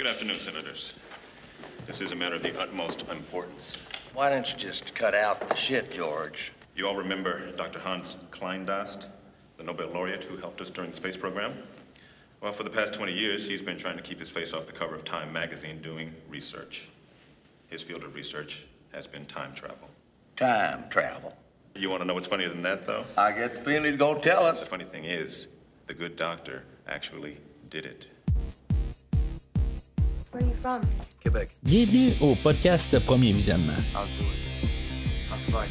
Good afternoon, Senators. This is a matter of the utmost importance. Why don't you just cut out the shit, George? You all remember Dr. Hans Kleindast, the Nobel laureate who helped us during the space program? Well, for the past 20 years, he's been trying to keep his face off the cover of Time magazine doing research. His field of research has been time travel. Time travel. You want to know what's funnier than that, though? I get the feeling he's gonna tell us. The funny thing is, the good doctor actually did it. Where are you from? Québec. Bienvenue au podcast Premier Visionnement. I'll do it. I'm fine.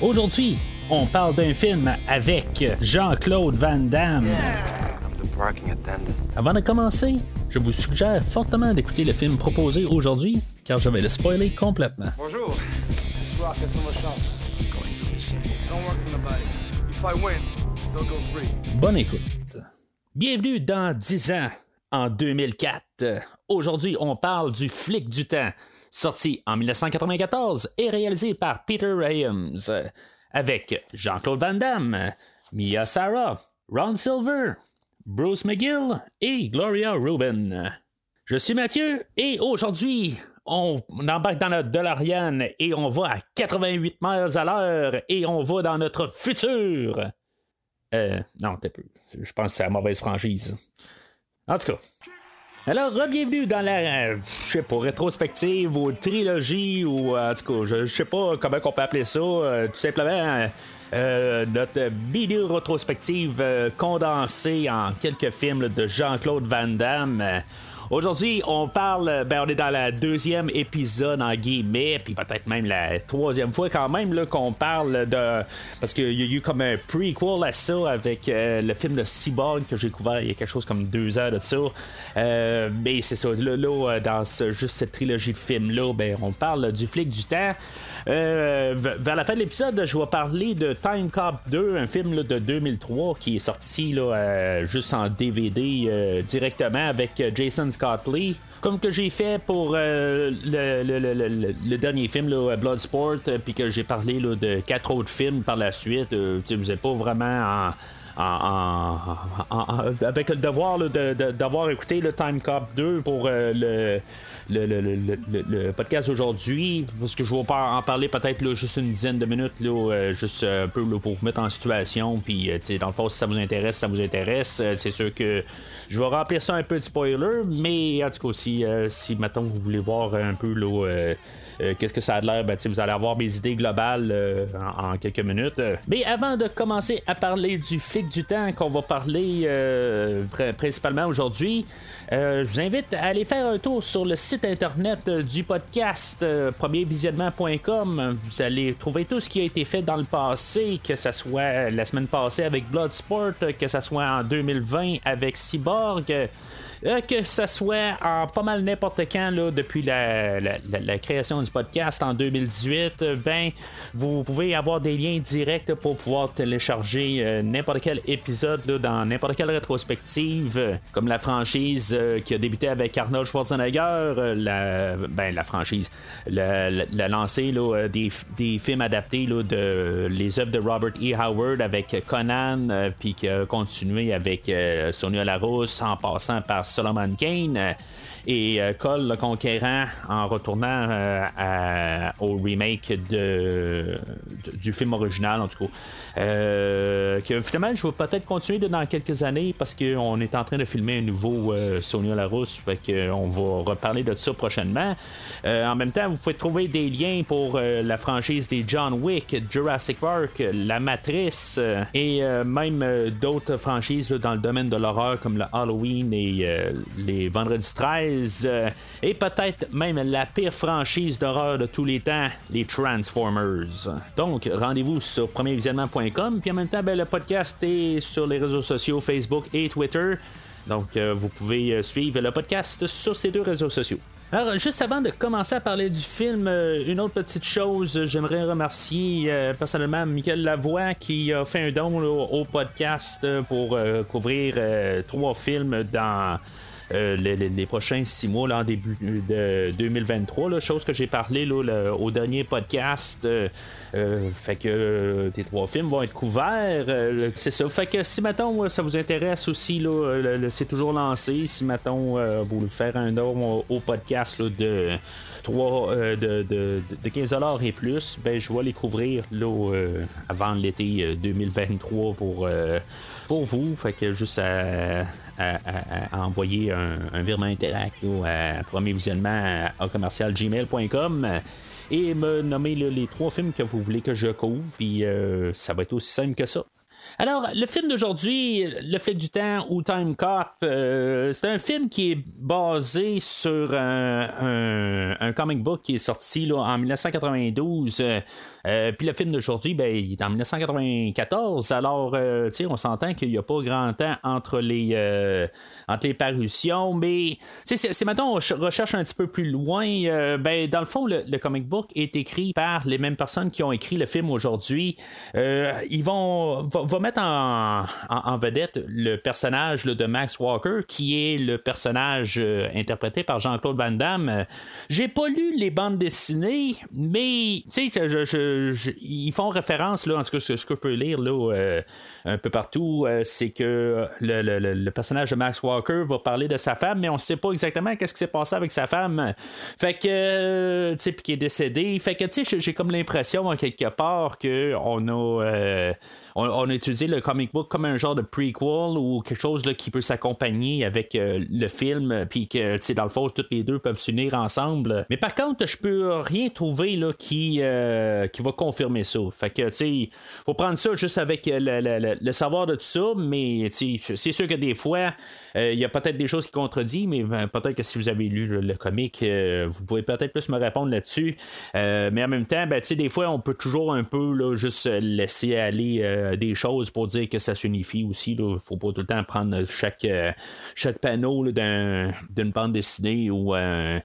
Aujourd'hui, on parle d'un film avec Jean-Claude Van Damme. I'm the parking attendant. Avant de commencer, je vous suggère fortement d'écouter le film proposé aujourd'hui, car je vais le spoiler complètement. Bonjour. Bonne écoute. Bienvenue dans 10 ans, en 2004. Aujourd'hui, on parle du Flic du temps, sorti en 1994 et réalisé par Peter Williams, avec Jean-Claude Van Damme, Mia Sarah, Ron Silver, Bruce McGill et Gloria Rubin. Je suis Mathieu et aujourd'hui, on embarque dans notre DeLorean et on va à 88 miles à l'heure et on va dans notre futur. Euh, non, t'es peu. Je pense que c'est la mauvaise franchise. En tout cas. Alors, bienvenue dans la, euh, sais pas, rétrospective ou trilogie ou, euh, en tout cas, je, sais pas comment on peut appeler ça. euh, tout simplement, notre vidéo rétrospective condensée en quelques films de Jean-Claude Van Damme. Aujourd'hui, on parle, ben on est dans la deuxième épisode en guillemets, puis peut-être même la troisième fois quand même là qu'on parle de, parce qu'il y a eu comme un prequel à ça avec euh, le film de Cyborg que j'ai découvert il y a quelque chose comme deux heures de ça. Euh, mais c'est ça, là, là, dans ce- juste cette trilogie de films là, ben on parle du flic du temps. Euh, vers la fin de l'épisode, je vais parler de Time Cop 2, un film de 2003 qui est sorti là, euh, juste en DVD euh, directement avec Jason Scott Lee. Comme que j'ai fait pour le, dernier film, Bloodsport, puis que j'ai parlé là, de quatre autres films par la suite. euh, vous n'êtes pas vraiment en. En- en- avec le devoir là, de- de- d'avoir écouté le Time Cop 2 pour euh, le, le, le- le- podcast aujourd'hui, parce que je vais pas en parler peut-être juste une dizaine de minutes, euh, juste un peu pour vous mettre en situation, puis euh, dans le fond, si ça vous intéresse, ça vous intéresse, c'est sûr que je vais remplir ça un peu de spoiler, mais en tout cas, si, si mettons, vous voulez voir un peu là, euh, qu'est-ce que ça a l'air, ben, vous allez avoir mes idées globales euh, en, quelques minutes. Mais avant de commencer à parler du flic du temps qu'on va parler euh, pr- principalement aujourd'hui, je vous invite à aller faire un tour sur le site internet du podcast premiervisionnement.com. Vous allez trouver tout ce qui a été fait dans le passé, que ce soit la semaine passée avec Bloodsport, que ce soit en 2020 avec Cyborg. Euh, que ça soit en pas mal n'importe quand là, depuis la, création du podcast en 2018, euh, ben vous pouvez avoir des liens directs pour pouvoir télécharger euh, n'importe quel épisode là, dans n'importe quelle rétrospective, comme la franchise qui a débuté avec Arnold Schwarzenegger, la, ben, la franchise, la, la- la lancée là, des, des films adaptés de les œuvres de Robert E. Howard avec Conan, puis qui a continué avec Sonia Larousse en passant par Solomon Kane euh, et euh, Cole le Conquérant en retournant euh, au remake du film original en tout cas. Finalement je vais peut-être continuer dans quelques années parce qu'on est en train de filmer un nouveau Sonia Larousse, fait que on va reparler de ça prochainement. En même temps, vous pouvez trouver des liens pour la franchise des John Wick, Jurassic Park, La Matrice et même d'autres franchises dans le domaine de l'horreur comme le Halloween et euh, les Vendredis 13 euh, et peut-être même la pire franchise d'horreur de tous les temps, les Transformers. Donc, rendez-vous sur premiervisionnement.com puis en même temps, ben, le podcast est sur les réseaux sociaux Facebook et Twitter. Donc, euh, vous pouvez suivre le podcast sur ces deux réseaux sociaux. Alors, juste avant de commencer à parler du film, euh, une autre petite chose, j'aimerais remercier euh, personnellement Michael Lavoie qui a fait un don au podcast euh, pour couvrir trois films dans les, les, les, prochains six mois, là, en début de 2023. Là, chose que j'ai parlé là, au dernier podcast. fait que tes trois films vont être couverts. c'est ça. Fait que si, mettons, ça vous intéresse aussi, c'est toujours lancé. Si, mettons, vous voulez faire un nom au, podcast là, de 3 de, de, de, 15 et plus, ben, je vais les couvrir là, avant l'été 2023 pour, pour vous. Fait que juste à, envoyer un, virement interact à premier visionnement à, commercial gmail.com et me nommer les trois films que vous voulez que je couvre. Puis ça va être aussi simple que ça. Alors, le film d'aujourd'hui, Le fait du temps ou Time Cop, euh, c'est un film qui est basé sur un, comic book qui est sorti en 1992. Euh, puis le film d'aujourd'hui, ben, il est en 1994. Alors, euh, on s'entend qu'il n'y a pas grand temps entre les, entre les parutions. Mais c'est maintenant on recherche un petit peu plus loin. ben, dans le fond, le, comic book est écrit par les mêmes personnes qui ont écrit le film aujourd'hui. ils vont va mettre en, vedette le personnage de Max Walker, qui est le personnage euh, interprété par Jean-Claude Van Damme. J'ai pas lu les bandes dessinées, mais ils font référence, là, en tout cas, ce que je peux lire là, euh, un peu partout, euh, c'est que le, personnage de Max Walker va parler de sa femme, mais on sait pas exactement qu'est-ce qui s'est passé avec sa femme. Fait que, tu sais, puis qui est décédé. Fait que, tu sais, j'ai comme l'impression, en quelque part, qu'on a on, a utilisé le comic book comme un genre de prequel ou quelque chose là, qui peut s'accompagner avec euh, le film, puis que dans le fond, toutes les deux peuvent s'unir ensemble. Mais par contre, je peux rien trouver là, qui, euh, qui va confirmer ça. Fait que, tu sais, faut prendre ça juste avec euh, le, savoir de tout ça, mais c'est sûr que des fois, il y a peut-être des choses qui contredisent, mais ben, peut-être que si vous avez lu le, comic, vous pouvez peut-être plus me répondre là-dessus. mais en même temps, ben, des fois, on peut toujours un peu là, juste laisser aller euh, des choses pour dire que ça s'unifie aussi. Il ne faut pas tout le temps prendre chaque, euh, chaque panneau d'une bande dessinée ou un,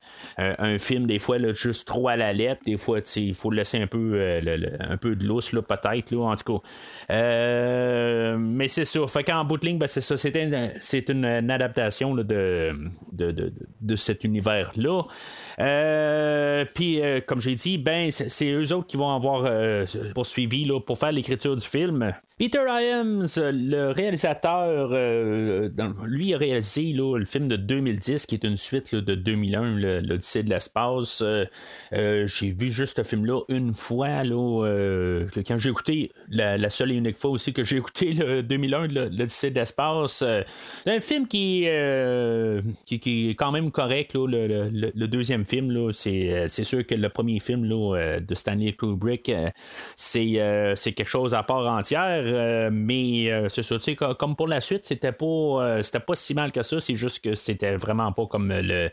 film, des fois, juste trop à la lettre. Des fois, il faut laisser un peu, euh, un peu de lousse, peut-être, en tout cas. Mais c'est ça. Fait qu'en bout de ligne, ben, c'est ça. C'est une, adaptation de, de, cet univers-là. Puis, comme j'ai dit, ben, c'est eux autres qui vont avoir poursuivi là, pour faire l'écriture du film. Peter Iams, le réalisateur, euh, lui a réalisé le film de 2010 qui est une suite de 2001, l'Odyssée de l'espace. Euh, euh, j'ai vu juste ce film-là une fois, là, quand j'ai écouté, la, seule et unique fois aussi que j'ai écouté le 2001, l'Odyssée de l'espace. c'est un film qui, qui, est quand même correct, le, deuxième film. c'est, sûr que le premier film de Stanley Kubrick, c'est, quelque chose à part entière. Euh, mais euh, c'est sais, comme pour la suite, c'était pas, euh, pas si mal que ça, c'est juste que c'était vraiment pas comme le,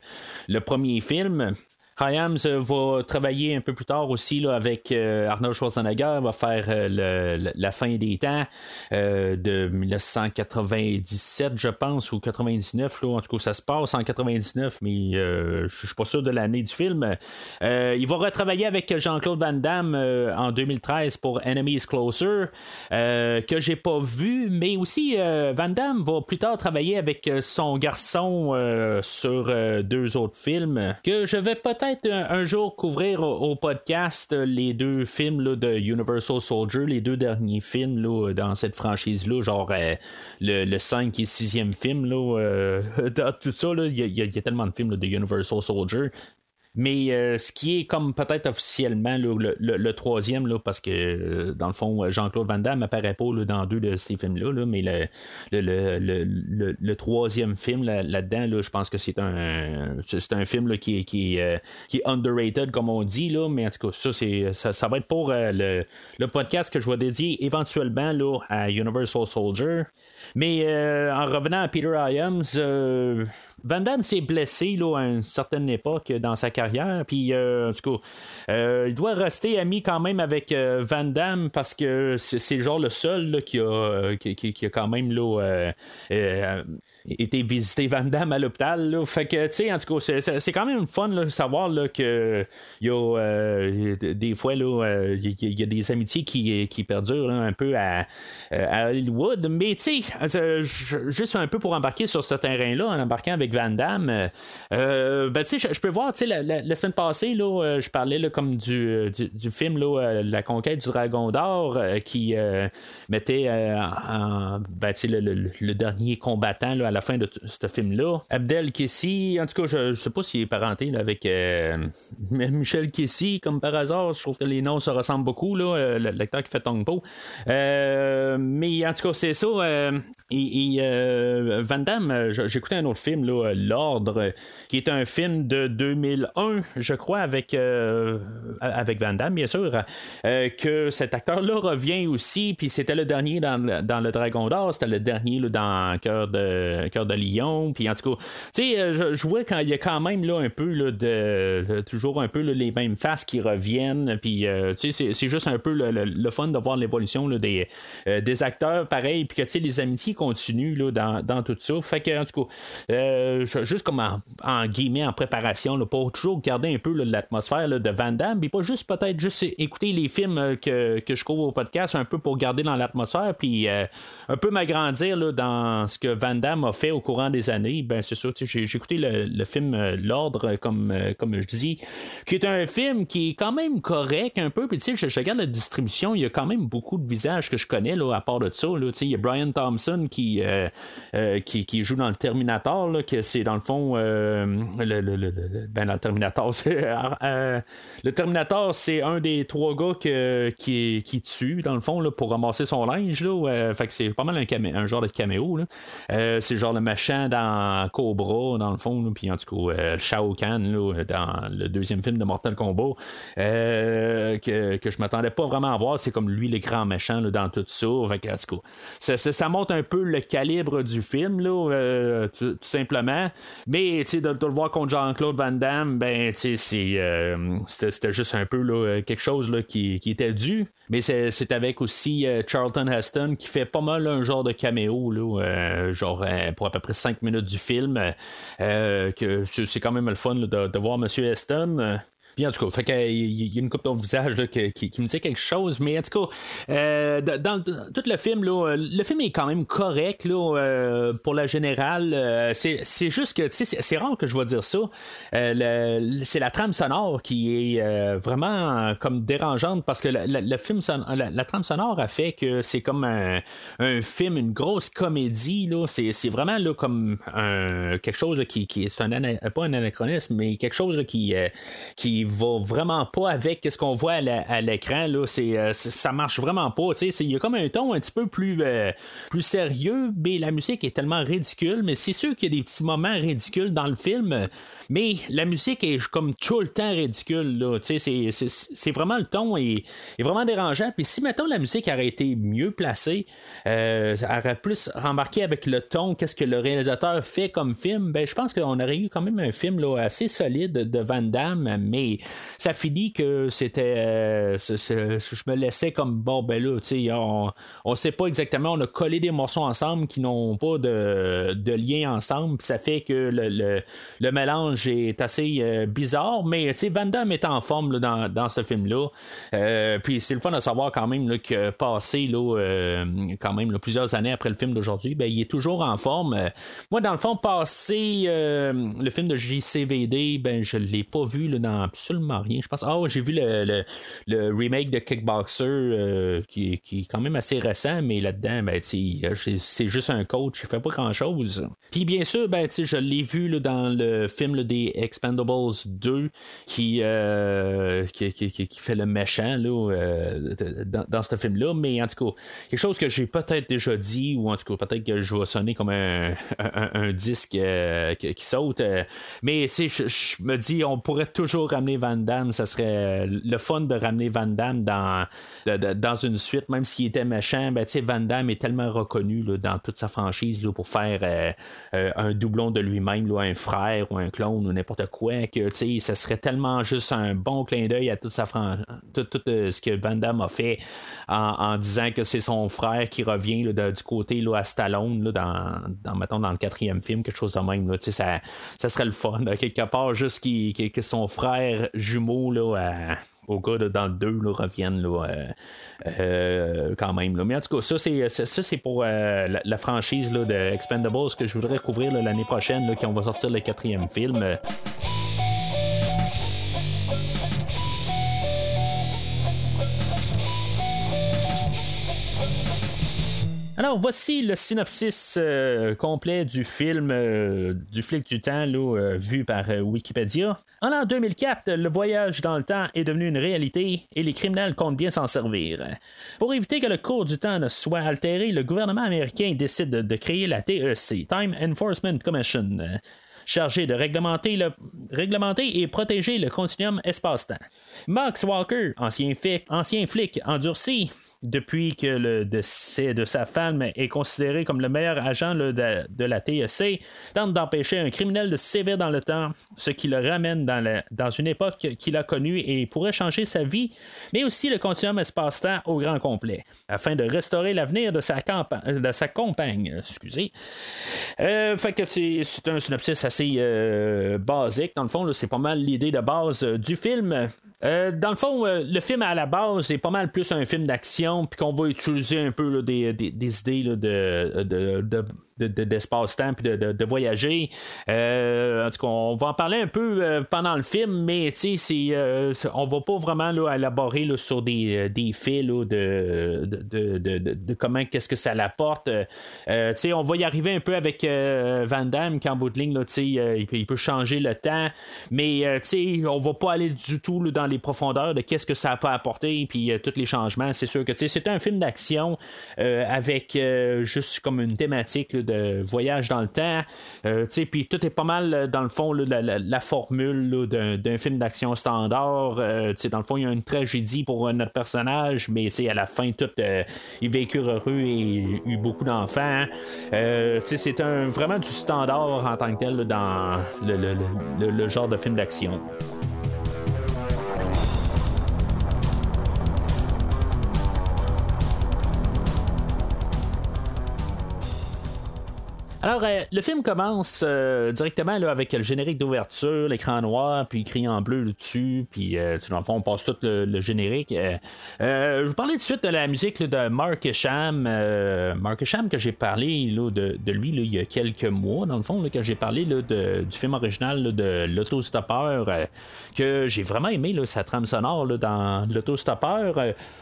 le premier film. Hyams va travailler un peu plus tard aussi là, avec euh, Arnold Schwarzenegger, va faire euh, la fin des temps euh, de 1997, je pense, ou 99. Là, en tout cas, ça se passe en 99, mais je suis pas sûr de l'année du film. il va retravailler avec Jean-Claude Van Damme en 2013 pour Enemies Closer, que j'ai pas vu, mais aussi Van Damme va plus tard travailler avec son garçon sur deux autres films que je vais peut-être un, jour couvrir au, podcast les deux films de Universal Soldier, les deux derniers films dans cette franchise-là, genre euh, le, 5 et 6e film. Là, euh, tout ça, il y, a tellement de films de Universal Soldier mais euh, ce qui est comme peut-être officiellement le, troisième, là, parce que euh, dans le fond, Jean-Claude Van Damme n'apparaît pas dans deux de ces films-là, mais le, le, troisième film là-dedans, je pense que c'est un, c'est un film qui, est, qui, euh, qui est underrated, comme on dit, là, mais en tout cas, ça, c'est, ça, va être pour le, podcast que je vais dédier éventuellement là, à Universal Soldier. Mais en revenant à Peter Iams, Van Damme s'est blessé là, à une certaine époque dans sa carrière. Puis, euh, en tout cas, euh, il doit rester ami quand même avec euh, Van Damme parce que c'est genre le seul qui, a, qui, a quand même là, été visiter Van Damme à l'hôpital. là. Fait que, tu sais, en tout cas, c'est- c'est quand même fun de savoir là, que y a euh, des fois, euh, il y, a- des amitiés qui, qui perdurent là, un peu à, euh, Hollywood. Mais, tu sais, juste un peu pour embarquer sur ce terrain-là, en embarquant avec Van Damme, ben, tu sais, je- peux voir, tu sais, la, semaine passée, là, je parlais là, comme du, du, film, là, La conquête du dragon d'or, qui mettait en, ben, le, le- dernier combattant là, la fin de ce film-là. Abdel Kessi, en tout cas, je, je sais pas s'il est parenté avec euh, Michel Kessi, comme par hasard. Je trouve que les noms se ressemblent beaucoup, là, euh, l'acteur qui fait Tongpo. Euh, mais en tout cas, c'est ça. et Van Damme, j'écoutais un autre film, là, L'Ordre, qui est un film de 2001, je crois, avec, avec Van Damme, bien sûr, que cet acteur-là revient aussi, puis c'était le dernier dans, le- Dragon d'Or, c'était le dernier dans Cœur de, Cœur de Lion, puis en tout cas, tu sais, euh, je, vois quand il y a quand même là, un peu là, de, de- toujours un peu les mêmes faces qui reviennent, puis euh, tu sais, c'est- juste un peu le, le- le fun de voir l'évolution des, euh, des acteurs, pareil, puis que tu sais, les amitiés continuent là, dans, dans tout ça. Fait que, en tout cas, euh, juste comme en, en guillemets, en préparation, là, pour toujours garder un peu l'atmosphère de Van Damme, puis pas juste peut-être juste écouter les films euh, que, que je couvre au podcast, un peu pour garder dans l'atmosphère, puis euh, un peu m'agrandir dans ce que Van Damme a fait au courant des années. Ben, c'est sûr, j'ai écouté le, le film euh, L'Ordre, comme, euh, comme je dis, qui est un film qui est quand même correct un peu, puis je, regarde la distribution, il y a quand même beaucoup de visages que je connais, là, à part de ça, là, il y a Brian Thompson qui, euh, euh, qui, joue dans le Terminator, là, que c'est dans le fond, euh, le, le- le- ben, dans le Terminator, euh, le Terminator, c'est un des trois gars que, qui, qui tue, dans le fond, là, pour ramasser son linge, là, euh, fait que c'est pas mal un, un genre de caméo, là. Euh, genre le machin dans Cobra, dans le fond, puis en tout cas, euh, Shao Kahn, dans le deuxième film de Mortal Kombat, euh, que, que je m'attendais pas vraiment à voir, c'est comme lui, le grand méchant, dans tout ça, fait ça, ça- montre un peu le calibre du film, là, euh, tout, simplement, mais, de, de le voir contre Jean-Claude Van Damme, ben, euh, c'était, juste un peu, quelque chose, qui, qui était dû, mais c'est, avec aussi Charlton Heston qui fait pas mal un genre de caméo, là, genre pour à peu près 5 minutes du film. euh, que c'est quand même le fun de, voir M. Heston. Euh, Puis en tout cas, fait il y a une coupe d'autres visages là, que- qui, qui me dit quelque chose, mais en tout cas, euh, dans, dans tout le film, là, euh, le film est quand même correct là, euh, pour la générale. euh, c'est juste que, tu sais, c'est rare que je vais dire ça. Euh, c'est la trame sonore qui est euh, vraiment euh, comme dérangeante parce que le- le film la, la trame sonore a fait que c'est comme un, un film, une grosse comédie. C'est vraiment là, comme un, quelque chose qui, qui est un pas un anachronisme, mais quelque chose là, qui, va vraiment pas avec ce qu'on voit à l'écran. là. C'est, euh, ça marche vraiment pas. Il y a comme un ton un petit peu plus, euh, plus sérieux, mais la musique est tellement ridicule. Mais c'est sûr qu'il y a des petits moments ridicules dans le film, mais la musique est comme tout le temps ridicule. Là. C'est, c'est, c'est vraiment le ton est, est vraiment dérangeant. Puis si maintenant la musique aurait été mieux placée, euh, aurait plus embarqué avec le ton, qu'est-ce que le réalisateur fait comme film, ben je pense qu'on aurait eu quand même un film là, assez solide de Van Damme, mais ça finit que c'était. euh, je me laissais comme bon, ben là, tu sais, on, on sait pas exactement, on a collé des morceaux ensemble qui n'ont pas de, de lien ensemble, ça fait que le, le, le mélange est assez euh, bizarre, mais tu sais, Van Damme est en forme dans, dans ce film-là. Euh, puis c'est le fun de savoir quand même que passé euh, quand même plusieurs années après le film d'aujourd'hui, ben, il est toujours en forme. Moi, dans le fond, passé le film de JCVD, ben je l'ai pas vu dans absolument rien. Je pense. Ah, ouais, j'ai vu le, le, remake de Kickboxer euh, qui, qui est quand même assez récent, mais là-dedans, ben, c'est- juste un coach, il fait pas grand-chose. Puis bien sûr, ben, je l'ai vu là, dans le film des Expendables 2 qui, euh, qui, qui, qui- qui fait le méchant là, euh, dans, dans ce film-là, mais en tout cas, quelque chose que j'ai peut-être déjà dit, ou en tout cas, peut-être que je vais sonner comme un, un, disque qui, saute. mais je me dis, on pourrait toujours ramener Van Damme, ça serait le fun de ramener Van Damme dans, une suite, même s'il était méchant. Ben, Van Damme est tellement reconnu dans toute sa franchise là, pour faire euh, euh, un doublon de lui-même, un frère ou un clone ou n'importe quoi, que ça serait tellement juste un bon clin d'œil à toute sa tout, ce que Van Damme a fait en, disant que c'est son frère qui revient du côté là, à Stallone dans, dans, mettons, dans le quatrième film, quelque chose de même. Là, ça, ça serait le fun, quelque part, juste que son frère jumeau là, au gars dans le 2 reviennent euh, euh, quand même. Mais en tout cas, ça c'est, pour euh, la, franchise de Expendables que je voudrais couvrir l'année prochaine, quand on va sortir le quatrième film. Alors, voici le synopsis euh, complet du film euh, du flic du temps, euh, vu par Wikipédia. En l'an 2004, le voyage dans le temps est devenu une réalité et les criminels comptent bien s'en servir. Pour éviter que le cours du temps ne soit altéré, le gouvernement américain décide de, créer la TEC, Time Enforcement Commission chargé de réglementer, le, réglementer et protéger le continuum espace-temps. Max Walker, ancien flic, ancien flic endurci, depuis que le décès de sa femme est considéré comme le meilleur agent de, la TSC, tente d'empêcher un criminel de sévir dans le temps, ce qui le ramène dans, une époque qu'il a connue et pourrait changer sa vie, mais aussi le continuum espace-temps au grand complet, afin de restaurer l'avenir de sa, de sa compagne. Excusez. Euh, fait que c'est un synopsis assez euh, basique. Dans le fond, c'est pas mal l'idée de base euh, du film. Dans le fond, le film à la base est pas mal plus un film d'action, puis qu'on va utiliser un peu des, idées de, de, d'espace-temps puis de, voyager. Euh, en tout cas, on va en parler un peu euh, pendant le film, mais euh, on va pas vraiment là, élaborer sur des, des faits de, de, comment qu'est-ce que ça l'apporte. on va y arriver un peu avec Van Damme qui en bout de ligne, là, il, peut, changer le temps, mais on va pas aller du tout dans les profondeurs de qu'est-ce que ça peut apporter puis tous les changements. C'est sûr que c'est un film d'action avec juste comme une thématique de voyage dans le temps. Euh, puis tout est pas mal, euh, dans le fond, la, formule d'un film d'action standard. Euh, dans le fond, il y a une tragédie pour notre personnage, mais à la fin, tout, il vécu heureux et eu beaucoup d'enfants. c'est un, vraiment du standard en tant que tel dans le genre de film d'action. Alors, euh, le film commence euh, directement là, avec le générique d'ouverture, l'écran noir, puis écrit en bleu dessus, puis euh, dans le fond, on passe tout le, générique. je vous parlais tout de suite de la musique de Mark Esham. Mark Esham, que j'ai parlé de, lui il y a quelques mois, dans le fond, que j'ai parlé de, du film original de l'autostoppeur, que j'ai vraiment aimé sa trame sonore dans l'autostoppeur.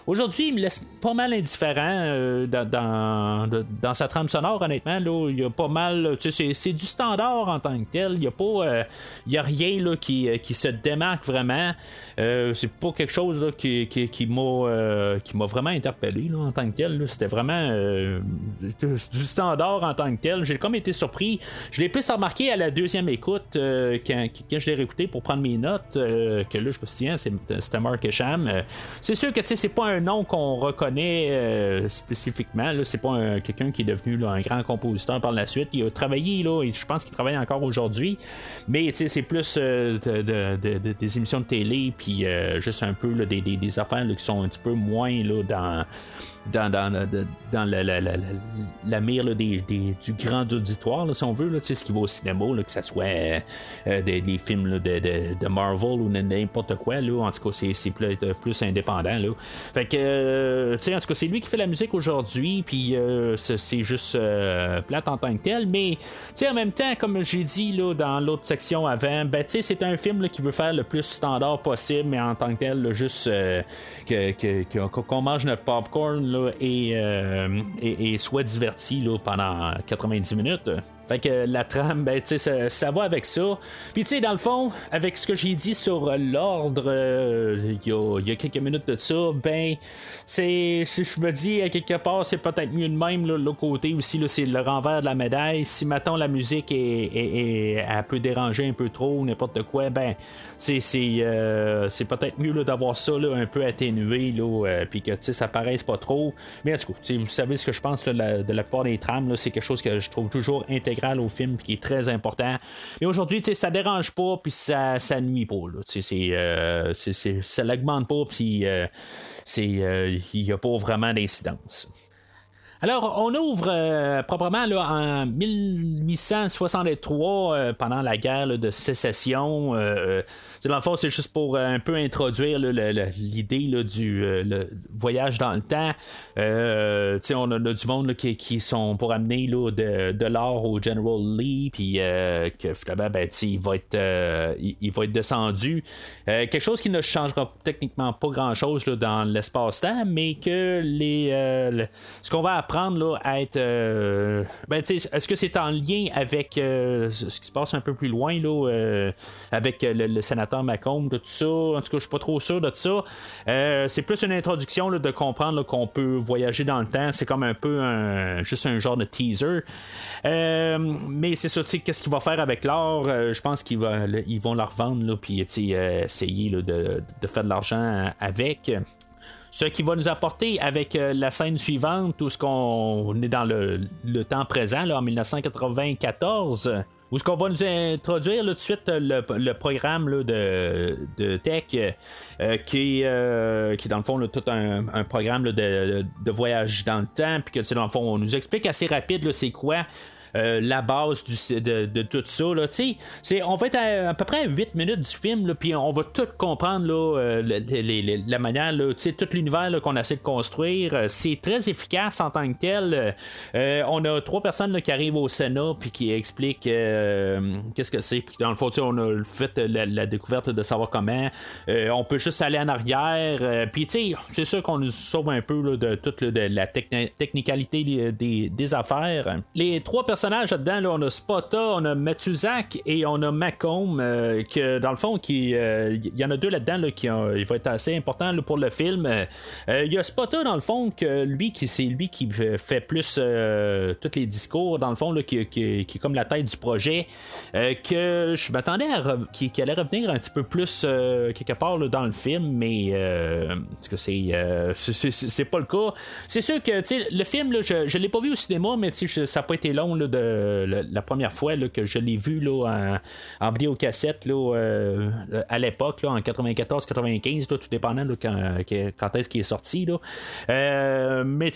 Aujourd'hui, il me laisse pas mal indifférent dans, dans, sa trame sonore, honnêtement. Là, il y a pas mal. C'est du standard en tant que tel. Il n'y a pas. Euh, y a rien là, qui, euh, qui, se démarque vraiment. Euh, c'est pas quelque chose là, qui, qui, qui m'a vraiment interpellé là, en tant que tel. C'était vraiment du standard en tant que tel. J'ai comme été surpris. Je l'ai plus remarqué à la deuxième écoute quand, quand, je l'ai réécouté pour prendre mes notes. que là, je me suis dit, c'était Mark Esham. c'est sûr que c'est pas un nom qu'on reconnaît spécifiquement. C'est pas quelqu'un qui est devenu un grand compositeur par la suite. Il a travaillé, là, et je pense qu'il travaille encore aujourd'hui. Mais c'est plus euh, des émissions de télé, puis euh, juste un peu des, des, affaires qui sont un petit peu moins là, dans dans, dans, dans la, la, la, la mire des, des, du grand auditoire, si on veut, là, ce qui va au cinéma, là, que ce soit euh, des, des, films de, de, de, Marvel ou n'importe quoi. Là, en tout cas, c'est plus, plus indépendant. Là. Fait que, euh, en tout cas, c'est lui qui fait la musique aujourd'hui, puis euh, c'est juste plate en tant que tel, mais en même temps, comme j'ai dit là, dans l'autre section avant, ben, c'est un film là, qui veut faire le plus standard possible, mais en tant que tel, juste qu'on que, que, mange notre popcorn euh, et, soit diverti là, pendant 90 minutes. Fait que la trame, ben, tu sais, ça, va avec ça. Puis, tu sais, dans le fond, avec ce que j'ai dit sur l'ordre, euh, il y, a, quelques minutes de ça, ben, c'est. si Je me dis, à quelque part, c'est peut-être mieux de même. là, L'autre côté aussi, là, c'est le renvers de la médaille. Si, mettons, la musique est, est- est- elle peut déranger un peu trop, n'importe quoi, ben, c'est c'est euh, c'est peut-être mieux là, d'avoir ça là, un peu atténué, là, euh, puis que tu sais, ça paraisse pas trop. Mais en tout cas, vous savez ce que je pense là, de la part des trames, là, c'est quelque chose que je trouve toujours au film, qui est très important. Et aujourd'hui, ça dérange pas, puis ça, ça nuit pas. Là, euh, ça l'augmente pas, puis euh, euh, il y a pas vraiment d'incidence. Alors, on ouvre euh, proprement là, en 1863, euh, pendant la guerre là, de sécession. Euh, c'est dans le fond, c'est juste pour euh, un peu introduire l'idée du euh, le voyage dans le temps. Euh, on a, du monde qui, qui sont pour amener de, de l'or au General Lee, puis euh, que finalement, ben, il va être, euh, il, il va être descendu. Euh, quelque chose qui ne changera techniquement pas grand-chose dans l'espace-temps, mais que les, euh, le- ce qu'on va apprendre euh, ben, est-ce que c'est en lien avec euh, ce qui se passe un peu plus loin euh, avec le, sénateur Macomb, tout ça? En tout cas, je suis pas trop sûr de ça. C'est plus une introduction de comprendre qu'on peut voyager dans le temps. C'est comme un peu juste un genre de teaser. Mais c'est ça, qu'est-ce qu'il va faire avec l'or? Je pense qu'ils vont la revendre, puis essayer de faire de l'argent avec. Ce qui va nous apporter avec euh, la scène suivante, où ce qu'on est dans le, temps présent, là, en 1994. Où ce qu'on va nous introduire là, tout de suite le, le programme là, de, de tech euh, qui, euh, qui est dans le fond là, tout un, un programme de, de voyage dans le temps puis que dans le fond on nous explique assez rapide c'est quoi euh, la base de, tout ça. Là, c'est, on va être à, à peu près à 8 minutes du film, puis on va tout comprendre là, euh, la manière, là, tout l'univers qu'on essaie de construire. Euh, C'est très efficace en tant que tel. On a trois personnes qui arrivent au Sénat puis qui expliquent qu'est-ce que c'est. Puis dans le fond, on a fait la, découverte de savoir comment. On peut juste aller en arrière. Puis c'est sûr qu'on nous sauve un peu de toute la techni- technicalité des, des- affaires. Les trois personnages là-dedans, là, on a Spotta, on a Matuzak et on a Macomb, euh, que dans le fond, qui euh, il y en a deux là-dedans là, qui ont- il va être assez important là, pour le film. Euh, Il y a Spotta, dans le fond, que lui, qui c'est lui qui fait plus tous les discours, dans le fond, qui, qui- qui est comme la tête du projet, que je m'attendais à re- qui, qui allait revenir un petit peu plus quelque part dans le film, mais que c'est, c'est, c'est- c'est pas le cas. C'est sûr que le film, je, je l'ai pas vu au cinéma, mais ça n'a pas été long la, première fois là, que je l'ai vu là, en, en vidéocassette là, euh, à l'époque, en 94-95, là, tout dépendant quand, quand est-ce qu'il est sorti. Là. Euh, mais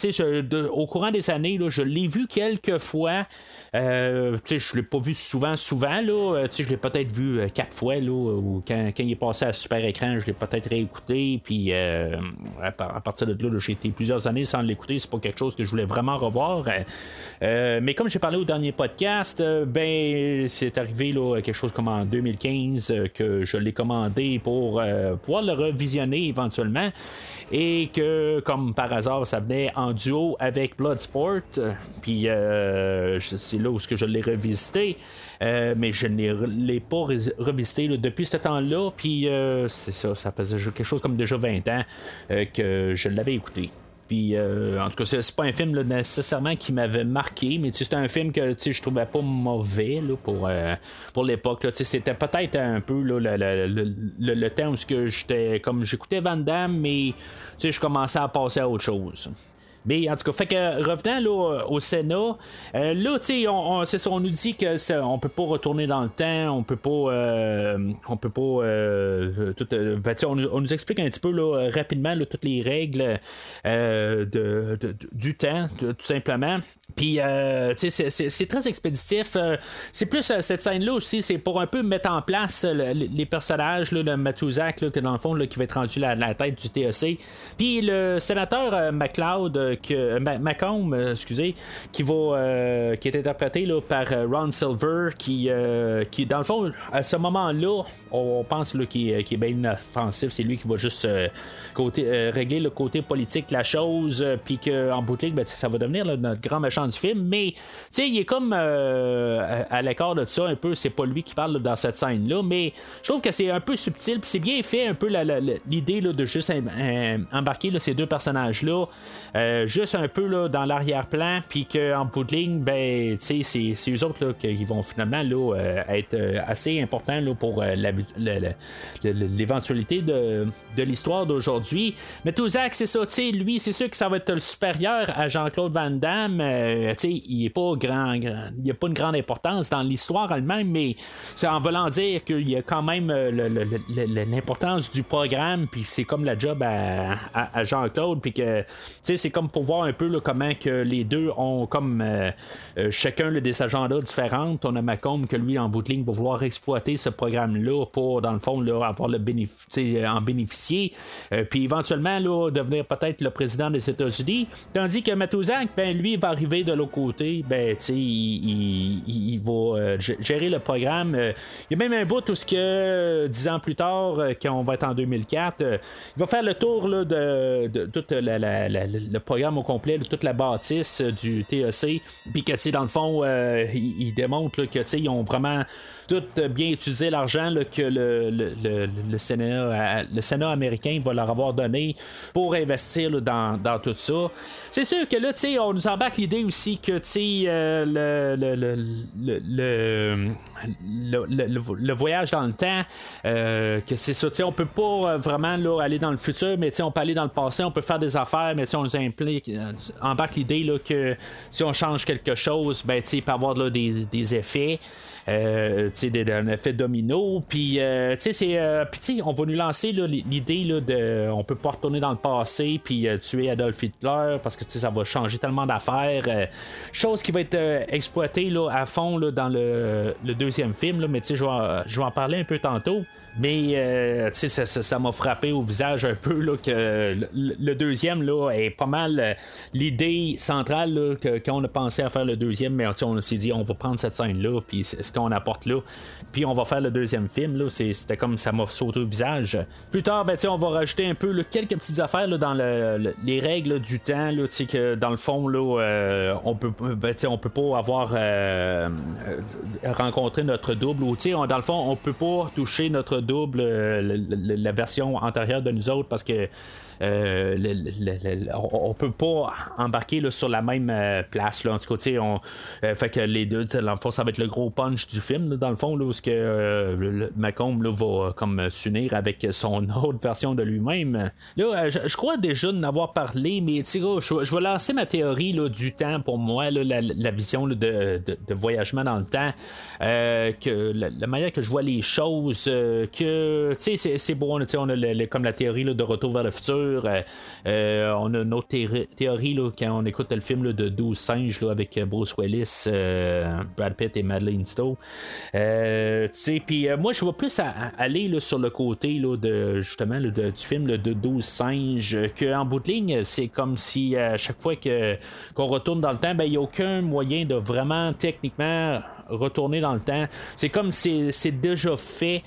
au courant des années, je l'ai vu quelques fois. Euh, je l'ai pas vu souvent, souvent. Là. Euh, je l'ai peut-être vu euh, quatre fois. Là, ou quand, quand il est passé à super écran, je l'ai peut-être réécouté. Puis à, par- à partir de là, là, j'ai été plusieurs années sans l'écouter. C'est pas quelque chose que je voulais vraiment revoir. Mais comme j'ai parlé au dernier podcast, ben c'est arrivé là, quelque chose comme en 2015 euh, que je l'ai commandé pour pouvoir le revisionner éventuellement. Et que, comme par hasard, ça venait en duo avec Bloodsport. Puis c'est là où je l'ai revisité. Euh, mais je ne l'ai pas re- revisité depuis ce temps-là. Puis euh, c'est ça, ça faisait quelque chose comme déjà 20 ans euh, que je l'avais écouté. Puis, en tout cas, c'est, pas un film nécessairement qui m'avait marqué, mais c'était un film que je trouvais pas mauvais pour, l'époque. C'était peut-être un peu le, le- temps où comme j'écoutais Van Damme, mais je commençais à passer à autre chose. Mais en tout cas, fait que revenant là, au Sénat, euh, là, tu sais, on, on- on nous dit que ça, on peut pas retourner dans le temps, on peut pas, euh, on peut pas, euh, euh, ben, on, nous- on nous explique un petit peu là, rapidement toutes les règles euh, de, du temps, tout simplement. Puis, euh, tu sais, c'est- très expéditif. euh, c'est plus euh, cette scène-là aussi, c'est pour un peu mettre en place euh, le- les personnages, là, le Matuzak, que dans le fond, qui va être rendu la, la tête du TEC. Puis le sénateur euh, McLeod, euh, Ma- Macomb, euh, excusez, qui va euh, qui est interprété là, par euh, Ron Silver, qui, euh, qui dans le fond, à ce moment-là, on pense qu'il, est- bien offensif. C'est lui qui va juste euh, euh, régler le côté politique de la chose, euh, puis qu'en bout de ligne, ben, ça va devenir notre grand méchant du film. Mais tu sais, il est comme euh, à, à l'écart de ça un peu. C'est pas lui qui parle dans cette scène-là, mais je trouve que c'est un peu subtil, puis c'est bien fait un peu l'idée de juste em- em- embarquer ces deux personnages-là, euh, juste un peu là, dans l'arrière-plan, puis qu'en bout de ligne, ben, c'est, c'est eux autres qui vont finalement là, euh, être euh, assez importants là, pour euh, l'éventualité de, de l'histoire d'aujourd'hui. Mais Touzak, c'est ça, lui, c'est sûr que ça va être le supérieur à Jean-Claude Van Damme. il est pas grand, a pas une grande importance dans l'histoire elle-même, mais c'est en voulant dire qu'il y a quand même le- l'importance du programme, puis c'est comme la job à, à- à Jean-Claude, puis que, c'est comme pour voir un peu comment que les deux ont comme euh, euh, chacun là, des agendas différents. On a Macomb que lui, en bout de ligne, va vouloir exploiter ce programme-là pour, dans le fond, avoir le sais, en bénéficier, euh, puis éventuellement là, devenir peut-être le président des États-Unis. Tandis que Matuzak, ben, lui, va arriver de l'autre côté, ben, tu il, il- il- va euh, gérer le programme. Euh, il y a même un bout où ce que, euh, dix ans plus tard, euh, quand on va être en 2004, euh, il va faire le tour là, de, de tout le programme au complet, toute la bâtisse euh, du TEC, puis que, dans le fond, euh, il, il démontre là, que, tu sais, ils ont vraiment tout euh, bien utilisé l'argent que le, le, le- le Sénat, le Sénat américain va leur avoir donné pour investir dans, dans tout ça. C'est sûr que là, on nous embarque l'idée aussi que, euh, le, voyage dans le temps, que c'est ça, on peut pas vraiment là, aller dans le futur, mais on peut aller dans le passé, on peut faire des affaires, mais on nous euh, embarque l'idée que si on change quelque chose, ben, il peut avoir là, des, des effets. Euh, des- d'un effet domino. Puis, euh, c'est. euh, on va nous lancer l'idée de. On peut pas retourner dans le passé puis euh, tuer Adolf Hitler parce que, ça va changer tellement d'affaires. euh, chose qui va être euh, exploitée là, à fond là, dans le, le deuxième film. Mais, je vais en parler un peu tantôt. Mais euh, ça- ça m'a frappé au visage un peu là, que le, deuxième là, est pas mal euh, l'idée centrale là, que, quand on a pensé à faire le deuxième, mais on s'est dit on va prendre cette scène-là, puis ce qu'on apporte là, puis on va faire le deuxième film. Là, c'était comme ça m'a sauté au visage. Plus tard, ben, on va rajouter un peu quelques petites affaires là, dans le- le- les règles du temps, là, que dans le fond, là, euh, on peut ben, peut pas avoir rencontré notre double, ou dans le fond, on peut pas toucher notre double, euh, la version antérieure de nous autres, parce que euh, on, peut pas embarquer là, sur la même euh, place. Là. En tout cas, on, euh, fait que les deux, ça va être le gros punch du film, dans le fond, là, où Macomb va comme s'unir avec son autre version de lui-même. Là, je, crois déjà en avoir parlé, mais je, vais lancer ma théorie du temps pour moi, la, vision de, de- de voyagement dans le temps, que la, manière que je vois les choses, que c'est, bon, sais, on a comme la théorie de retour vers le futur, euh, euh, on a une autre thé- théorie quand on écoute le film de 12 singes avec euh, Bruce Willis, Brad Pitt et Madeleine Stowe. Puis moi je vois plus aller sur le côté de justement du film de 12 singes, euh, que en bout de ligne, c'est comme si à chaque fois qu'on retourne dans le temps, ben il n'y a aucun moyen de vraiment techniquement retourner dans le temps. C'est comme si c'est déjà fait.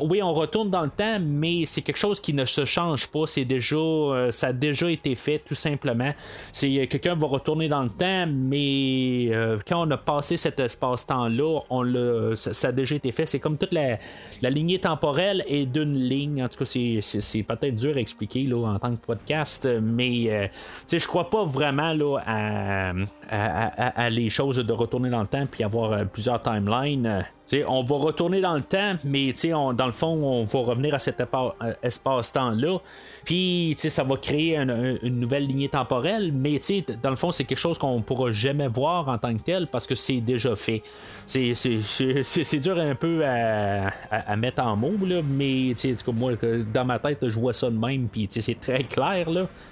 Oui, on retourne dans le temps, mais c'est quelque chose qui ne se change pas. C'est déjà, euh, ça a déjà été fait, tout simplement. C'est euh, quelqu'un va retourner dans le temps, mais euh, quand on a passé cet espace-temps-là, on ça, a déjà été fait. C'est comme toute la, la lignée temporelle est d'une ligne. En tout cas, c'est, c'est, c'est peut-être dur à expliquer là, en tant que podcast, mais je crois pas vraiment là, à, à- à- les choses de retourner dans le temps puis avoir plusieurs timelines. On va retourner dans le temps, mais dans le fond, on va revenir à cet euh, espace-temps-là. Puis, ça va créer un- un- une nouvelle lignée temporelle, mais dans le fond, c'est quelque chose qu'on pourra jamais voir en tant que tel parce que c'est déjà fait. C'est, dur un peu à, mettre en mots, mais moi, dans ma tête, je vois ça de même, puis c'est très clair.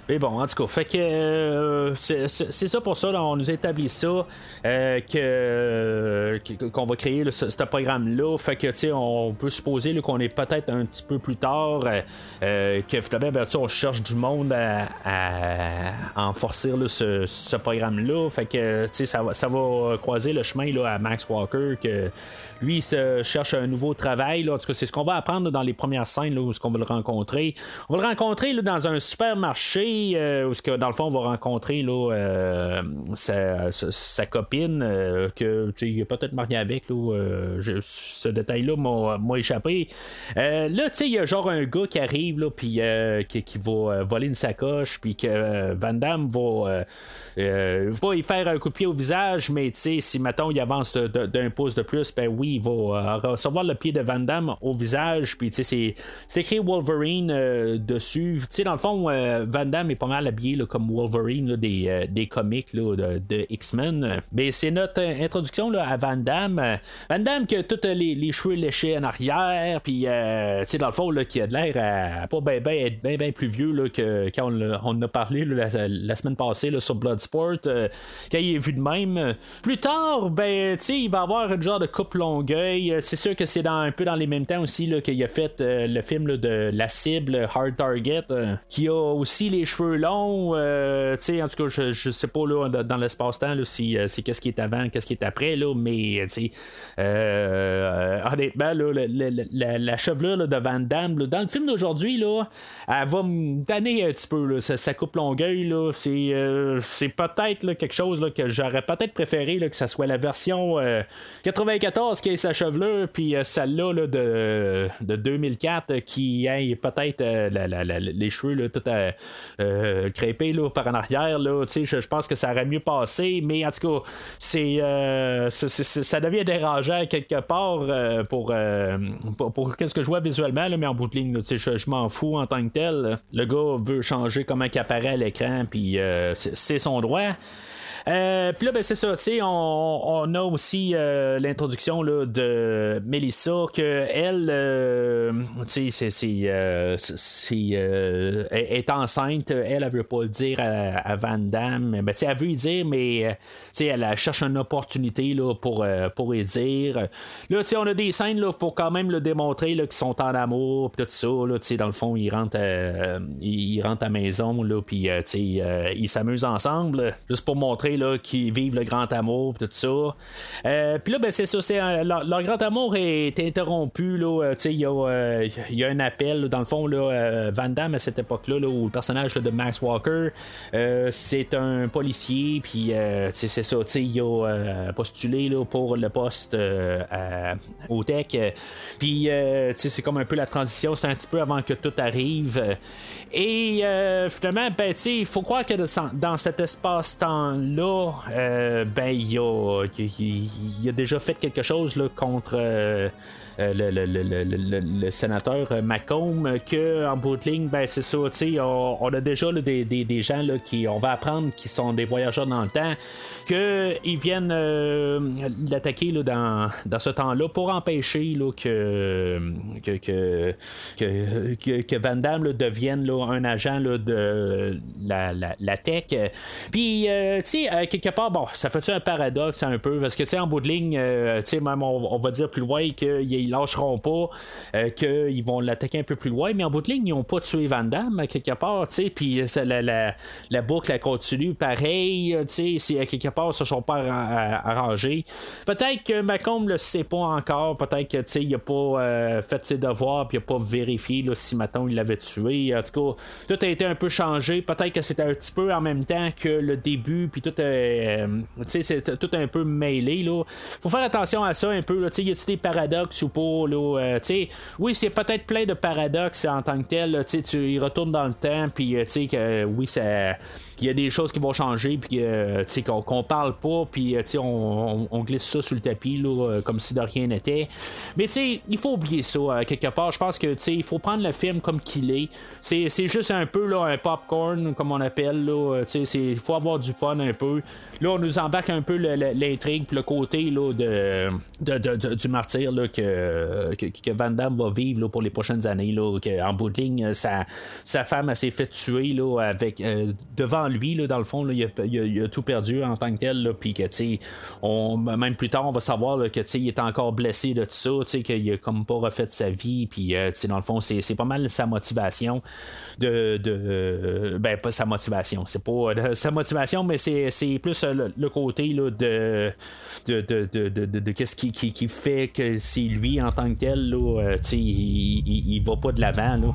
Mais bon, en tout cas, fait que euh, c'est, ça pour ça, on nous établit ça, euh, qu'on va créer ce programme-là. Fait que, tu sais, on peut supposer qu'on est peut-être un petit peu plus tard, euh, euh, que finalement, ben, on cherche du monde à, à, enforcer ce, programme-là. Fait que, tu sais, ça, va- ça va croiser le chemin là, à Max Walker, que lui, il se cherche un nouveau travail. Là. En tout cas, c'est ce qu'on va apprendre dans les premières scènes là, où ce qu'on va le rencontrer. On va le rencontrer dans un supermarché euh, où que, dans le fond, on va rencontrer euh, sa, sa- copine euh, que tu sais, il est peut-être marié avec. Là, ce détail-là m'a, échappé. Euh, là, tu sais, il y a genre un gars qui arrive là, puis euh, qui, va euh, voler une sacoche, puis que Van Damme va, va y faire un coup de pied au visage, mais tu sais, si mettons il avance d'un pouce de plus, ben oui, il va recevoir le pied de Van Damme au visage, puis tu sais, c'est, écrit Wolverine dessus. Tu sais, dans le fond, Van Damme est pas mal habillé là, comme Wolverine là, des, comics là, de, de X-Men. Mais c'est notre introduction là, à Van Damme. Van Damme qui a tous les, cheveux léchés en arrière, puis euh, tu sais, dans le fond, là, qui a de l'air à pas ben, ben, être bien ben plus vieux là, que quand on, a parlé là, la, semaine passée là, sur Bloodsport, euh, quand il est vu de même. Plus tard, ben, tu sais, il va avoir une genre de coupe longueuil. Euh, C'est sûr que c'est dans, un peu dans les mêmes temps aussi qu'il a fait euh, le film de La Cible, Hard Target, euh, qui a aussi les cheveux longs. euh, tu sais, en tout cas, je, je sais pas là, dans dans l'espace-temps si euh, c'est qu'est-ce qui est avant, qu'est-ce qui est après, là, mais tu sais, euh, honnêtement, là, le- la, la chevelure là, de Van Damme, dans le film d'aujourd'hui, elle va me tanner un petit peu, sa coupe longueuil, c'est, euh, c'est peut-être quelque chose que j'aurais peut-être préféré que ça soit la version euh, 94 qui ait sa chevelure, puis euh, celle-là là, de, de 2004 euh, qui ait peut-être euh, la- la- la- les cheveux tout euh, euh, crêpés là, par en arrière. Je, pense que ça aurait mieux passé, mais en tout cas, euh, ça devient dérangeant quelque part euh, pour, euh, pour, pour qu'est-ce que je vois visuellement, là, mais en bout de ligne, je, m'en fous en tant que tel. Le gars veut changer comment il apparaît à l'écran, puis euh, c'est son droit. Euh, Puis là, ben, c'est ça, tu sais, on, a aussi euh, l'introduction de Melissa, que elle, euh, tu sais, c'est, euh, euh, est enceinte, elle, elle veut pas le dire à, à Van Damme, ben, tu sais, elle veut y dire, mais tu elle, cherche une opportunité là, pour, pour y dire. Là, tu sais, on a des scènes là, pour quand même le démontrer qu'ils sont en amour, pis tout ça, là, tu sais, dans le fond, ils rentrent, à, ils, rentrent à maison, là, puis tu sais, ils s'amusent ensemble, juste pour montrer là, qu'ils vivent le grand amour, tout ça. Euh, puis là, ben, c'est ça, c'est, leur, grand amour est interrompu, là, euh, il y, a, euh, y a un appel, dans le fond, là, Van Damme, à cette époque-là, là, où le personnage de Max Walker, c'est un policier, puis c'est ça, il a postulé là, pour le poste au tech, puis c'est comme un peu la transition, c'est un petit peu avant que tout arrive. Et finalement, ben, il faut croire que dans cet espace-temps-là, euh, ben, il a, il, il- a déjà fait quelque chose là, contre. Euh, le, le- le- le- sénateur Macomb, euh, que en bout de ligne, ben c'est ça, on, on a déjà des, des- des gens là, qui, on va apprendre, qui sont des voyageurs dans le temps, qu'ils viennent euh, l'attaquer dans, dans ce temps-là pour empêcher là, que, que, que, que, que- Van Damme devienne un agent de la, la, la tech. Puis, euh, tu sais, quelque part, bon, ça fait un paradoxe un peu, parce que, tu sais, en bout de ligne, tu sais, même on, on va dire plus loin qu'ils lâcheront pas, euh, qu'ils vont l'attaquer un peu plus loin, mais en bout de ligne, ils n'ont pas tué Van Damme, quelque part, puis ça, la, la, la boucle, continue pareil, euh, si quelque part, ils se sont pas arra- arrangés. Peut-être que Macomb le sait pas encore, peut-être que, tu sais, il a pas euh, fait ses devoirs, puis il a pas vérifié, si, maintenant il l'avait tué. En tout cas, tout a été un peu changé. Peut-être que c'était un petit peu en même temps que le début, puis tout, euh, c'est tout un peu mêlé, là. Faut faire attention à ça un peu, là, y a-tu des paradoxes ou euh, oui, c'est peut-être plein de paradoxes en tant que tel, tu y retournes dans le temps, puis, euh, que oui, ça il y a des choses qui vont changer, puis euh, qu'on parle pas, puis euh, on, on- glisse ça sur le tapis, là, euh, comme si de rien n'était. Mais il faut oublier ça, quelque part. Je pense que, il faut prendre le film comme qu'il est. C'est juste un peu, là, un popcorn, comme on appelle, il faut avoir du fun un peu. Là, on nous embarque un peu l'intrigue, le côté, là, de, du martyr, là, que que, Van Damme va vivre là, pour les prochaines années. Là, en bout de ligne, sa, sa femme s'est fait tuer là, avec, devant lui, là, dans le fond, il, a, tout perdu en tant que tel. Puis que, on, même plus tard, on va savoir là, que il est encore blessé de tout ça, qu'il a comme pas refait sa vie. Puis, euh, dans le fond, c'est, pas mal sa motivation de. euh, ben, pas sa motivation. C'est pas euh, sa motivation, mais c'est, plus le, côté de. de, de, de, de, qu'est-ce qui, qui, fait que c'est lui en tant que tel, il, il va pas de l'avant,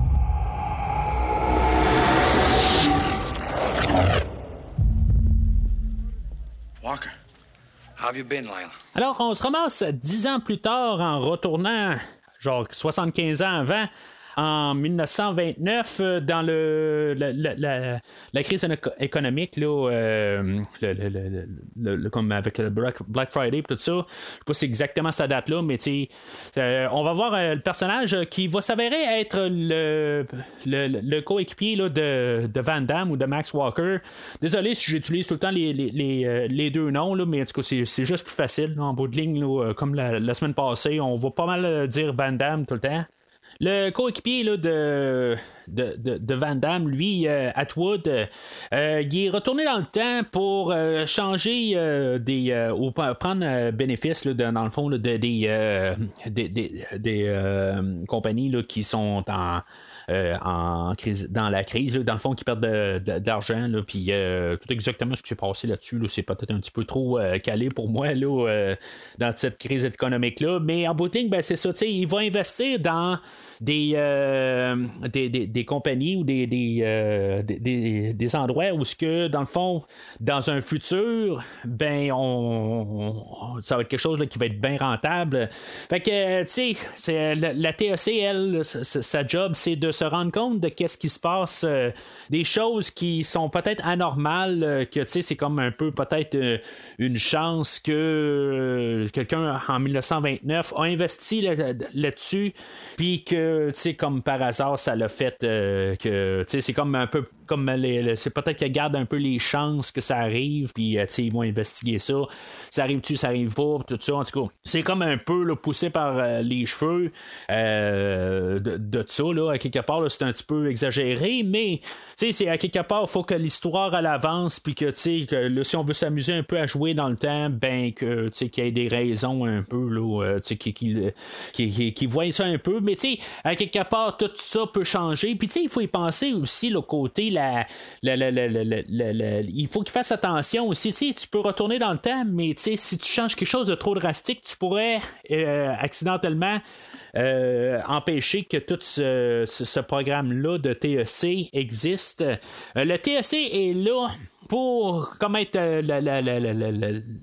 Walker, how have you been, Lila? Alors, on se ramasse dix ans plus tard en retournant, genre 75 ans avant, en 1929, euh, dans la, crise éco- économique, là, euh, le- comme avec le Black, Friday et tout ça. Je sais pas si exactement cette date-là, mais euh, on va voir euh, le personnage qui va s'avérer être le, coéquipier de, Van Damme ou de Max Walker. Désolé si j'utilise tout le temps les, deux noms, mais en tout cas, c'est, juste plus facile. en bout de ligne, comme la, semaine passée, on va pas mal dire Van Damme tout le temps. Le coéquipier de, de, de, Van Damme, lui, euh, Atwood, euh, il est retourné dans le temps pour euh, changer des. ou prendre bénéfice, là, dans le fond, de- des, des, des, des, compagnies là, qui sont en. Euh, en crise, dans la crise, dans le fond, qui perdent de- de- d'argent, là, puis euh, tout exactement ce qui s'est passé là-dessus, là, c'est peut-être un petit peu trop euh, calé pour moi là, euh, dans cette crise économique-là, mais en bout de ligne, ben, c'est ça, il va investir dans des, euh, des, des, des compagnies ou euh, des, des- des endroits où ce que, dans le fond, dans un futur, ben, on, ça va être quelque chose qui va être bien rentable. Fait que, tu sais, la, la TEC, elle, sa- job, c'est de se rendre compte de qu'est-ce qui se passe, euh, des choses qui sont peut-être anormales, que, tu sais, c'est comme un peu peut-être une chance que quelqu'un en 1929 a investi là- là-dessus, puis que, tu sais, comme par hasard, ça l'a fait euh, que, tu sais, c'est comme un peu comme les- c'est peut-être qu'ils gardent un peu les chances que ça arrive, puis euh, ils vont investiguer ça. Ça arrive-tu, ça arrive pas, tout ça. En tout cas, c'est comme un peu poussé par euh, les cheveux euh, de, de ça, là, à quelque part, c'est un petit peu exagéré, mais c'est à quelque part, il faut que l'histoire à l'avance, puis que, que si on veut s'amuser un peu à jouer dans le temps, ben, que, qu'il y ait des raisons un peu, là, euh, qui, qui, qui, voient ça un peu, mais à quelque part, tout ça peut changer, puis il faut y penser aussi, le côté, la, il faut qu'il fasse attention aussi, tu peux retourner dans le temps, mais si tu changes quelque chose de trop drastique, tu pourrais euh, accidentellement euh, empêcher que tout ce, programme-là de TEC existe. Euh, le TEC est là pour comme être euh,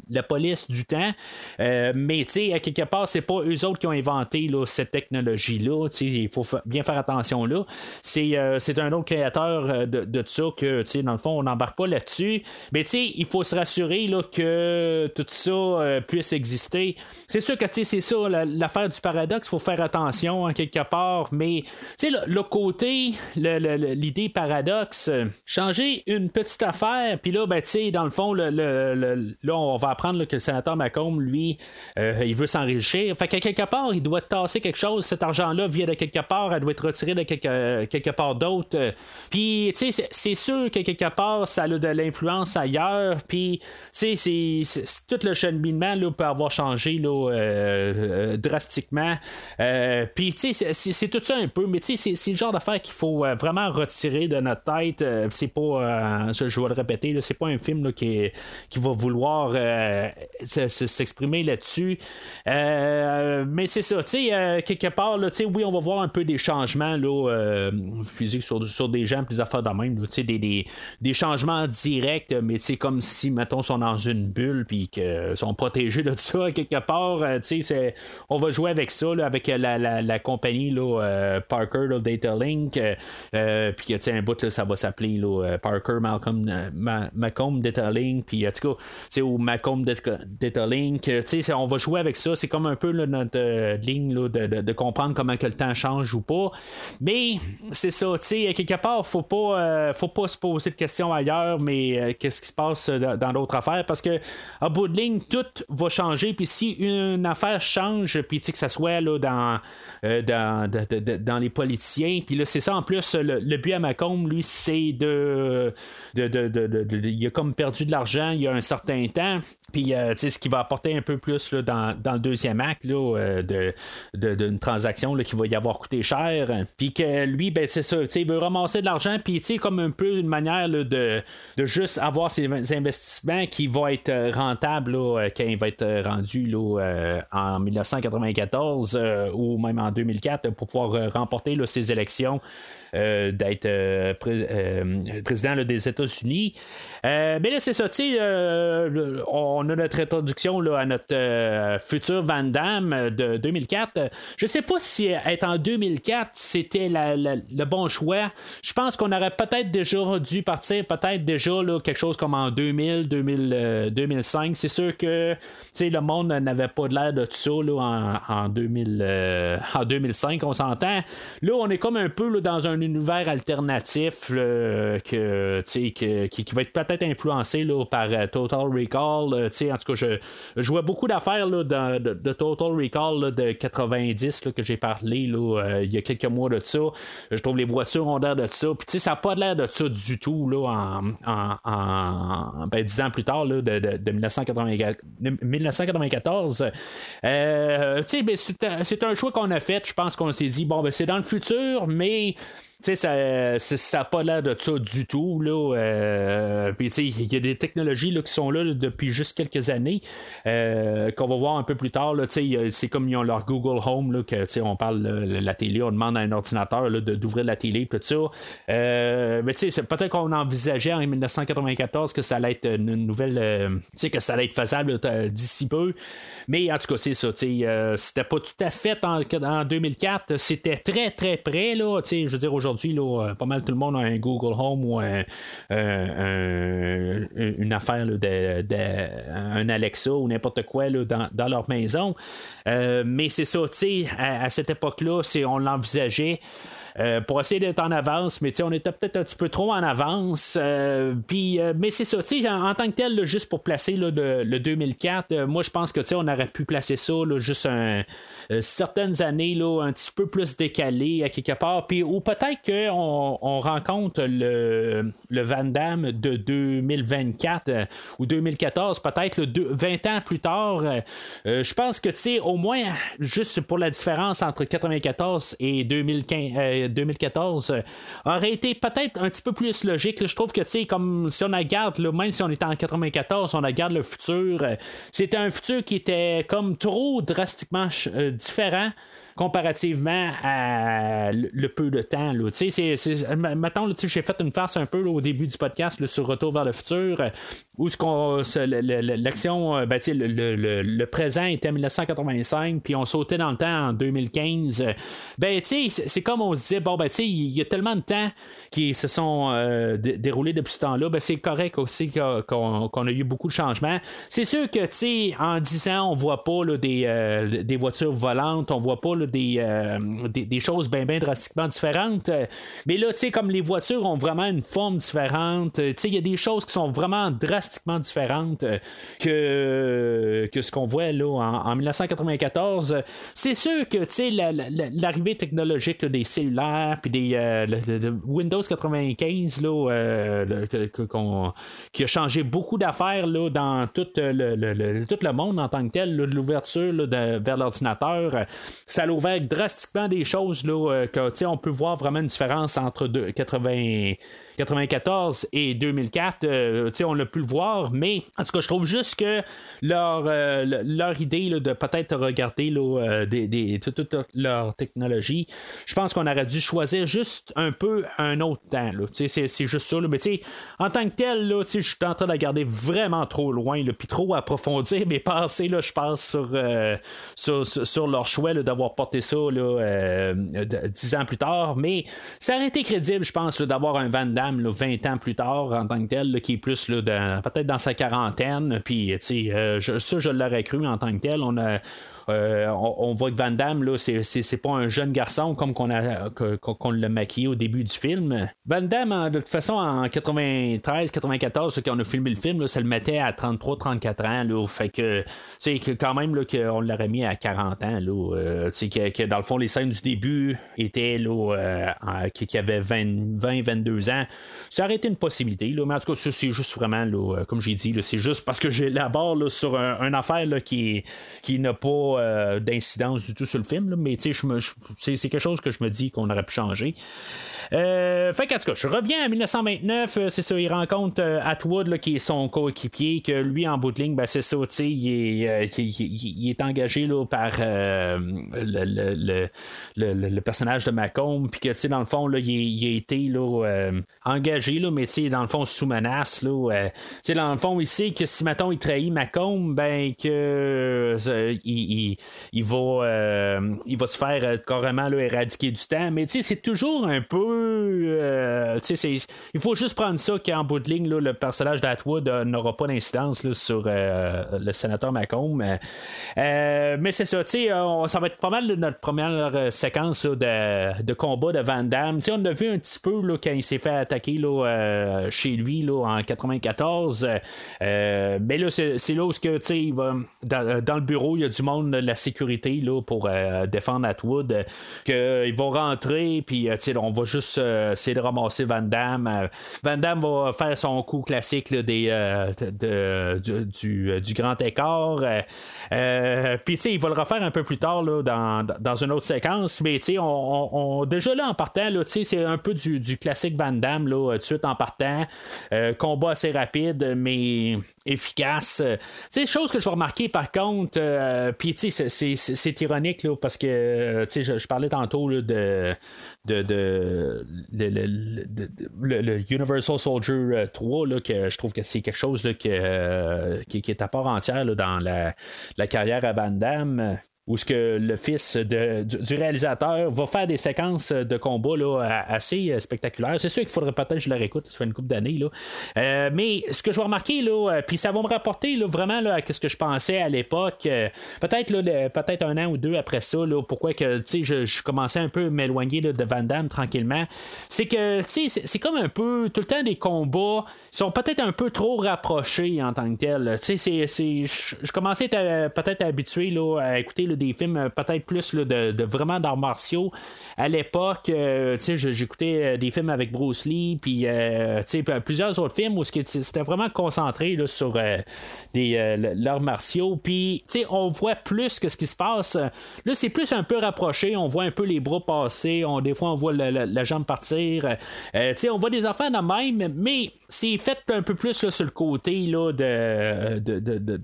la, police du temps. Euh, mais à quelque part, c'est pas eux autres qui ont inventé là, cette technologie-là. Il faut fa- bien faire attention là. C'est, un autre créateur de, de ça que, dans le fond, on n'embarque pas là-dessus. Mais il faut se rassurer là, que tout ça puisse exister. C'est sûr que c'est ça, la- l'affaire du paradoxe, il faut faire attention en quelque part. Mais tu le, côté, l'idée paradoxe, euh, changer une petite affaire, puis là, ben, tu sais, dans le fond, le, là, on va apprendre que le sénateur Macomb, lui, euh, il veut s'enrichir. Fait qu'à quelque part, il doit tasser quelque chose. Cet argent-là vient de quelque part, elle doit être retirée de quelque, quelque part d'autre. Euh, Puis, tu sais, c'est- sûr que quelque part, ça a de l'influence ailleurs. Puis, tu sais, tout le cheminement là, peut avoir changé là, euh, euh, drastiquement. Euh, Puis, tu sais, c'est- c'est c'est tout ça un peu, mais tu sais, c'est- c'est le genre d'affaire qu'il faut euh, vraiment retirer de notre tête. Euh, c'est pas, je je vais le répéter, c'est pas un film là, qui, qui va vouloir s'exprimer là-dessus. Mais c'est ça, tu sais, quelque part, là, oui, on va voir un peu des changements là, physiques sur, sur des gens, des affaires de même, là, tu sais, des, des, des changements directs, mais sais, comme si, mettons, sont dans une bulle, puis qu'ils sont protégés de ça, quelque part, tu sais, c'est- on va jouer avec ça, là, avec la, la, compagnie là, euh, Parker, là, Data Link, euh, euh, puis un bout, là, ça va s'appeler euh, Parker Malcolm, euh, Ma- Macomb Detailing, puis en tout cas, au Macomb sais, on va jouer avec ça. C'est comme un peu notre ligne là, de, de- comprendre comment le temps change ou pas. Mais c'est ça, tu sais, quelque part, faut pas, faut pas se poser de questions ailleurs, mais qu'est-ce qui se passe dans d'autres affaires, parce que à bout de ligne, tout va changer. Puis si une affaire change, puis que ça soit là, dans, euh, dans, les politiciens, puis là, c'est ça en plus, le, but à Macomb, lui, c'est de, Il a comme perdu de l'argent il y a un certain temps. Puis, euh, tu sais, ce qui va apporter un peu plus là, dans, le deuxième acte là, euh, de, d'une transaction là, qui va y avoir coûté cher. Puis que lui, ben, c'est ça, tu sais, il veut ramasser de l'argent, puis tu sais, comme un peu une manière là, de, de juste avoir ces investissements qui vont être rentables là, quand il va être rendu là, en 1994 euh, ou même en 2004 pour pouvoir euh, remporter ces élections. Euh, d'être euh, euh, président des États-Unis. Mais là, c'est ça, tu sais, on a notre introduction là, à notre futur Van Damme de 2004. Je sais pas si être en 2004, c'était le bon choix. Je pense qu'on aurait peut-être déjà dû partir, peut-être déjà là, quelque chose comme en 2000, 2000 euh, 2005. C'est sûr que le monde n'avait pas de l'air de tout ça là, en, en 2000, euh, en 2005, on s'entend. Là, on est comme un peu dans un univers alternatif là, que, que- qui, qui va être peut-être influencé là, par euh, Total Recall. en tout cas, je, je vois beaucoup d'affaires de, de- Total Recall là, de 90 là, que j'ai parlé euh, il y a quelques mois de ça. Je trouve les voitures ont l'air de ça. Puis, ça n'a pas l'air de ça du tout en, en, en- ben, 10 ans plus tard de, de, de 1994. de 1994. Euh, ben, c'est un- un choix qu'on a fait. Je pense qu'on s'est dit, bon, ben, c'est dans le futur, mais sais, ça c'est- ça n'a pas l'air de ça du tout. Là, euh, il y a des technologies là, qui sont là, là, depuis juste quelques années, euh, qu'on va voir un peu plus tard. là, C'est comme ils ont leur Google Home, là, que on parle de la télé, on demande à un ordinateur là, d'ouvrir la télé, tout ça. Euh, mais peut-être qu'on envisageait en 1994 que ça allait être une nouvelle. euh, que ça allait être faisable là, d'ici peu. Mais en tout cas, c'est ça. euh, c'était pas tout à fait en, en 2004. C'était très, très près. Là, je veux dire, aujourd'hui, là, euh, pas mal tout le monde a un Google Home ou un- une affaire, de, un Alexa ou n'importe quoi dans, leur maison. Euh, mais c'est ça, tu sais, à, cette époque-là, on l'envisageait. Euh, pour essayer d'être en avance, mais on était peut-être un petit peu trop en avance. euh, puis, euh, mais c'est ça, en, en tant que tel, juste pour placer le, le 2004, euh, moi je pense que on aurait pu placer ça là, juste certaines années un petit peu plus décalé à quelque part. Puis, ou peut-être qu'on on rencontre le, le Van Damme de 2024 euh, ou 2014, peut-être le deux- 20 ans plus tard. je pense que au moins, juste pour la différence entre 94 et 2015, euh, 2014, euh, aurait été peut-être un petit peu plus logique. Je trouve que, tu sais, comme si on regarde, là, même si on était en 94, on regarde le futur, euh, c'était un futur qui était comme trop drastiquement euh, différent comparativement à le, peu de temps. Là. C'est- Mettons, j'ai fait une farce un peu au début du podcast là, sur Retour vers le futur, euh, où le- le- l'action, euh, ben, le, le- le- présent était en 1985, puis on sautait dans le temps en 2015. euh, Ben, c'est- comme on se disait, bon, ben, il y a tellement de temps qui se sont dé- déroulés depuis ce temps-là, ben, c'est correct aussi qu'on a eu beaucoup de changements. C'est sûr que, en 10 ans, on voit pas là, des, des voitures volantes, on voit pas des, euh, des, des choses bien, bien drastiquement différentes. Mais là, tu sais, comme les voitures ont vraiment une forme différente, euh, tu sais, il y a des choses qui sont vraiment drastiquement différentes euh, que, que ce qu'on voit là en, en 1994. C'est sûr que, tu sais, la- la- la- l'arrivée technologique des cellulaires, puis des Windows 95, là, qui a changé beaucoup d'affaires dans tout le, tout le monde en tant que tel, l'ouverture vers l'ordinateur. Ça a ouvert drastiquement des choses là, euh, que, on peut voir vraiment une différence entre deux- 80 94 et 2004, euh, on a pu le voir, mais en tout cas, je trouve juste que leur, euh, le- leur idée de peut-être regarder euh, des, des- toute, leur technologie, je pense qu'on aurait dû choisir juste un peu un autre temps. C'est, juste ça. là. Mais en tant que tel, je suis en train de la garder vraiment trop loin, puis trop approfondir mes pensées. Je pense sur, euh, sur, sur- sur leur choix d'avoir reporté ça dix ans plus tard, mais ça aurait été crédible, je pense, d'avoir un Van Damme 20 ans plus tard en tant que tel, qui est plus peut-être dans sa quarantaine, puis ça, je l'aurais cru en tant que tel. On a euh, on, voit que Van Damme, là, c'est, pas un jeune garçon comme qu'on, a, qu'on l'a maquillé au début du film. Van Damme, de toute façon, en 93, 94, quand on a filmé le film, ça le mettait à 33, 34 ans. Là, fait que, c'est quand même là, qu'on l'aurait mis à 40 ans. Là, euh, que, que, dans le fond, les scènes du début étaient là, euh, qui, avait 20, 20, 22 ans. Ça aurait été une possibilité. Là, mais en tout cas, c'est juste vraiment, là, comme j'ai dit, c'est juste parce que j'ai la barre sur un, une affaire là, qui, qui n'a pas euh, d'incidence du tout sur le film, mais c'est quelque chose que je me dis qu'on aurait pu changer. Euh, fait qu'en tout cas, je reviens à 1929, euh, c'est ça, il rencontre Atwood, qui est son coéquipier, que lui, en bout de ligne, ben, c'est ça, tu sais, il, il, est engagé là, par le, le, personnage de Macomb, puis que, dans le fond, là, il, a été là, engagé, là, mais, dans le fond, sous menace, là, dans le fond, il sait que si, mettons, il trahit Macomb, ben, que il, il, va, euh, il va se faire euh, carrément éradiquer du temps. Mais c'est toujours un peu. Euh, il faut juste prendre ça qu'en bout de ligne, le personnage d'Atwood n'aura pas d'incidence sur le sénateur Macomb. mais c'est ça, ça va être pas mal de notre première séquence de, de, combat de Van Damme. on a vu un petit peu là, quand il s'est fait attaquer là, chez lui là, en 94. mais là, c'est là où que, il va, dans, dans, le bureau, il y a du monde la sécurité là, pour euh, défendre Atwood, euh, qu'ils vont rentrer, puis euh, on va juste essayer de ramasser Van Damme. Van Damme va faire son coup classique des, du, grand écart. puis il va le refaire un peu plus tard là, dans, dans une autre séquence, mais on, on, déjà là en partant, c'est un peu du, du, classique Van Damme, là, tout de suite en partant. combat assez rapide, mais efficace. C'est chose que je vais remarquer par contre, puis c'est ironique là, parce que je, je parlais tantôt de, de, de, le, Universal Soldier 3, euh, là, que je trouve que c'est quelque chose là, que, qui, qui, est à part entière là, dans la, la carrière à Van Damme où ce que le fils de, du, réalisateur va faire des séquences de combat là, assez euh, spectaculaires. C'est sûr qu'il faudrait peut-être que je la réécoute, ça fait une couple d'années. Euh, mais ce que je vais remarquer, là, euh, puis ça va me rapporter là, vraiment là, à ce que je pensais à l'époque, peut-être là, peut-être un an ou deux après ça, là, pourquoi que je, je commençais un peu à m'éloigner de Van Damme tranquillement, c'est que c'est comme un peu tout le temps des combats sont peut-être un peu trop rapprochés en tant que tel. Je commençais peut-être habitué là, à écouter des films euh, peut-être plus de, vraiment d'arts martiaux. À l'époque, euh, j'écoutais euh, des films avec Bruce Lee, puis plusieurs autres films où c'était vraiment concentré sur des l'arts martiaux. Puis on voit plus que ce qui se passe. Là, c'est plus un peu rapproché. On voit un peu les bras passer. On, des fois, on voit la, jambe partir. on voit des affaires de même, mais c'est fait un peu plus sur le côté là, de, de, de,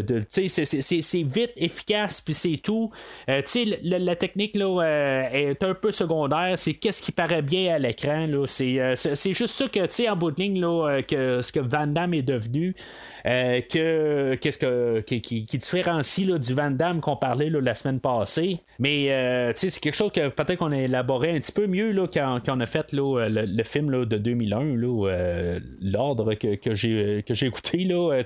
de, c'est vite, efficace, puis c'est tout. Euh, la, la, technique là, euh, est un peu secondaire. C'est qu'est-ce qui paraît bien à l'écran. Euh, c'est juste ça que, tu sais, en bout de ligne, là, que ce que Van Damme est devenu, que qu'est-ce que qui, différencie là, du Van Damme qu'on parlait là, la semaine passée. Mais c'est quelque chose que peut-être qu'on a élaboré un petit peu mieux là, quand, on a fait là, le, film là, de 2001. Là, l'ordre que, que j'ai écouté, là,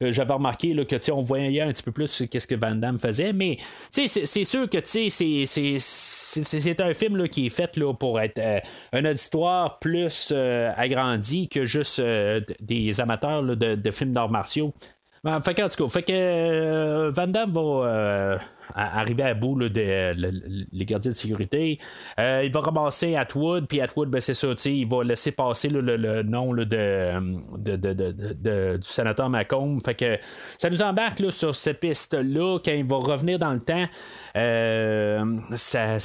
j'avais remarqué là, que on voyait un petit peu plus qu'est-ce que Van Damme faisait, mais c'est sûr que c'est un film là, qui est fait là, pour être euh, un auditoire plus euh, agrandi que juste euh, des amateurs de, de, films d'arts martiaux. que, en tout cas, que Van Damme va arriver à bout de, les gardiens de sécurité. Euh, il va ramasser Atwood, puis Atwood, ben, c'est ça, il va laisser passer le, nom de, du sénateur Macomb. Fait que ça nous embarque sur cette piste-là. Quand il va revenir dans le temps, euh, ça,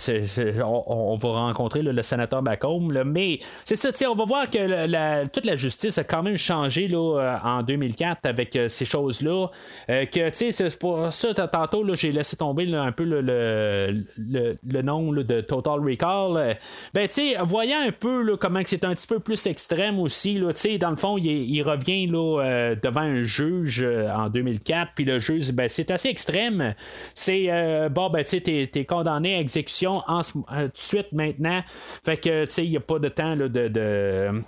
on, va rencontrer le sénateur Macomb. mais c'est ça, on va voir que toute la justice a quand même changé là, en 2004 avec euh, ces choses-là. c'est pour ça, tantôt, j'ai laissé tomber un peu le, le, le- nom de Total Recall, euh, ben, tu sais, voyant un peu là, comment c'est un petit peu plus extrême aussi, tu sais, dans le fond, il, revient là, euh, devant un juge euh, en 2004, puis le juge, ben, c'est assez extrême. C'est, bon, ben, tu sais, t'es, condamné à exécution en tout de suite maintenant. Fait que, tu sais, il n'y a pas de temps de, de,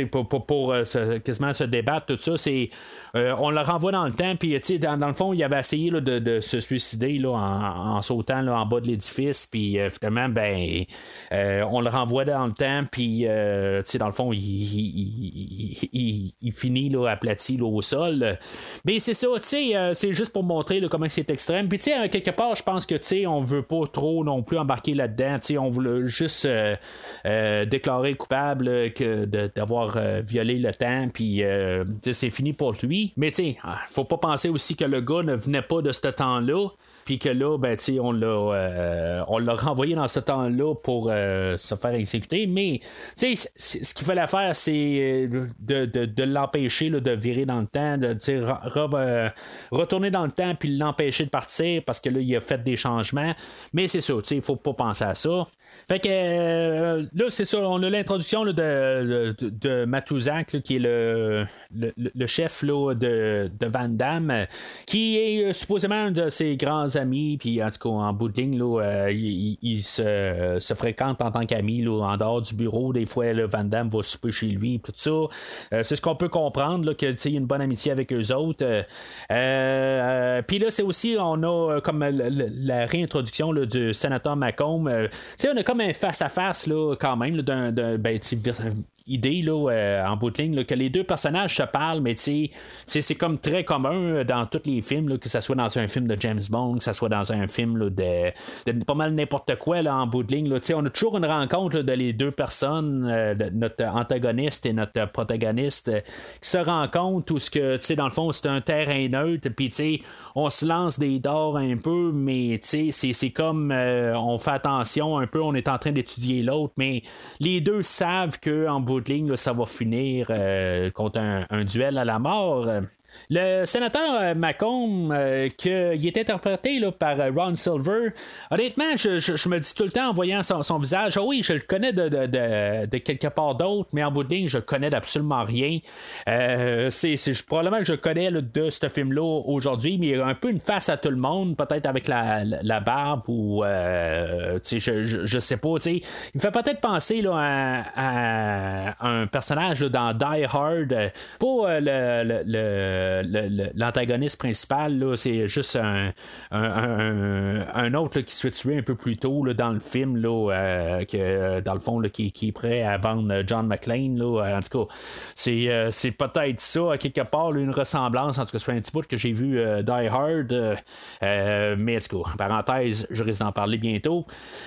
pour, euh, quasiment se débattre, tout ça, c'est. euh, on le renvoie dans le temps, puis dans, dans le fond, il avait essayé de, se suicider là, en, sautant là, en bas de l'édifice, puis euh, finalement, ben, on le renvoie dans le temps, puis dans le fond, il, il, il- finit là, aplati au sol. Mais c'est ça, c'est juste pour montrer comment c'est extrême. Puis quelque part, je pense que on veut pas trop non plus embarquer là-dedans. On voulait juste déclarer coupable que d'avoir euh, violé le temps, puis euh, c'est fini pour lui. Mais tu ah, faut pas penser aussi que le gars ne venait pas de ce temps-là. Puis que là, ben, on l'a, euh, on renvoyé dans ce temps-là pour se faire exécuter. Mais, ce qu'il fallait faire, c'est de, de, l'empêcher de virer dans le temps, de retourner dans le temps, puis l'empêcher de partir parce que là, il a fait des changements. Mais c'est ça, il faut pas penser à ça. Fait que euh, là, c'est ça, on a l'introduction de, de, qui est le, le, chef là, de, de Van Damme, euh, qui est euh, supposément un de ses grands amis, puis en tout cas, en bout de ligne, là, il, se, fréquente en tant qu'ami en dehors du bureau. Des fois, Van Damme va souper chez lui, tout ça. C'est ce qu'on peut comprendre, là, que y a une bonne amitié avec eux autres. Puis là, c'est aussi, on a comme la, réintroduction du sénateur Macomb. On a un face-à-face, là, quand même, d'un, d'un- ben, idée là, euh, en bout de ligne là, que les deux personnages se parlent, mais tu sais, c'est, comme très commun euh, dans tous les films, là, que ce soit dans un film de James Bond, que ce soit dans un film là, de, pas mal n'importe quoi là, en bout de ligne. On a toujours une rencontre de les deux personnes, euh, notre antagoniste et notre protagoniste, qui se rencontrent, où ce que, dans le fond, c'est un terrain neutre, puis on se lance des dards un peu, mais c'est, c'est comme on fait attention un peu, on est en train d'étudier l'autre, mais les deux savent que en bout de ligne, ça va finir euh, contre un duel à la mort. Le sénateur euh, Macomb, euh, que, il est interprété là, par euh, Ron Silver, honnêtement, je, je- me dis tout le temps en voyant son, son visage, ah oui, je le connais de, de, de- quelque part d'autre, mais en bout de ligne, je le connais d'absolument rien. Euh, c'est, probablement que je connais là, de ce film-là aujourd'hui, mais il a un peu une face à tout le monde, peut-être avec la, la, barbe ou, euh, je, je, je sais pas, tu sais. Il me fait peut-être penser là, à, un personnage dans Die Hard, pas euh, le- le- l'antagoniste principal, c'est juste un, un, autre qui se fait tuer un peu plus tôt là, dans le film, là, euh, que, euh, dans le fond, qui, qui est prêt à vendre John McClane. Là, en tout cas, c'est, euh, c'est peut-être ça, à quelque part, une ressemblance. En tout cas, fait un petit bout que j'ai vu euh, Die Hard. euh, euh, mais en tout cas, parenthèse, je risque d'en parler bientôt.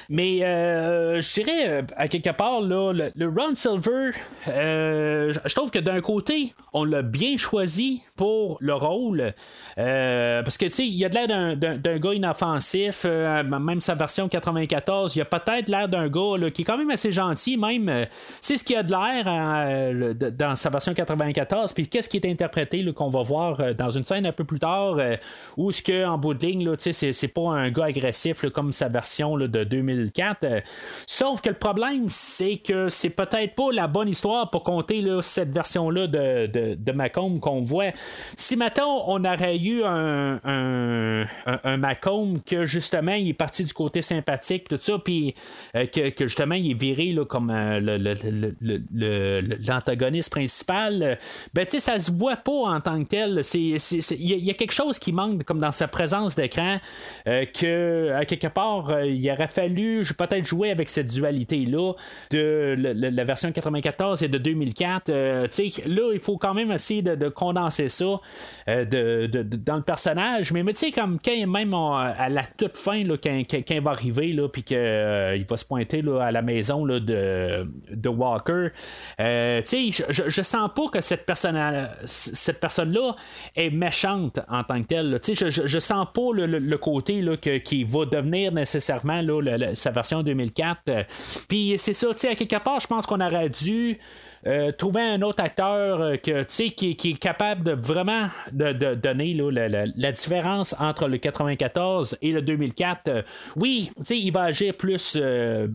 Mais euh, je dirais, euh, à quelque part, le, le Ron Silver, euh, je trouve que d'un côté, on l'a bien choisi pour le rôle. euh, parce que, tu sais, il a de l'air d'un, gars inoffensif, euh, même sa version 94, il a peut-être l'air d'un gars là, qui est quand même assez gentil, même. euh, c'est ce qu'il a de l'air euh, de- dans sa version 94. Puis qu'est-ce qui est interprété qu'on va voir euh, dans une scène un peu plus tard, euh, où ce que en bout de ligne, tu sais, c'est, pas un gars agressif comme sa version là, de 2004. euh, sauf que le problème, c'est que c'est peut-être pas la bonne histoire pour compter là, cette version-là de, de, de Macomb qu'on voit. Si maintenant on aurait eu un, un, Macomb que justement il est parti du côté sympathique, tout ça, puis euh, que, justement il est viré là, comme euh, l'antagoniste principal, euh, ben tu sais, ça se voit pas en tant que tel. Il y, a- quelque chose qui manque comme dans sa présence d'écran, que à quelque part il aurait fallu peut-être jouer avec cette dualité-là de la version 94 et de 2004. euh, tu sais, là, il faut quand même essayer de condenser ça euh, dans le personnage. Mais, mais tu sais, comme quand même à la toute fin, là, quand, il va arriver, là, puis qu'il va se pointer là, à la maison là, de, de Walker, euh, tu sais, je, sens pas que cette personne cette personne-là est méchante en tant que telle. là. Tu sais, je, je, sens pas le, le- côté là, que, qui va devenir nécessairement là, sa version 2004. Euh, Puis c'est ça, tu sais, à quelque part, je pense qu'on aurait dû euh, trouver un autre acteur euh, que, qui, qui est capable de vraiment de, de donner la, différence entre le 94 et le 2004. Euh, oui, il va agir plus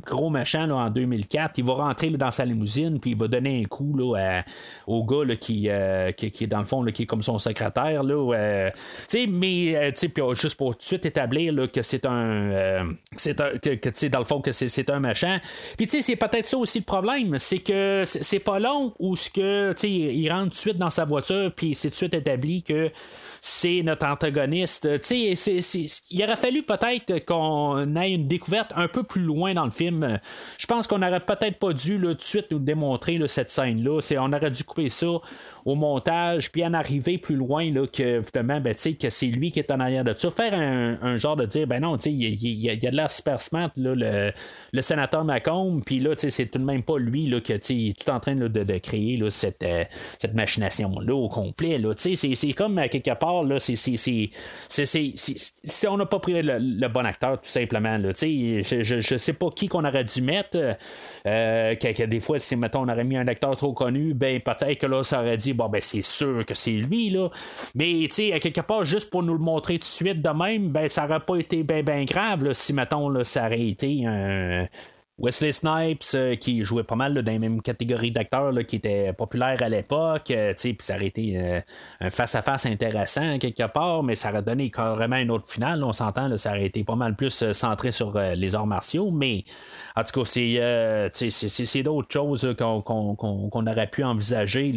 gros machin là, en 2004. Il va rentrer dans sa limousine, puis il va donner un coup là, au gars là, qui, qui, est dans le fond, qui est comme son secrétaire. Là, mais euh, juste pour tout de suite établir que c'est un. un que, dans le fond, que c'est, un machin. Puis c'est peut-être ça aussi le problème, c'est que c'est pas long où ce que, tu sais, il rentre tout de suite dans sa voiture, puis c'est tout de suite établi que c'est notre antagoniste. Tu sais, il aurait fallu peut-être qu'on ait une découverte un peu plus loin dans le film. Je pense qu'on aurait peut-être pas dû là, tout de suite nous démontrer là, cette scène-là. On aurait dû couper ça au montage, puis en arriver plus loin là, que finalement, ben, que c'est lui qui est en arrière de ça. Faire un, un genre de dire, ben non, tu sais, il y, a- il il y a de l'air super smart, le, le sénateur Macomb, puis là, tu sais, c'est tout de même pas lui là, que, il est tout en train de, créer euh, cette machination-là au complet. Là, c'est, c'est comme à quelque part, là, c'est, c'est- on n'a pas pris le, bon acteur, tout simplement. Là, je, je, je sais pas qui qu'on aurait dû mettre. euh, que, des fois, si mettons, on aurait mis un acteur trop connu, ben peut-être que là, ça aurait dit, bon, ben c'est sûr que c'est lui, là. Mais, à quelque part, juste pour nous le montrer tout de suite de même, ben ça aurait pas été ben, ben grave, si, mettons, là, ça aurait été un. Wesley Snipes, euh, qui jouait pas mal dans les mêmes catégories d'acteurs qui étaient populaires à l'époque, euh, puis ça aurait été euh, un face-à-face intéressant quelque part, mais ça aurait donné carrément une autre finale. On s'entend, ça aurait été pas mal plus centré sur les arts martiaux, mais en tout cas, c'est, c'est, c'est- c'est d'autres choses qu'on, qu'on- qu'on- aurait pu envisager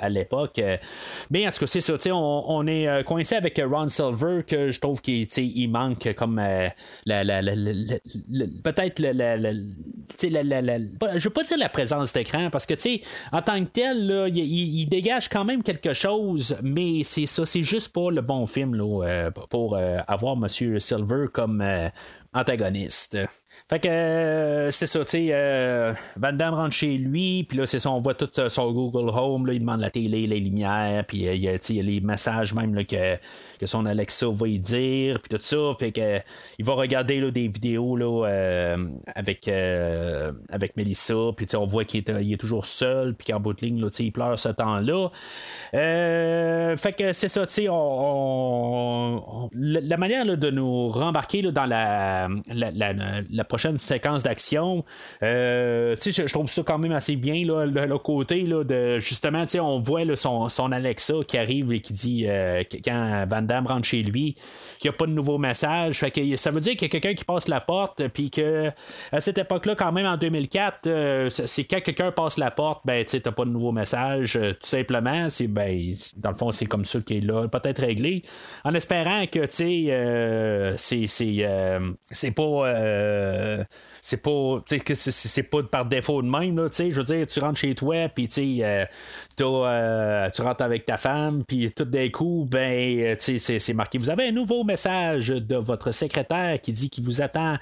à l'époque. Mais en tout cas, c'est ça, on, on est coincé avec Ron Silver, que je trouve qu'il il manque comme la- la- la- la- peut-être la, la- la- je veux pas dire la présence d'écran parce que tu en tant que tel il- il dégage quand même quelque chose mais c'est ça c'est juste pas le bon film là, euh, pour euh, avoir Monsieur Silver comme euh, antagoniste fait que euh, c'est ça, tu sais, euh, Van Damme rentre chez lui, puis là, c'est ça, on voit tout euh, son Google Home, là, il demande la télé, les lumières, puis euh, il y a, les messages même là, que, que son Alexa va y dire, puis tout ça, puis que il va regarder des vidéos là, euh, avec, avec Melissa, puis on voit qu'il est, toujours seul, puis qu'en bout de ligne, il pleure ce temps-là. Fait que c'est ça, tu sais, on, la manière là, de nous rembarquer là, dans la, la, la- la prochaine séquence d'action, euh, je, trouve ça quand même assez bien, là, le, côté là, de justement, on voit son, son Alexa qui arrive et qui dit euh, quand Van Damme rentre chez lui qu'il n'y a pas de nouveau message. Fait que ça veut dire qu'il y a quelqu'un qui passe la porte, puis que à cette époque-là, quand même en 2004, euh, c'est quand quelqu'un passe la porte, ben tu t'as pas de nouveau message, euh, tout simplement. C'est ben, dans le fond, c'est comme ça qu'il est là, peut-être réglé. En espérant que tu sais, c'est c'est c'est pas euh, c'est pas c'est- pas par défaut de même là, je veux dire, tu rentres chez toi, puis euh, euh, tu rentres avec ta femme, puis tout d'un coup, ben, euh, c'est- marqué, vous avez un nouveau message de votre secrétaire qui dit qu'il vous attend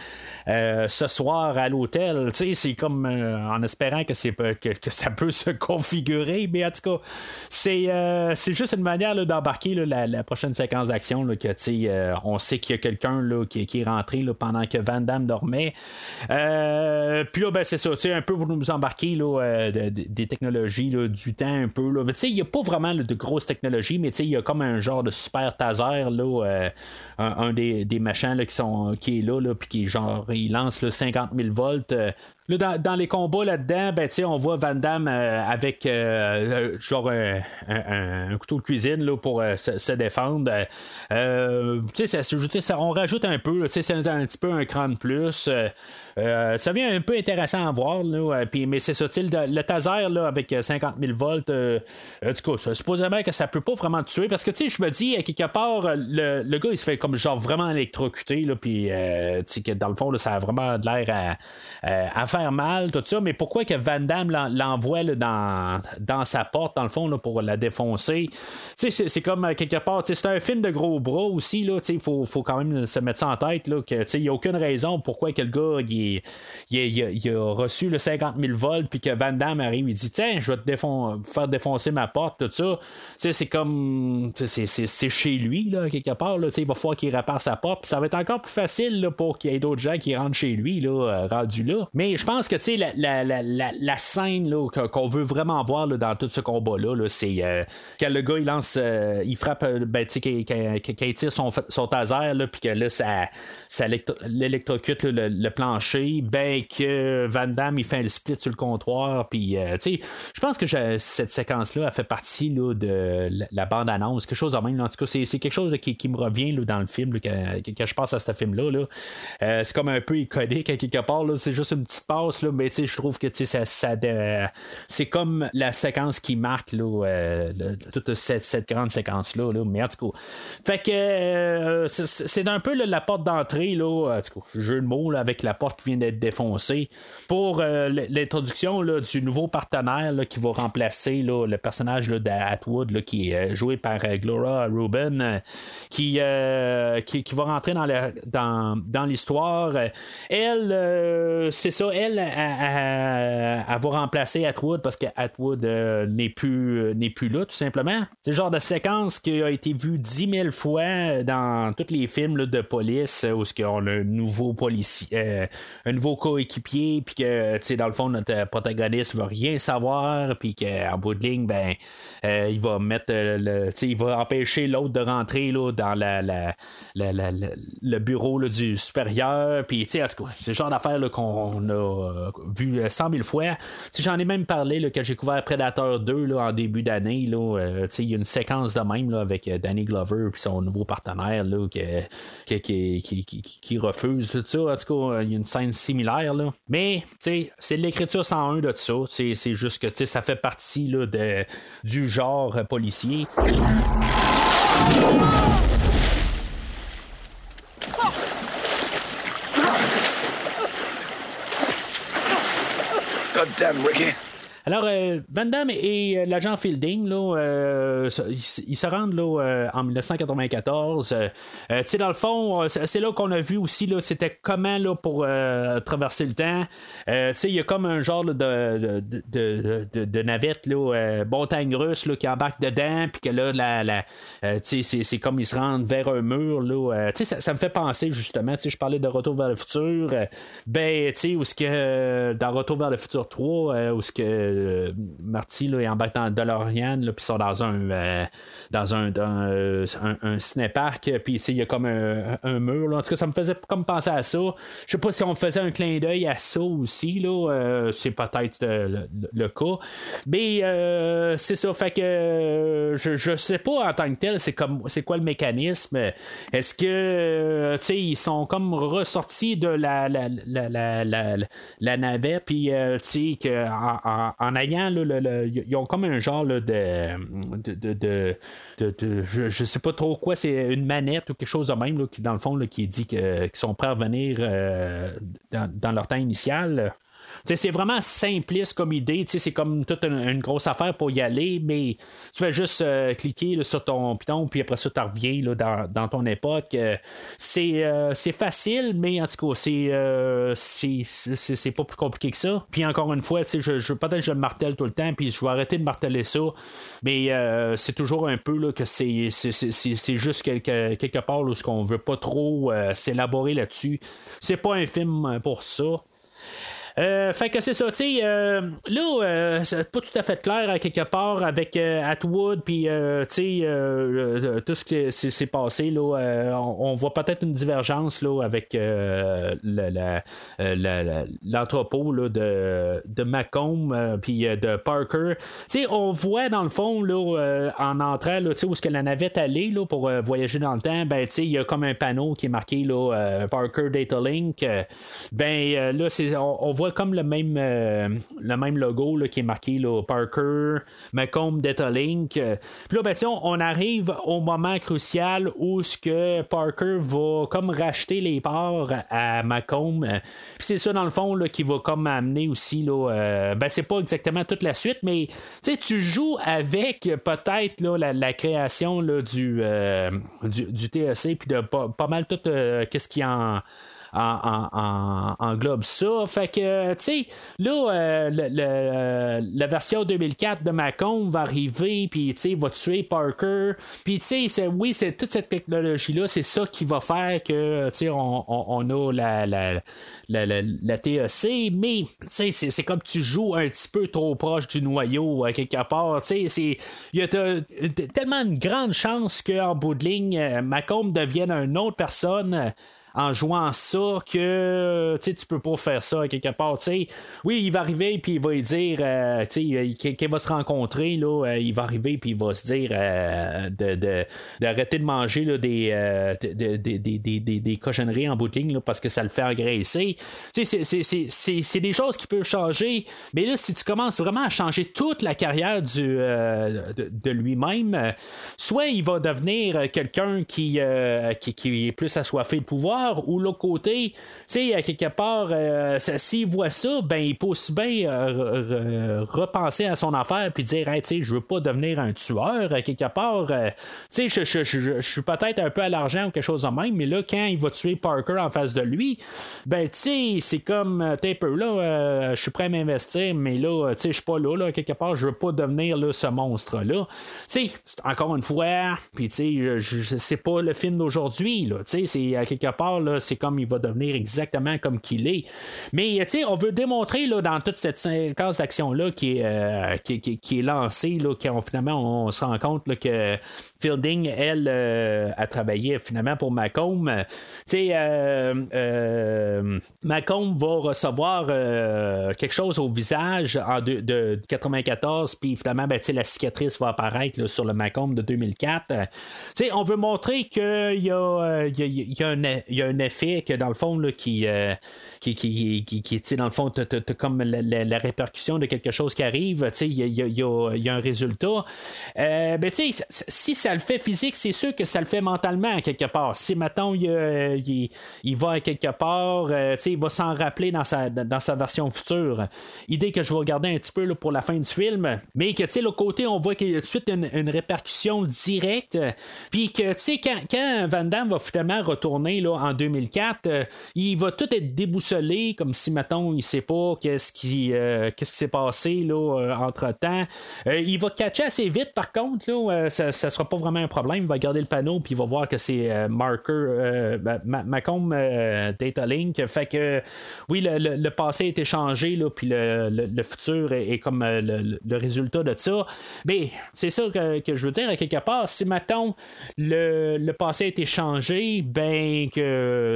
euh, ce soir à l'hôtel. C'est comme en espérant que, c'est, que, que ça peut se configurer, mais en tout cas, c'est, c'est juste une manière d'embarquer la, la prochaine séquence d'action, que on sait qu'il y a quelqu'un qui, qui est rentré là, pendant que Van Damme dormait. Euh, puis là, ben, c'est ça, sais, un peu pour nous embarquer là, euh, de- de- des technologies, là, du temps un peu. Là. Il n'y a pas vraiment de grosses technologies, mais il y a comme un genre de super taser, là, euh, un, des, des machins là, qui, sont, qui est là, là puis qui genre, il lance là, 50 000 volts. euh, Là, dans, dans les combats là-dedans, ben, on voit Van Damme euh, avec euh, euh, genre un, couteau de cuisine là, pour se, défendre. Ça, on rajoute un peu, c'est un, un petit peu un cran de plus. Ça devient un peu intéressant à voir, là, mais c'est ça, le, le taser là, avec euh, 50 000 volts, du coup, ça- supposément que ça peut pas vraiment tuer, parce que je me dis, quelque part, le, le gars, il se fait comme genre vraiment électrocuté, puis dans le fond, ça a vraiment de l'air à, à- à faire mal, tout ça, mais pourquoi que Van Damme l'en- l'envoie dans, dans sa porte, dans le fond, là, pour la défoncer? C'est- comme euh, quelque part, c'est un film de gros bras aussi, il faut, faut quand même se mettre ça en tête, là, que, il n'y a aucune raison pourquoi que le gars, il, il, a, reçu le 50 000 volts, puis que Van Damme arrive, il dit, tiens, je vais te faire défoncer ma porte, tout ça. C'est comme, c'est- chez lui, là, quelque part, là, il va falloir qu'il répare sa porte, ça va être encore plus facile, là, pour qu'il y ait d'autres gens qui rentrent chez lui, là, euh, rendu là. Mais je je pense que tu sais, la, scène qu'on veut vraiment voir dans tout ce combat-là, là, c'est euh, quand le gars il lance, euh, il frappe, euh, ben, tu sais, qu'il- tire son, taser, puis que là, ça, ça électro- l'électrocute le, le plancher, ben que Van Damme il fait un split sur le comptoir, puis euh, tu sais, je pense que cette séquence-là a fait partie de la, bande-annonce, quelque chose de même. En tout cas, c'est, quelque chose qui, me revient dans le film, que je passe à ce film-là. là. C'est comme un peu iconique à quelque part, c'est juste une petite là, mais je trouve que ça, de- c'est comme la séquence qui marque euh, toute cette, cette grande séquence-là. Là. Mais en tout cas, fait que euh, c'est, un peu la porte d'entrée, là, en tout cas, jeu de mots là, avec la porte qui vient d'être défoncée, pour euh, l'introduction du nouveau partenaire qui va remplacer le personnage d'Atwood qui est euh, joué par euh, Glora Rubin, euh, qui, euh, qui, va rentrer dans, la- dans, dans l'histoire. Elle, euh, c'est ça, elle, elle- va remplacer Atwood parce que Atwood euh, n'est plus, n'est plus là, tout simplement. C'est le genre de séquence qui a été vue dix mille fois dans tous les films de police euh, où qu'on a un nouveau policier, euh, un nouveau coéquipier, puis que, dans le fond, notre protagoniste va rien savoir, puis qu'en bout de ligne, ben, euh, il va mettre euh, le, il va empêcher l'autre de rentrer là, dans le bureau du supérieur, puis, c'est le genre d'affaire qu'on a euh, vu euh, cent mille fois. Tu sais, J'en ai même parlé là, quand j'ai couvert Predator 2 là, en début d'année. euh, Il y a une séquence de même là, avec euh, Danny Glover et son nouveau partenaire là, qui, qui, refuse tout ça. En tout cas, il y a une scène similaire. Là. Mais c'est de l'écriture 101 de ça. C'est juste que ça fait partie là, de, du genre euh, policier. God damn, Ricky. Alors, euh, Van Damme et euh, l'agent Fielding, là, euh, ils, se- rendent là, en 1994. Euh, euh, tu sais, dans le fond, c'est là qu'on a vu aussi, c'était comment là, pour traverser le temps. Il y a comme un genre de, de, de, navette, montagne russe, qui embarque dedans, puis que là, la, c'est- comme ils se rendent vers un mur. Là, ça, ça me fait penser justement, je parlais de Retour vers le futur. ben, tu sais, où ce que dans Retour vers le futur 3, euh, où ce que euh, Marty là, il embarque dans DeLorean, puis ils sont dans un euh, dans un, euh, un, puis il y a comme un, mur. En tout cas, ça me faisait comme penser à ça. Je sais pas si on faisait un clin d'œil à ça aussi, là. euh, c'est peut-être le, cas. Mais c'est ça, fait que je, je sais pas en tant que tel, c'est comme c'est quoi le mécanisme? Est-ce que ils sont comme ressortis de la, la, la, la, la, navette, puis tu en, en ayant le- ils ont comme un genre de, de, de, de- je, je sais pas trop quoi, c'est une manette ou quelque chose de même qui dans le fond qui dit qu'ils sont prêts à revenir euh, dans, dans leur temps initial. C'est vraiment simpliste comme idée. C'est comme toute une, grosse affaire pour y aller, mais tu fais juste euh, cliquer là, sur ton piton, puis après ça, tu reviens là, dans, dans ton époque. Euh, c'est euh, c'est facile, mais en tout cas, c'est c'est- pas plus compliqué que ça. Puis encore une fois, je, je, peut-être que je le martèle tout le temps, puis je vais arrêter de marteler ça, mais c'est toujours un peu là, que c'est juste quelque, quelque part où ce qu'on veut pas trop s'élaborer là-dessus. C'est pas un film pour ça. Euh, fait que c'est ça, tu sais, euh, là, euh, c'est pas tout à fait clair à quelque part avec euh, Atwood, puis euh, tu sais, euh, euh, tout ce qui s'est- passé, là, euh, on, voit peut-être une divergence là, avec euh, euh, l'entrepôt là, de, de Macomb, euh, puis euh, de Parker. Tu sais, on voit dans le fond, là, euh, en entrant, là, où est-ce que la navette allait là, pour euh, voyager dans le temps, ben, tu sais, il y a comme un panneau qui est marqué là, euh, Parker Data Link. Euh, ben, euh, là, on, on voit comme le même, euh, le même logo là, qui est marqué Parker, Macomb Data Link. Puis là, ben, on, arrive au moment crucial où ce que Parker va comme racheter les parts à Macomb. Puis c'est ça, dans le fond, là, qui va comme amener aussi, là, euh, ben, c'est pas exactement toute la suite, mais tu joues avec peut-être la, la création du, euh, du, du TEC, puis de pas, pas mal tout euh, qu'est-ce qui en en, en- englobe ça. Fait que, tu sais, là, euh, le- le- la version 2004 de Macomb va arriver, puis, tu sais, va tuer Parker. Puis, tu sais, oui, c'est toute cette technologie-là, c'est ça qui va faire que, tu sais, on, on- on a la, la, la, la- TEC, mais, tu sais, c'est- c'est comme tu joues un petit peu trop proche du noyau, à quelque part. Tu sais, il y a tellement une grande chance qu'en bout de ligne, euh, Macomb devienne une autre personne. Euh, en jouant ça que tu peux pas faire ça quelque part. Oui, il va arriver puis il va dire euh, sais, qu'il va se rencontrer, là, euh, il va arriver puis il va se dire euh, de, de- d'arrêter de manger là, des, euh, de- de- de- des- cochonneries en bout de ligne là, parce que ça le fait engraisser. C'est- des choses qui peuvent changer. Mais là, si tu commences vraiment à changer toute la carrière du, euh, de, lui-même, euh, soit il va devenir euh, quelqu'un qui, euh, qui, qui est plus assoiffé de pouvoir, ou l'autre côté, tu sais, à quelque part, euh, s'il voit ça, ben il peut aussi bien euh, re- re- repenser à son affaire puis dire, hey, tu sais, je veux pas devenir un tueur, à quelque part. euh, tu sais, je, je- je- je suis peut-être un peu à l'argent ou quelque chose de même, mais là, quand il va tuer Parker en face de lui, ben, tu sais, c'est comme, euh, t'es peu là, je suis prêt à m'investir, mais là, tu sais, je suis pas là, là, quelque part, je veux pas devenir là, ce monstre-là. Tu sais, encore une fois, puis tu sais, c'est pas le film d'aujourd'hui, là, tu sais, c'est à quelque part, c'est comme il va devenir exactement comme qu'il est. Mais, on veut démontrer, là, dans toute cette séquence d'action-là qui, est, euh, qui, qui- est lancée, là, finalement, on se rend compte que Fielding, elle, euh, a travaillé finalement pour Macomb. Tu euh, Macomb va recevoir quelque chose au visage en de, de 94, puis finalement, ben, la cicatrice va apparaître sur le Macomb de 2004. Euh, tu sais, on veut montrer qu'il y, y, il y a y un effet que dans le fond, là, qui, euh, qui, qui, qui, dans le fond, comme la, répercussion de quelque chose qui arrive, il y a, y un résultat. Euh, ben, si ça le fait physique, c'est sûr que ça le fait mentalement, quelque part. Si, maintenant il, il, va à quelque part, euh, il va s'en rappeler dans sa, dans sa version future. Idée que je vais regarder un petit peu pour la fin du film, mais que, l'autre côté, on voit qu'il y a tout de suite une, répercussion directe, puis que, quand, quand Van Damme va finalement retourner là, en 2004, euh, il va tout être déboussolé, comme si, mettons, il sait pas qu'est-ce qui, euh, qu'est-ce qui s'est passé là, entre temps. il va catcher assez vite, par contre, là, euh, ça, ça sera pas vraiment un problème. Il va garder le panneau, puis il va voir que c'est euh, marker euh, ben, Ma- Macomb euh, Data Link. Fait que, oui, le, passé a été changé, là, puis le, futur est, comme euh, le, résultat de ça. Mais c'est ça que, que je veux dire, à quelque part. Si, mettons, le, le passé a été changé, ben, que,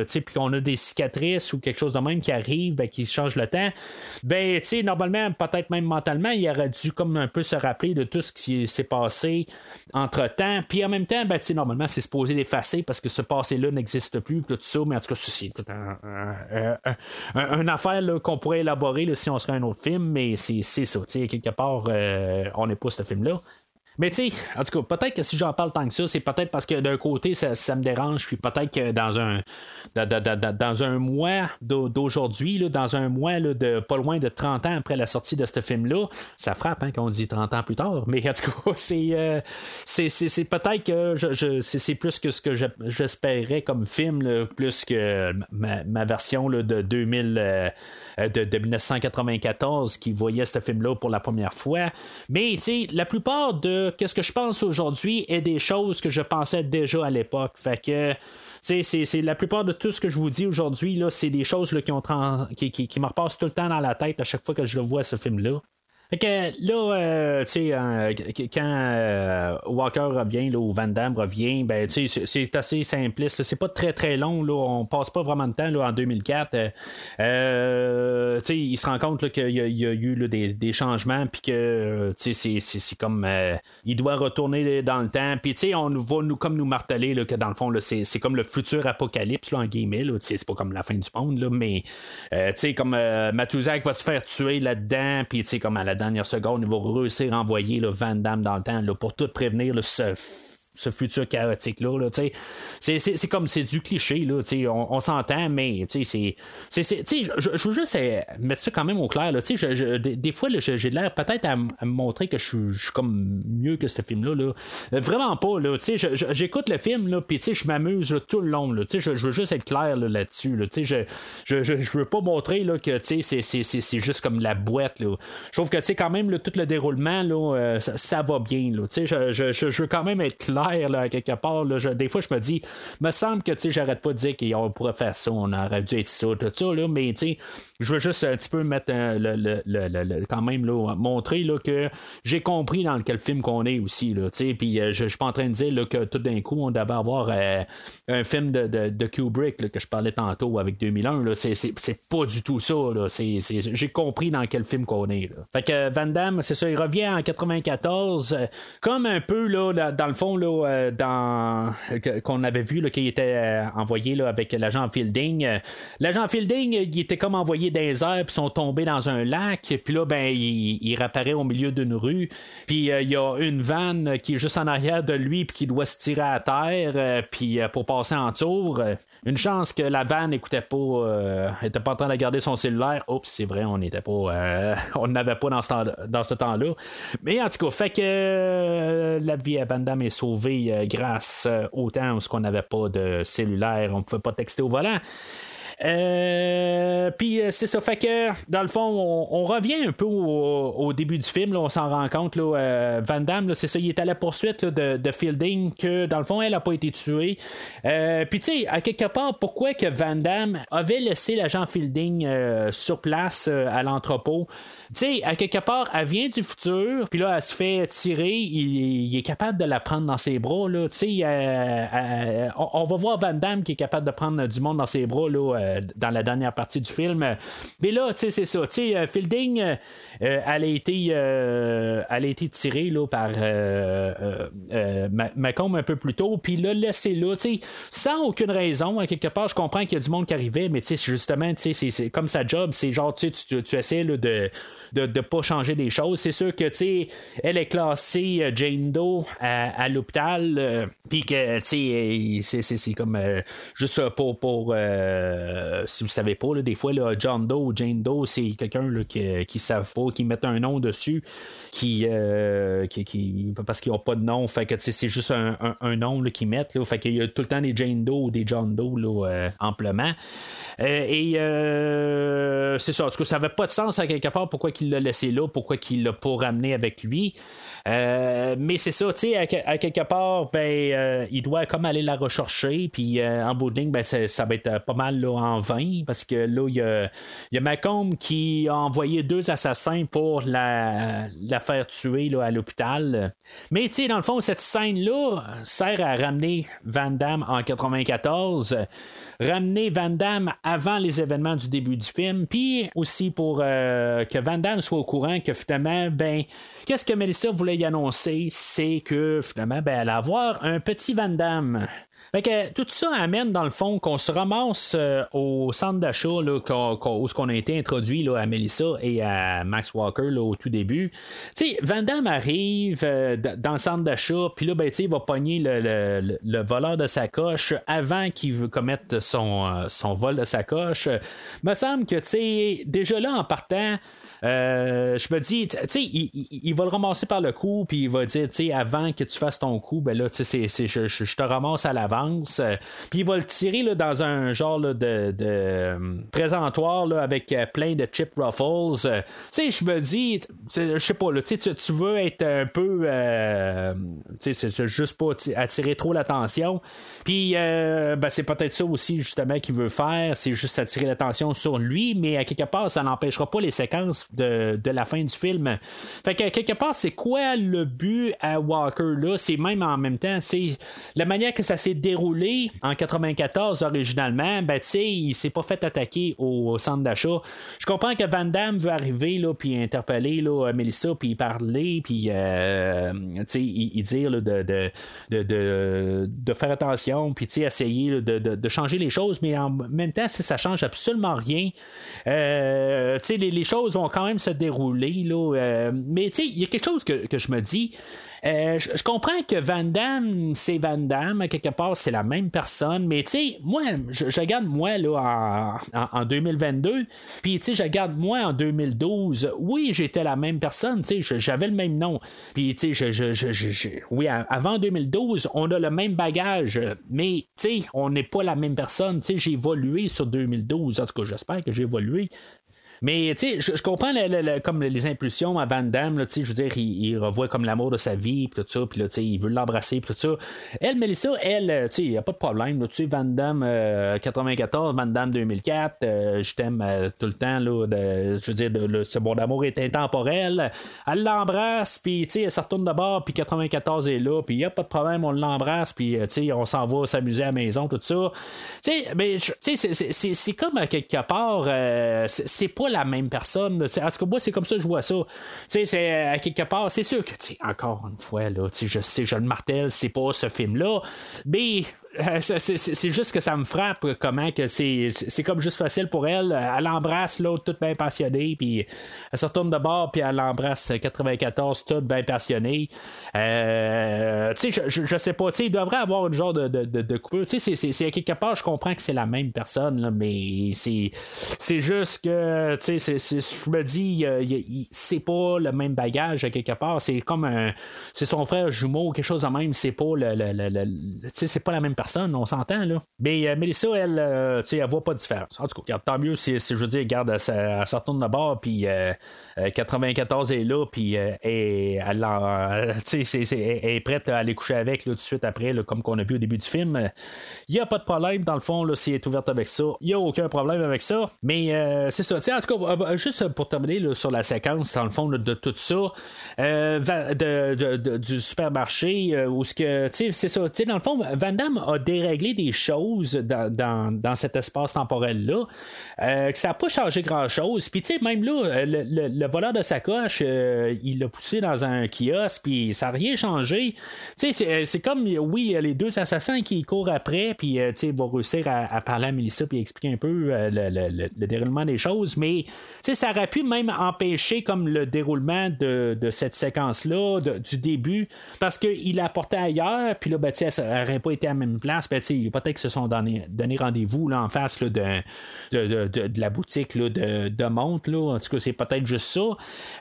sais, puis qu'on a des cicatrices ou quelque chose de même qui arrive, ben, qui change le temps, ben, normalement, peut-être même mentalement, il aurait dû comme un peu se rappeler de tout ce qui s'est passé entre temps. Puis en même temps, ben, normalement, c'est supposé l'effacer parce que ce passé-là n'existe plus, tout ça, mais en tout cas, c'est tout un, un- un- un- une affaire qu'on pourrait élaborer si on serait un autre film, mais c'est c'est ça, quelque part, euh, on n'est pas ce film-là. Mais tu sais, en tout cas, peut-être que si j'en parle tant que ça, c'est peut-être parce que d'un côté, ça, ça me dérange, puis peut-être que dans un dans, un mois d'au- d'aujourd'hui, dans un mois là, de pas loin de 30 ans après la sortie de ce film-là, ça frappe hein, qu'on dit 30 ans plus tard, mais en tout cas, c'est euh, c'est- peut-être que je, je- c'est plus que ce que je- j'espérais comme film, plus que ma, version là, de 2000 euh, de, de 1994 qui voyait ce film-là pour la première fois. Mais tu sais, la plupart de qu'est-ce que je pense aujourd'hui est des choses que je pensais déjà à l'époque. Fait que c'est, la plupart de tout ce que je vous dis aujourd'hui, là, c'est des choses qui, ont qui me repassent tout le temps dans la tête à chaque fois que je le vois ce film-là. Fait que là, euh, tu sais, qu- quand euh, Walker revient, là, ou Van Damme revient, ben, tu sais, c'est- assez simpliste. C'est pas très très long. Là. On passe pas vraiment de temps là, en 2004. Euh, tu sais, il se rend compte qu'il y, a- eu là, des, des changements, puis que tu sais, c'est- comme il doit retourner dans le temps. Puis tu sais, on va nous comme nous marteler que dans le fond, c'est comme le futur apocalypse là, en guillemets. C'est pas comme la fin du monde, là, mais tu sais, comme Matuzak va se faire tuer là-dedans, puis tu sais, comme à la dernière seconde, il va réussir à envoyer là, Van Damme dans le temps pour tout prévenir là, ce ce futur chaotique-là. Là, c'est, comme c'est du cliché, là, on, on s'entend, mais c'est, je, veux juste euh, mettre ça quand même au clair. Là, je, je, des, fois, j'ai l'air peut-être à, me montrer que je suis comme mieux que ce film-là. Là. Euh, vraiment pas. Là, j'écoute le film, puis je m'amuse tout le long. Je, veux juste être clair là, dessus là, je, je, veux pas montrer là, que c'est, juste comme la boîte. Je trouve que quand même, tout le déroulement, là, euh, ça, va bien. Je, veux quand même être clair là, quelque part. Là, des fois, je me dis, me semble que j'arrête pas de dire qu'on pourrait faire ça, on aurait dû être ça, tout ça, là, mais je veux juste un petit peu mettre le, le, le, quand même là, montrer là, que j'ai compris dans quel film qu'on est aussi. Là, puis euh, je, je suis pas en train de dire que tout d'un coup, on devait avoir euh, un film de, de, de Kubrick que je parlais tantôt avec 2001. Là, c'est, pas du tout ça. Là, j'ai compris dans quel film qu'on est. Là. Fait que Van Damme, c'est ça, il revient en 94, euh, comme un peu là, dans, le fond, là, dans, qu'on avait vu qu'il était envoyé là, avec l'agent Fielding. L'agent Fielding, il était comme envoyé dans les airs, puis sont tombés dans un lac, puis là, ben, il, réapparaît au milieu d'une rue, puis il y a une vanne qui est juste en arrière de lui, puis qui doit se tirer à terre, euh, puis euh, pour passer en tour. Euh, une chance que la vanne n'écoutait pas, était pas en train de garder son cellulaire. Oups, c'est vrai, on n'était pas, on n'avait pas dans ce, temps, dans ce temps-là. Mais en tout cas, fait que la vie à Van Damme est sauvée grâce au temps où on n'avait pas de cellulaire, on ne pouvait pas texter au volant. Euh, puis euh, c'est ça, fait que dans le fond, on, revient un peu au, début du film, on s'en rend compte. Euh, Van Damme, c'est ça, il est à la poursuite de, Fielding, que dans le fond, elle n'a pas été tuée. puis tu sais, à quelque part, pourquoi que Van Damme avait laissé l'agent Fielding sur place à l'entrepôt? Tu sais, à quelque part, elle vient du futur, puis là, elle se fait tirer, il, est capable de la prendre dans ses bras, là. Tu sais, on, va voir Van Damme qui est capable de prendre du monde dans ses bras, là euh, dans la dernière partie du film. Mais là, tu sais, c'est ça. Tu sais, euh, Fielding, euh, elle, a été, elle a été tirée là, par Macomb un peu plus tôt, puis là, laissé là, tu sais, sans aucune raison. À quelque part, je comprends qu'il y a du monde qui arrivait, mais tu sais, justement, tu sais, c'est comme sa job, c'est genre, tu, tu, tu essaies là, de de ne pas changer des choses. C'est sûr que, tu sais, elle est classée euh, Jane Doe à, l'hôpital, euh, puis que, tu sais, c'est comme euh, juste pour, pour si vous savez pas, des fois, là, John Doe ou Jane Doe, c'est quelqu'un qui ne savent pas, qui met un nom dessus, qui, qui, parce qu'ils n'ont pas de nom, fait que c'est juste un, un, nom qu'ils mettent, là, fait qu'il y a tout le temps des Jane Doe ou des John Doe là, amplement. et c'est ça, en tout cas, ça n'avait pas de sens à quelque part pourquoi qu'il l'a laissé là, pourquoi qu'il l'a pas ramené avec lui. Euh, mais c'est ça, tu sais, à, quelque part, ben, euh, il doit comme aller la rechercher, puis euh, en bout de ligne, ben, ça, va être pas mal là, en vain, parce que là, il y a, y a Macomb qui a envoyé deux assassins pour la, la faire tuer là, à l'hôpital. Mais tu sais, dans le fond, cette scène-là sert à ramener Van Damme en 94 ramener Van Damme avant les événements du début du film, puis aussi pour que Van Damme soit au courant que finalement, ben, qu'est-ce que Melissa voulait y annoncer, c'est que finalement, ben, elle va avoir un petit Van Damme. Fait que tout ça amène dans le fond qu'on se ramasse euh, au centre d'achat là, où on a été introduit là, à Melissa et à Max Walker au tout début. Tu sais, Van Damme arrive euh, dans le centre d'achat, puis là, ben, il va pogner le, le, voleur de sa coche avant qu'il veut commettre son, euh, son vol de sa coche. Me semble que, tu sais, déjà là, en partant, je me dis, tu sais, il, va le ramasser par le cou, puis il va dire, tu sais, avant que tu fasses ton coup, ben là, tu sais, je, te ramasse à l'avance. puis il va le tirer là, dans un genre de, de euh, présentoir là, avec euh, plein de chip ruffles. tu sais, je me dis, je sais pas, là, tu, tu veux être un peu, tu sais, c'est juste pas attirer trop l'attention. Puis, ben, c'est peut-être ça aussi, justement, qu'il veut faire, c'est juste attirer l'attention sur lui, mais à quelque part, ça n'empêchera pas les séquences de, la fin du film. Fait que quelque part, c'est quoi le but à Walker là? C'est même en même temps, c'est la manière que ça s'est déroulé en 94 originalement, ben tu sais, il s'est pas fait attaquer au, centre d'achat. Je comprends que Van Damme veut arriver là, puis interpeller là, Melissa, puis parler, puis euh, tu sais, dire de, de, de, de, faire attention, puis tu sais, essayer de, changer les choses, mais en même temps, ça change absolument rien. Euh, tu sais, les, choses vont quand même se dérouler. Là, euh, mais tu sais, il y a quelque chose que, je me dis. Euh, je comprends que Van Damme, c'est Van Damme, quelque part, c'est la même personne, mais tu sais, moi, je, regarde moi là, en, en- en 2022, puis tu sais, je regarde moi en 2012, oui, j'étais la même personne, tu sais, j'avais le même nom, puis tu sais, je, je, oui, avant 2012, on a le même bagage, mais tu sais, on n'est pas la même personne, tu sais, j'ai évolué sur 2012, en tout cas, j'espère que j'ai évolué. Mais tu sais, je, comprends comme les impulsions à Van Damme, tu sais, je veux dire, il, revoit comme l'amour de sa vie, puis tout ça, puis là, tu sais, il veut l'embrasser, puis tout ça. Elle, Melissa, elle, euh, tu sais, il n'y a pas de problème, tu sais, Van Damme euh, 94, Van Damme 2004, euh, je t'aime euh, tout le temps, là, je veux dire, le- ce bon d'amour est intemporel. Elle l'embrasse, puis tu sais, elle se retourne de bord, puis 94 est là, puis il n'y a pas de problème, on l'embrasse, puis euh, tu sais, on s'en va s'amuser à la maison, tout ça. Tu sais, mais tu sais, c'est- comme quelque part, euh, c'est c'est la même personne. En tout cas, moi, c'est comme ça que je vois ça. C'est euh, à quelque part, c'est sûr que, encore une fois, là, je sais, je le martèle, c'est pas ce film-là, mais euh, c'est- juste que ça me frappe comment que c'est comme juste facile pour elle. Elle embrasse l'autre toute bien passionnée, puis elle se retourne de bord, puis elle embrasse 94 toute bien passionnée. Euh, tu sais, je, je, sais pas, tu sais, il devrait avoir une genre de, de, de, de. Tu sais, c'est- quelque part, je comprends que c'est la même personne, là, mais c'est juste que, tu sais, je me dis, c'est pas le même bagage à quelque part. C'est comme un. C'est son frère jumeau, quelque chose de même. C'est pas le. le- le- le- tu sais, c'est pas la même personne, on s'entend, là. Mais euh, Mélissa, elle, euh, tu sais, elle voit pas de différence. En tout cas, tant mieux si, si je veux dire, regarde, elle, se- elle se retourne de bord, puis euh, euh, 94 est là, puis euh, elle, tu elle est prête à aller coucher avec là, tout de suite après, comme qu'on a vu au début du film. Il n'y a pas de problème, dans le fond, là, si elle est ouverte avec ça. Il n'y a aucun problème avec ça. Mais euh, c'est ça. Tu sais, En tout cas, euh, juste pour terminer sur la séquence, dans le fond, de tout ça, euh, du supermarché, euh, où ce que, tu sais, c'est ça. Tu sais, dans le fond, Van Damme a déréglé des choses dans, dans, dans cet espace temporel-là, euh, que ça n'a pas changé grand-chose. Puis, tu sais, même là, euh, le, le- le voleur de sacoche, euh, il l'a poussé dans un kiosque, puis ça n'a rien changé. Tu sais, c'est- c'est comme, oui, les deux assassins qui courent après, puis, euh, tu sais, il va réussir à, parler à Melissa, puis expliquer un peu euh, le, le- le- le déroulement des choses, mais, tu sais, ça aurait pu même empêcher comme le déroulement de, de cette séquence-là, du début, parce qu'il apporté ailleurs, puis là, ben, tu sais, ça n'aurait pas été la même place, ben, peut-être qu'ils se sont donné, rendez-vous en face là, de, de, de- de- la boutique là, de, de montre, là. en tout cas, c'est peut-être juste ça.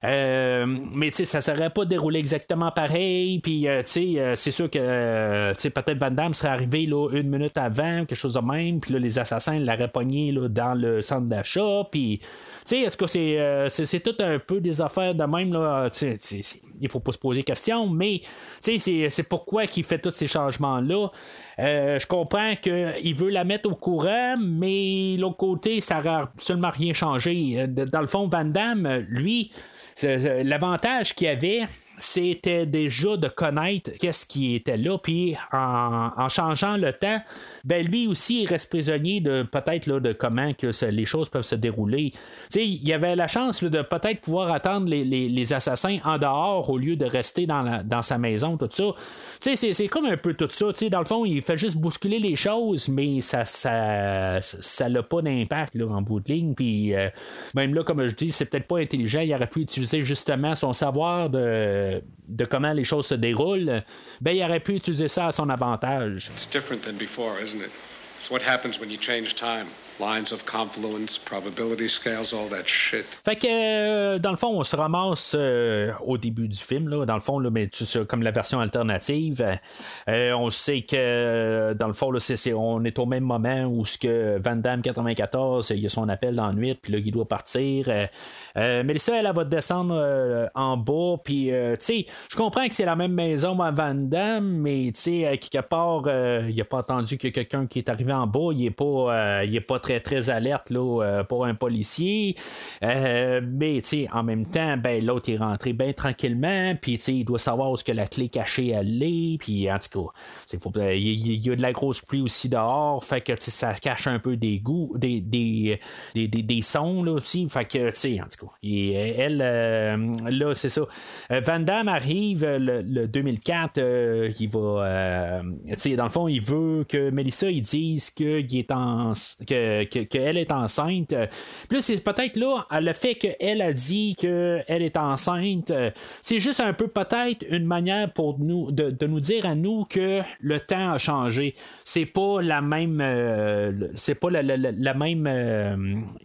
Euh, mais ça serait pas déroulé exactement pareil, puis euh, euh, c'est sûr que peut-être Van Damme serait arrivé là, une minute avant, quelque chose de même, puis là, les assassins l'auraient pogné là, dans le centre d'achat, puis en tout cas, c'est, tout un peu des affaires de même, là, il faut pas se poser question, mais c'est, pourquoi qu'il fait tous ces changements-là. Euh, je comprends qu'il veut la mettre au courant, mais l'autre côté, ça n'aura absolument rien changé. Euh, Dans le fond, Van Damme, lui, l'avantage qu'il avait, c'était déjà de connaître qu'est-ce qui était là, puis en, changeant le temps, ben lui aussi il reste prisonnier de peut-être de comment que les choses peuvent se dérouler. Il y avait la chance là, de peut-être pouvoir attendre les, les- les assassins en dehors au lieu de rester dans, la- dans sa maison, tout ça. C'est, comme un peu tout ça. Dans le fond, il fait juste bousculer les choses, mais ça ça, ça n'a pas d'impact en bout de ligne. Puis euh, même là, comme je dis, c'est peut-être pas intelligent. Il aurait pu utiliser justement son savoir de, de comment les choses se déroulent. Ben, il aurait pu utiliser ça à son avantage. It's different than before, isn't it? It's what happens when you change time. Lines of confluence, probability scales, all that shit. Fait que, euh, dans le fond, on se ramasse euh, au début du film, là, dans le fond, là, mais comme la version alternative. Euh, on sait que, dans le fond, là, c'est, c'est- on est au même moment où ce que Van Damme 94, il y a son appel dans la nuit, puis là, il doit partir. Euh, euh, Mélissa, elle, elle va descendre euh, en bas, puis, euh, tu sais, je comprends que c'est la même maison à Van Damme, mais, tu sais, quelque part, euh, il a pas attendu que quelqu'un qui est arrivé en bas, il est pas, euh, il est pas très, très alerte, là, euh, pour un policier. Euh, mais, en même temps, ben, l'autre est rentré bien tranquillement, puis, il doit savoir où est-ce que la clé cachée, elle est, puis, en tout cas, il y, a de la grosse pluie aussi dehors, fait que, ça cache un peu des goûts, des, des, des, des, des sons, là, aussi, fait que, en tout cas, et, elle, euh, là, c'est ça. Van Damme arrive le, le 2004, euh, il va, dans le fond, il veut que Melissa, dise qu'il est en, que que- qu'elle est enceinte. Euh, Puis là, c'est peut-être là, le fait qu'elle a dit qu'elle est enceinte, euh, c'est juste un peu peut-être une manière pour nous de, nous dire à nous que le temps a changé. C'est pas la même euh, c'est pas la, la- la- même euh,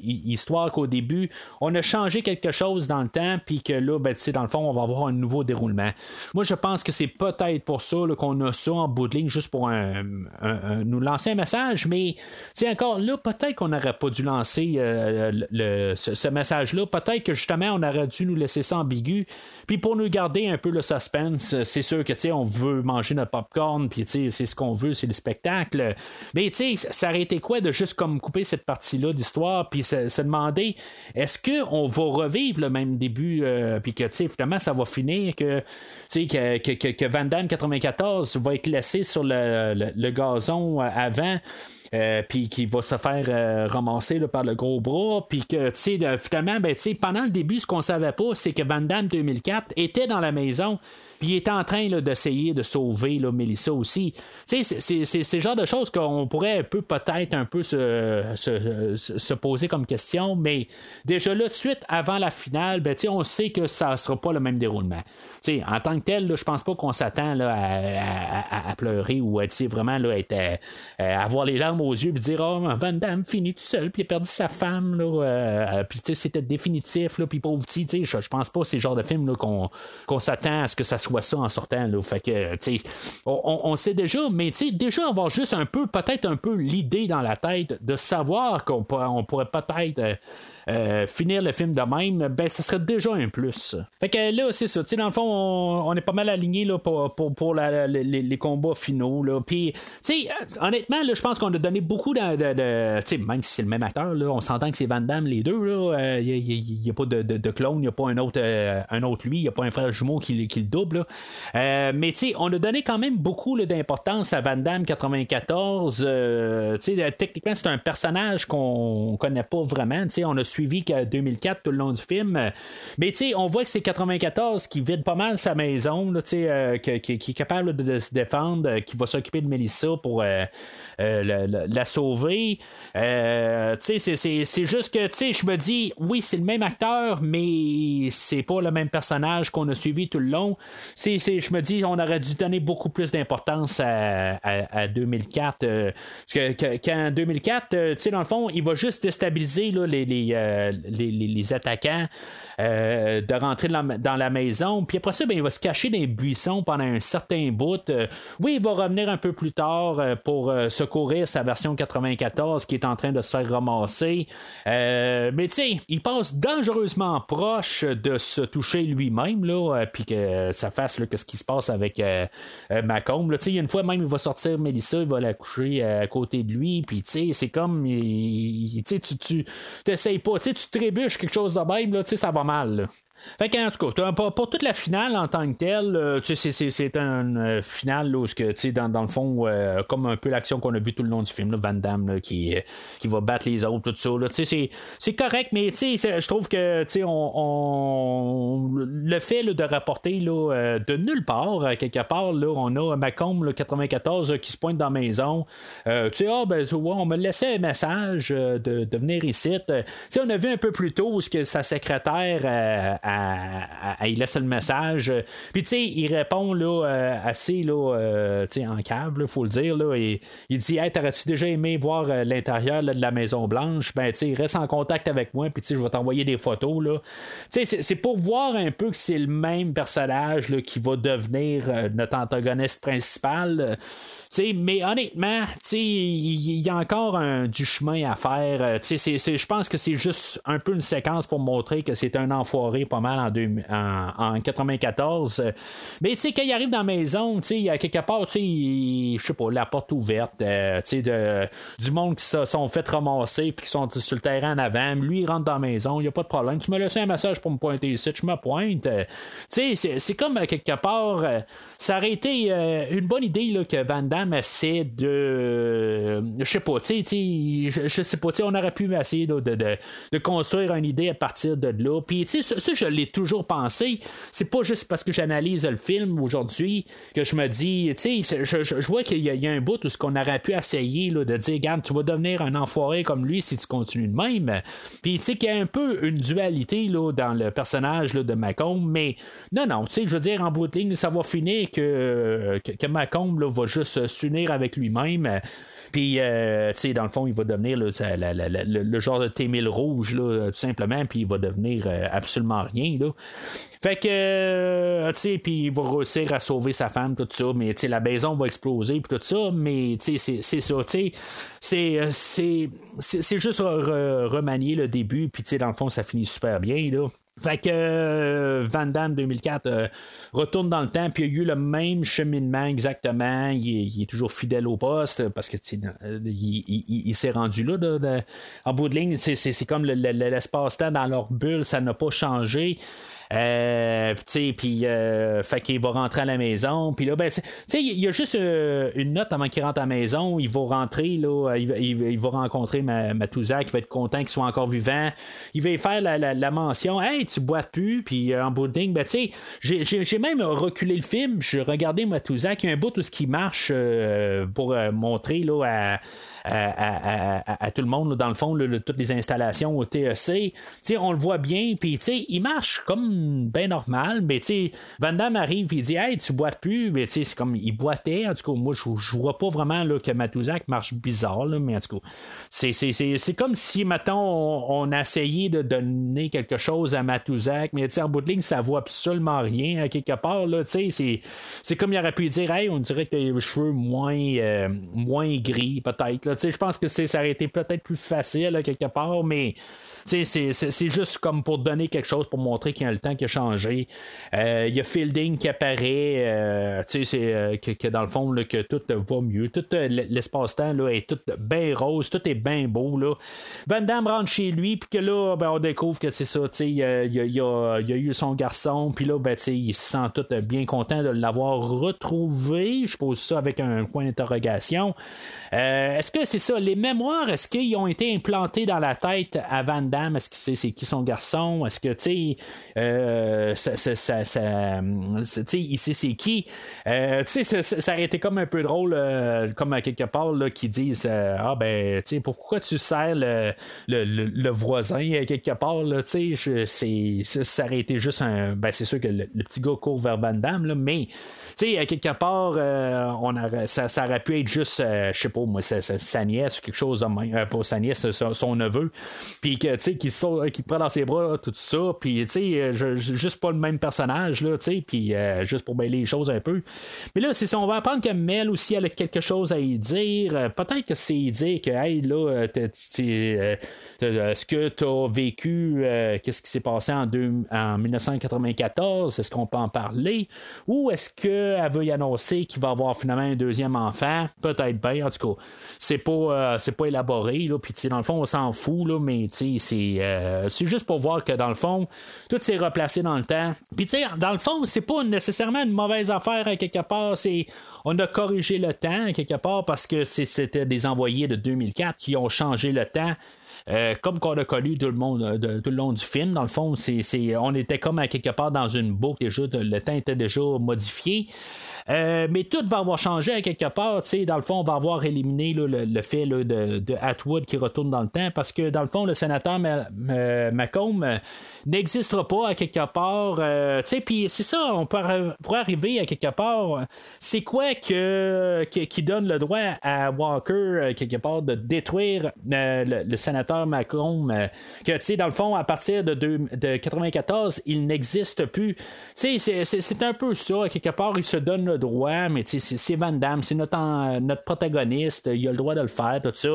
hi- histoire qu'au début. On a changé quelque chose dans le temps, puis que là, ben, dans le fond, on va avoir un nouveau déroulement. Moi, je pense que c'est peut-être pour ça qu'on a ça en bout de ligne, juste pour nous lancer un message, mais sais, encore là, peut-être qu'on n'aurait pas dû lancer euh, le, ce, message-là. Peut-être que justement, on aurait dû nous laisser ça ambigu. Puis pour nous garder un peu le suspense, euh, c'est sûr que tu sais, on veut manger notre popcorn, puis c'est ce qu'on veut, c'est le spectacle. Mais tu sais, ça aurait été quoi de juste comme couper cette partie-là d'histoire, puis se, demander est-ce qu'on va revivre le même début, euh, puis que tu sais, finalement, ça va finir que, tu sais, que, que, que- Van Damme 94 va être laissé sur le, le- gazon avant? Euh, puis qui va se faire euh, ramasser par le gros bras, puis que, tu sais, finalement, ben, pendant le début, ce qu'on savait pas, c'est que Van Damme 2004 était dans la maison, puis il était en train d'essayer de sauver là, Melissa aussi. C'est- le genre de choses qu'on pourrait un peu, peut-être, un peu se, se, se- se poser comme question, mais déjà là, de suite, avant la finale, ben, on sait que ça sera pas le même déroulement. En tant que tel, là, je pense pas qu'on s'attend à, à- à pleurer ou à vraiment là, euh, avoir les larmes aux yeux et dire Oh, Van Damme finit tout seul, puis il a perdu sa femme, euh, euh, puis c'était définitif, puis pauvre petit, je, je pense pas que c'est le genre de film qu'on s'attend à ce que ça soit ça en sortant, là. Fait que, on, on- sait déjà, mais déjà avoir juste un peu, peut-être un peu l'idée dans la tête de savoir qu'on on pourrait peut-être. Euh, euh, finir le film de même, ben ça serait déjà un plus. Fait que là, c'est ça. Dans le fond, on, est pas mal aligné pour, pour, pour les, combats finaux. Là. Puis, euh, honnêtement, je pense qu'on a donné beaucoup de. de- de- même si c'est le même acteur, là, on s'entend que c'est Van Damme, les deux. Il n'y a, pas de, de, clone, il n'y a pas un autre, euh, un autre lui, il n'y a pas un frère jumeau qui, qui le double. Euh, mais, on a donné quand même beaucoup d'importance à Van Damme 94. euh, tu sais, techniquement, c'est un personnage qu'on connaît pas vraiment. On a suivi qu'à 2004 tout le long du film. Mais tu sais, on voit que c'est 94 qui vide pas mal sa maison, là, euh, que- qui, qui est capable de, se défendre, euh, qui va s'occuper de Melissa pour euh, euh, la, sauver. Tu sais, c'est- juste que, tu sais, je me dis, oui, c'est le même acteur, mais c'est pas le même personnage qu'on a suivi tout le long. Je me dis, on aurait dû donner beaucoup plus d'importance à, à- à 2004. euh, parce que, que- qu'en 2004, euh, tu sais, dans le fond, il va juste déstabiliser là, les, euh, les, attaquants euh, de rentrer dans la, maison. Puis après ça, ben, il va se cacher dans les buissons pendant un certain bout. Euh, oui, il va revenir un peu plus tard pour secourir sa version 94 qui est en train de se faire ramasser. Mais tu sais, il passe dangereusement proche de se toucher lui-même, là, puis que ça fasse là, qu'est-ce qui se passe avec Macomb. une fois même, il va sortir Mélissa, il va la coucher à côté de lui, puis tu sais, c'est comme, il- tu tu t'essayes pas, sais, tu trébuches quelque chose de même, là, ça va mal. Fait qu'en tout cas, pour, toute la finale en tant que telle, euh, c'est- un euh, final là, où que, dans, dans le fond, euh, comme un peu l'action qu'on a vue tout le long du film, Van Damme là, qui, euh, qui va battre les autres, tout ça. C'est correct, mais je trouve que on, le fait de rapporter de nulle part, quelque part, on a Macomb là, 94 euh, qui se pointe dans la maison. Tu sais, ah, ben, on me laissait un message de, de venir ici. On a vu un peu plus tôt ce que sa secrétaire il laisse le message. Puis tu sais, il répond là, euh, assez là, euh, en cave, il faut le dire. Là, il dit Hey, t'aurais-tu déjà aimé voir euh, l'intérieur de la Maison Blanche? Ben tu sais, reste en contact avec moi, puis tu sais, je vais t'envoyer des photos. Là. Tu sais, c'est- pour voir un peu que c'est le même personnage là, qui va devenir notre antagoniste principal. Euh, tu sais, mais honnêtement, il y, a encore du chemin à faire. Euh, je pense que c'est juste un peu une séquence pour montrer que c'est un enfoiré pas mal en, deux- en, en 94. Euh, Mais quand il arrive dans la maison, il y a quelque part, je sais pas, la porte ouverte, euh, de- du monde qui se sont fait ramasser puis qui sont sur le terrain en avant. Lui, il rentre dans la maison, il n'y a pas de problème. Tu me laisses un message pour me pointer ici, je me pointe. Euh, c'est- comme quelque part, ça aurait été une bonne idée là, que Van Damme essaie de. euh, je sais pas, tu sais, je, sais pas, on aurait pu essayer de, de, construire une idée à partir de là. Puis, tu sais, ça, ça, je l'ai toujours pensé. C'est pas juste parce que j'analyse le film aujourd'hui que je me dis, tu sais, je, je, vois qu'il y, a un bout où ce qu'on aurait pu essayer là, de dire, regarde, tu vas devenir un enfoiré comme lui si tu continues de même. Puis, tu sais, qu'il y a un peu une dualité là, dans le personnage là, de Macomb, mais non, non, tu sais, je veux dire, en bout de ligne, ça va finir que, que, que Macomb là, va juste s'unir avec lui-même. Puis, euh, tu sais, dans le fond, il va devenir le, genre de T-1000 rouge, là, tout simplement, puis il va devenir euh, absolument rien. Fait que, euh, tu sais, puis il va réussir à sauver sa femme, tout ça, mais tu sais, la maison va exploser, puis tout ça, mais tu sais, c'est ça, tu sais, c'est juste remanier le début, puis tu sais, dans le fond, ça finit super bien, là. Fait que euh, Van Damme 2004 euh, retourne dans le temps, puis il a eu le même cheminement exactement. Il est, toujours fidèle au poste parce que euh, il, s'est rendu là. en bout de ligne, c'est comme l'espace-temps dans leur bulle, ça n'a pas changé. Euh, puis, euh, fait qu'il va rentrer à la maison. Puis là, ben, il y a juste euh, une note avant qu'il rentre à la maison. Il va rentrer, là, il, va rencontrer ma, Matouza qui va être content qu'il soit encore vivant. Il va faire la, mention Hey, tu bois plus. Puis en bout de ligne, ben, tu sais, j'ai même reculé le film. Je regardais Matouza qui a un bout où ce qui marche pour montrer là, à à, tout le monde, dans le fond, toutes les installations au TEC. on le voit bien, puis il marche comme bien normal, mais Van Damme arrive et il dit Hey, tu boites plus, mais c'est comme il boitait. En tout cas, moi, je, vois pas vraiment là, que Matuzak marche bizarre, mais en tout cas, c'est comme si, maintenant on, a essayé de donner quelque chose à Matuzak, mais en bout de ligne, ça vaut absolument rien, à quelque part. C'est comme il aurait pu dire Hey, on dirait que tu as les cheveux moins, euh, moins gris, peut-être. Je pense que ça aurait été peut-être plus facile quelque part, mais c'est juste comme pour donner quelque chose pour montrer qu'il y a le temps qui a changé. Euh, il y a Fielding qui apparaît, euh, c'est euh, que, dans le fond que tout va mieux. Tout l'espace-temps est tout bien rose, tout est bien beau. Là. Van Damme rentre chez lui, puis que là, ben, on découvre que c'est ça, il y a, y, a, eu son garçon, puis là, ben, il se sent tout bien content de l'avoir retrouvé. Je pose ça avec un point d'interrogation. est-ce que c'est ça, les mémoires, est-ce qu'ils ont été implantés dans la tête à Van est-ce qu'il sait c'est qui son garçon? Est-ce que, tu sais, euh, ça, il sait c'est qui? Euh, tu sais, ça, aurait été comme un peu drôle, euh, comme à quelque part, là, qui disent Ah, ben, tu sais, pourquoi tu sers le, le, voisin quelque part, là, tu sais, ça aurait été juste un. Ben, c'est sûr que le, petit gars court vers Van là, mais, tu sais, à quelque part, on ça, ça, aurait pu être juste, je sais pas, moi, sa, nièce ou quelque chose de pas sa nièce, son, son neveu, puis que, qui, qui prend dans ses bras, tout ça. Puis, tu sais, euh, juste pas le même personnage, là, tu sais, puis euh, juste pour mêler les choses un peu. Mais là, c'est si on va apprendre que Mel aussi, elle a quelque chose à y dire. Euh, peut-être que c'est dire que, hey, là, est-ce que tu as vécu, qu'est-ce qui s'est passé en, en 1994? Est-ce qu'on peut en parler? Ou est-ce qu'elle veut y annoncer qu'il va avoir finalement un deuxième enfant? Peut-être bien, en tout cas. C'est pas, pas élaboré, là. Puis, dans le fond, on s'en fout, là, mais, tu sais, euh, c'est juste pour voir que dans le fond, tout s'est replacé dans le temps. Puis tu sais, dans le fond, c'est pas nécessairement une mauvaise affaire à quelque part. C'est on a corrigé le temps à quelque part parce que c'était des envoyés de 2004 qui ont changé le temps. Euh, comme qu'on a connu tout le, monde, de, tout le long du film, dans le fond, c'est, on était comme à quelque part dans une boucle déjà, le temps était déjà modifié. Euh, mais tout va avoir changé à quelque part. Dans le fond, on va avoir éliminé le, fait de, de, Atwood qui retourne dans le temps parce que dans le fond, le sénateur Macomb euh, n'existera pas à quelque part. Euh, puis c'est ça, on pourrait arriver à quelque part. C'est quoi que, qui donne le droit à Walker, quelque part, de détruire le, sénateur Macomb? que, dans le fond, à partir de, de 94, il n'existe plus. C'est un peu ça, à quelque part, il se donne droit, mais c'est Van Damme, c'est notre, notre protagoniste, il a le droit de le faire, tout ça.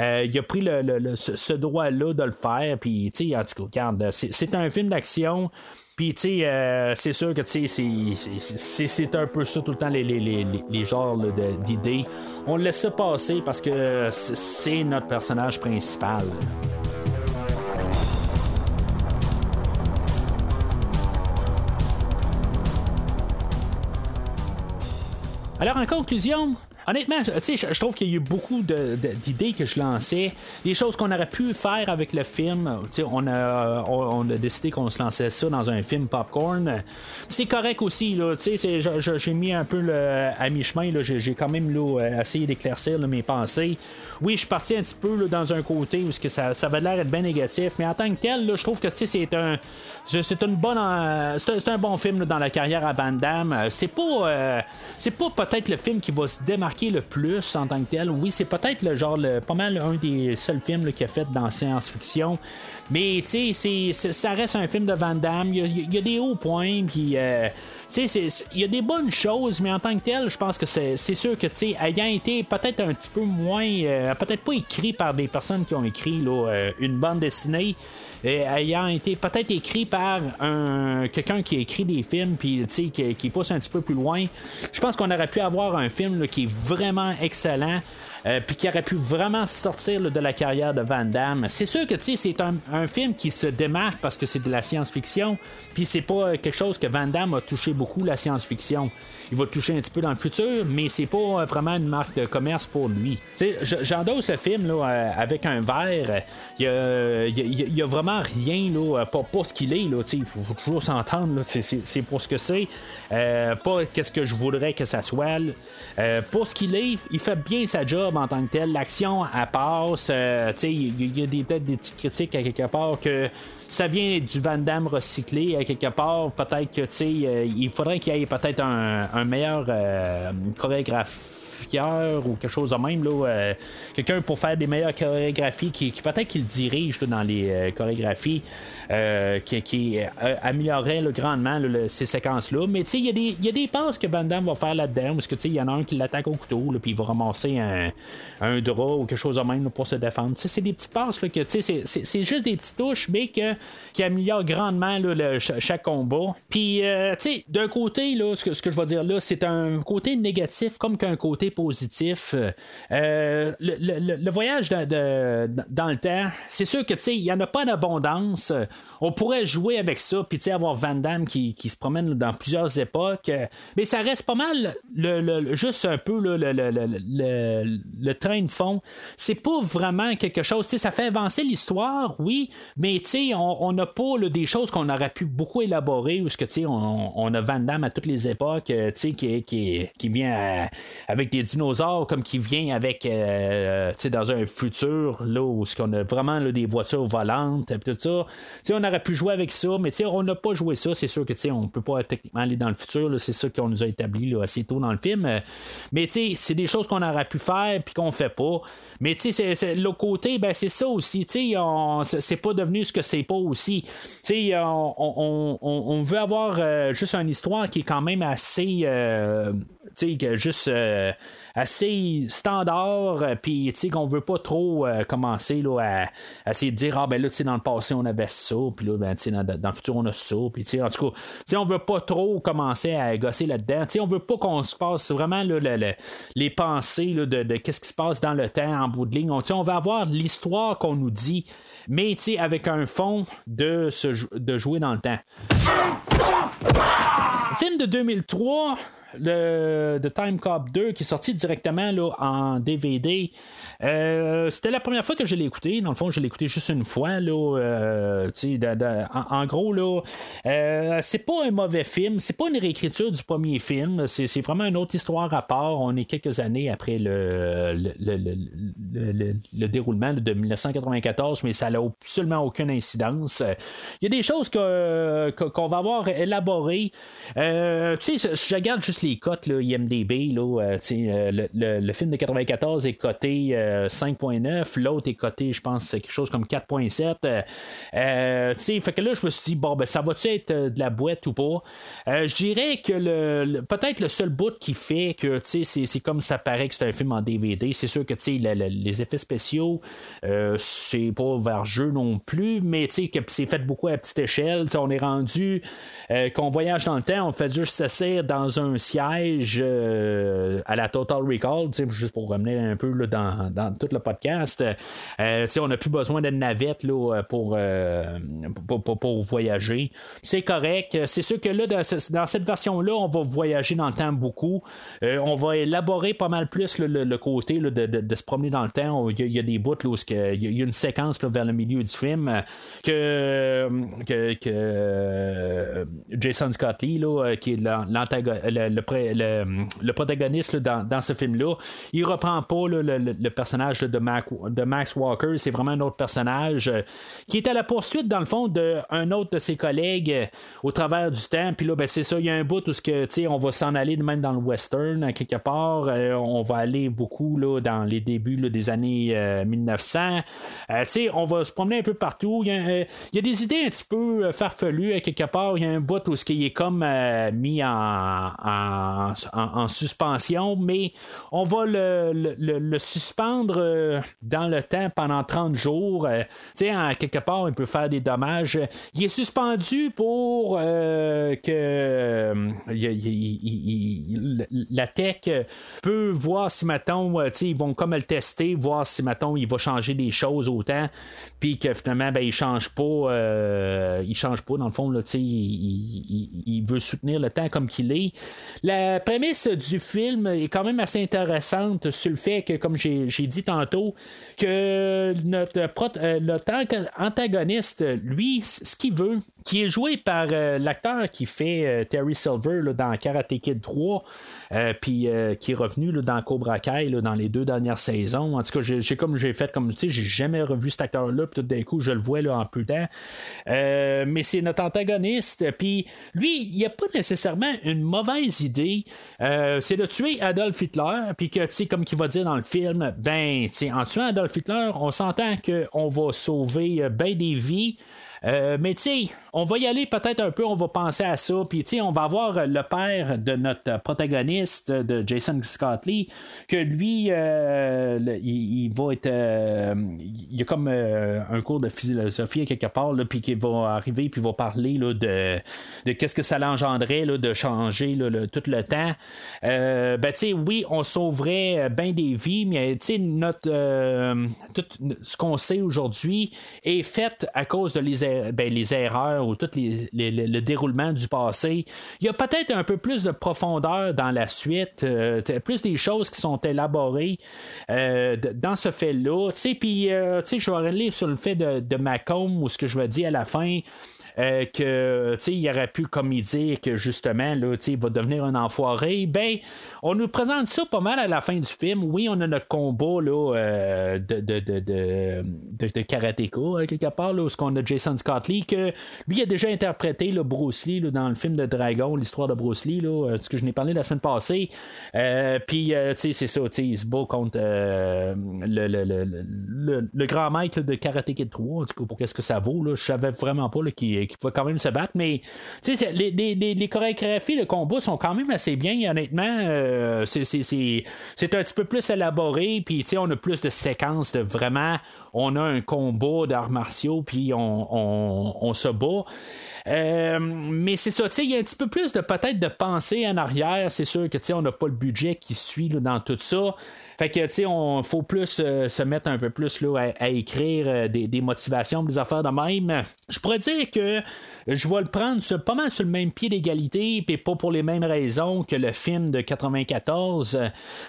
Euh, il a pris le, ce, droit-là de le faire, puis, tu sais, en tout cas, c'est un film d'action. Puis, tu sais, euh, c'est sûr que c'est un peu ça tout le temps, les, les, les, les genres d'idées. On laisse ça passer parce que c'est notre personnage principal. Alors, en conclusion, honnêtement, je, je trouve qu'il y a eu beaucoup d'idées que je lançais, des choses qu'on aurait pu faire avec le film. On a, on, a décidé qu'on se lançait ça dans un film popcorn. C'est correct aussi, j'ai mis un peu à mi-chemin. J'ai quand même essayé d'éclaircir mes pensées. Oui, je suis parti un petit peu dans un côté où que ça, ça avait l'air d'être bien négatif, mais en tant que tel, là, je trouve que c'est un, c'est une bonne, euh, c'est un, bon film dans la carrière à Van Damme. Euh, C'est pas, euh, c'est pas peut-être le film qui va se démarquer le plus en tant que tel. Oui, c'est peut-être le genre, le- pas mal un des seuls films là, qu'il a fait dans science-fiction. Mais tu sais, ça reste un film de Van Damme. Il y a, des hauts points, puis. euh, tu sais, il y a des bonnes choses, mais en tant que tel, je pense que c'est c'est sûr que, tu sais, ayant été peut-être un petit peu moins, euh, peut-être pas écrit par des personnes qui ont écrit là, euh, une bande dessinée, et ayant été peut-être écrit par un quelqu'un qui écrit des films, puis qui, qui pousse un petit peu plus loin, je pense qu'on aurait pu avoir un film qui est vraiment excellent. Euh, puis qui aurait pu vraiment sortir de la carrière de Van Damme. C'est sûr que c'est un, film qui se démarque parce que c'est de la science-fiction, puis c'est pas quelque chose que Van Damme a touché beaucoup la science-fiction. Il va toucher un petit peu dans le futur, mais c'est pas vraiment une marque de commerce pour lui. J'endosse le film là, euh, avec un verre. Il y a, vraiment rien là, pas ce qu'il est. Il faut, toujours s'entendre. c'est- pour ce que c'est. Euh, pas qu'est-ce que je voudrais que ça soit. Euh, pour ce qu'il est, il fait bien sa job en tant que tel. L'action, elle passe. euh, il y, a peut-être des petites critiques à quelque part que ça vient du Van Damme recyclé à quelque part. Peut-être que euh, il faudrait qu'il y ait peut-être un, un meilleur euh, ou quelque chose de même. Euh, quelqu'un pour faire des meilleures chorégraphies qui, peut-être qu'il dirige dans les euh, chorégraphies. euh, qui, qui améliorerait grandement ces séquences-là. Mais il y a des- passes que Van Damme va faire là-dedans, parce que il y en a un qui l'attaque au couteau, puis il va ramasser un, un drap ou quelque chose de même pour se défendre. C'est des petites passes que c'est- juste des petites touches, mais qui améliorent grandement chaque combat. Puis, d'un côté, là, ce que, ce que je vais dire là, c'est un côté négatif comme qu'un côté positif. Euh, le, le- le- voyage de- dans le temps, c'est sûr que il n'y en a pas d'abondance. On pourrait jouer avec ça, puis avoir Van Damme qui, qui se promène dans plusieurs époques. Euh, Mais ça reste pas mal le, juste un peu le, train de fond. C'est pas vraiment quelque chose. Ça fait avancer l'histoire, oui, mais on n'a pas des choses qu'on aurait pu beaucoup élaborer ou ce que on, on a Van Damme à toutes les époques, euh, qui, qui, qui vient à- avec des dinosaures, comme qui vient avec, euh, dans un futur, là, où qu'on a vraiment là, des voitures volantes, et tout ça. Tu sais, on aurait pu jouer avec ça, mais on n'a pas joué ça. C'est sûr que, on peut pas techniquement aller dans le futur, c'est ça qu'on nous a établi là, assez tôt dans le film. Euh, Mais c'est des choses qu'on aurait pu faire puis qu'on fait pas. Mais l'autre côté, ben c'est ça aussi. On- c'est pas devenu ce que c'est pas aussi. On, on- on- on veut avoir euh, juste une histoire qui est quand même assez, euh, tu sais, juste euh, assez standard. euh, Puis tu sais qu'on veut pas trop euh, commencer là à, à essayer de dire ah ben là tu sais dans le passé on avait ça, puis là ben tu sais dans, dans le futur on a ça. Puis tu sais en tout cas, tu sais on veut pas trop commencer à gosser là-dedans. Tu sais on veut pas qu'on se passe vraiment le- le- les pensées là, de, de qu'est-ce qui se passe dans le temps en bout de ligne. On, on veut avoir l'histoire qu'on nous dit, mais tu sais, avec un fond de, se, de jouer dans le temps. Film de 2003, le The Time Cop 2, qui est sorti directement là, en DVD. Euh, C'était la première fois que je l'ai écouté. Dans le fond, je l'ai écouté juste une fois. Là, euh, de- de- en, gros, là, euh, c'est pas un mauvais film. C'est pas une réécriture du premier film. C'est c'est vraiment une autre histoire à part. On est quelques années après le, le, le- le- le- le- le déroulement de 1994, mais ça n'a absolument aucune incidence. Il y a des choses que- qu'on va avoir élaborées. Euh, je regarde les cotes, là, IMDB. Là, euh, euh, le, le- le film de 94 est coté euh, 5.9, l'autre est coté, je pense, quelque chose comme 4.7. Euh, euh, fait que là, je me suis dit, bon, ben, ça va-tu être euh, de la boîte ou pas? Euh, je dirais que le, peut-être le seul bout qui fait que, c'est- comme ça paraît que c'est un film en DVD. C'est sûr que, le- le- les effets spéciaux, euh, c'est pas vers jeu non plus, mais, que c'est fait beaucoup à petite échelle. On est rendu euh, qu'on voyage dans le temps, on fait juste s'asseoir dans un siège euh, à la Total Recall, juste pour revenir un peu dans, dans, tout le podcast. Euh, on n'a plus besoin de navette là, pour, euh, pour, pour, pour, voyager. C'est correct. C'est sûr que là, dans, cette version-là, on va voyager dans le temps beaucoup. on va élaborer pas mal plus le, côté de, de, se promener dans le temps. Il y a, des bouts où il y a une séquence vers le milieu du film que, que, Jason Scott Lee, là, qui est le, le, le, protagoniste dans, ce film-là, il reprend pas le, personnage de, Max Walker, c'est vraiment un autre personnage euh, qui est à la poursuite, dans le fond, d'un autre de ses collègues euh, au travers du temps. Puis là, ben, c'est ça, il y a un bout où que, on va s'en aller même dans le western, quelque part. Euh, on va aller beaucoup là, dans les débuts des années 1900. on va se promener un peu partout. Il y, a, des idées un petit peu farfelues, quelque part. Il y a un bout où ce qui est comme mis en, suspension, mais on va le, suspendre euh, dans le temps pendant 30 jours. Euh, en quelque part, il peut faire des dommages. Il est suspendu pour euh, que la tech peut voir si, mettons, ils vont comme le tester, voir si, mettons, il va changer des choses autant, puis que finalement, ben, il change pas, il change pas, dans le fond, là, il, il, veut soutenir le temps comme qu'il est. La prémisse du film est quand même assez intéressante sur le fait que, comme j'ai dit tantôt, que notre, euh, notre antagoniste, lui, ce qu'il veut, qui est joué par euh, l'acteur qui fait euh, Terry Silver dans Karate Kid 3, puis qui est revenu dans Cobra Kai dans les deux dernières saisons. En tout cas, j'ai comme j'ai fait comme tu sais, j'ai jamais revu cet acteur-là, puis tout d'un coup, je le vois là, en peu temps. mais c'est notre antagoniste, puis lui, il n'y a pas nécessairement une mauvaise idée. c'est de tuer Adolf Hitler, puis que, tu sais, comme qu'il va dire dans le film, ben, en tuant Adolf Hitler, on s'entend qu'on va sauver ben des vies. Euh, mais tu on va y aller peut-être un peu, on va penser à ça. Puis tu on va voir le père de notre protagoniste, de Jason Scott Lee, que lui, euh, il, va être. Euh, il y a comme un cours de philosophie quelque part, puis qui va arriver, puis va parler là, de, de qu'est-ce que ça l'engendrait de changer tout le temps. ben tu sais, oui, on sauverait bien des vies, mais tu sais, notre. tout ce qu'on sait aujourd'hui est fait à cause de les ben, les erreurs ou tout le déroulement du passé. Il y a peut-être un peu plus de profondeur dans la suite, euh, plus des choses qui sont élaborées euh, dans ce fait-là. Puis, euh, je vais aller sur le fait de, de Macomb, ou ce que je vais dire à la fin. Euh, que il aurait pu comme il dire que justement là, il va devenir un enfoiré. Ben, on nous présente ça pas mal à la fin du film. Oui, on a notre combat là, euh, de, de, de, de, de, karatéka, hein, quelque part, là, où qu'on a Jason Scott Lee, que lui a déjà interprété le Bruce Lee dans le film de Dragon, l'histoire de Bruce Lee, là, euh, ce que je n'ai parlé la semaine passée. Puis, c'est ça, il se bat contre le, le, le, le, grand maître de Karate Kid 3, en tout cas, pour qu'est-ce que ça vaut. Là. Je savais vraiment pas qui qui pouvait quand même se battre. Mais les, les, les, les, chorégraphies de combat sont quand même assez bien, honnêtement. Euh, c'est un petit peu plus élaboré, puis on a plus de séquences de vraiment, on a un combat d'arts martiaux, puis on, on, se bat. Euh, mais c'est ça, il y a un petit peu plus de peut-être de pensée en arrière. C'est sûr que on n'a pas le budget qui suit dans tout ça. Fait que, tu sais, on faut plus euh, se mettre un peu plus là, à, écrire euh, des, motivations, des affaires de même. Je pourrais dire que je vais le prendre pas mal sur le même pied d'égalité, puis pas pour les mêmes raisons que le film de 94.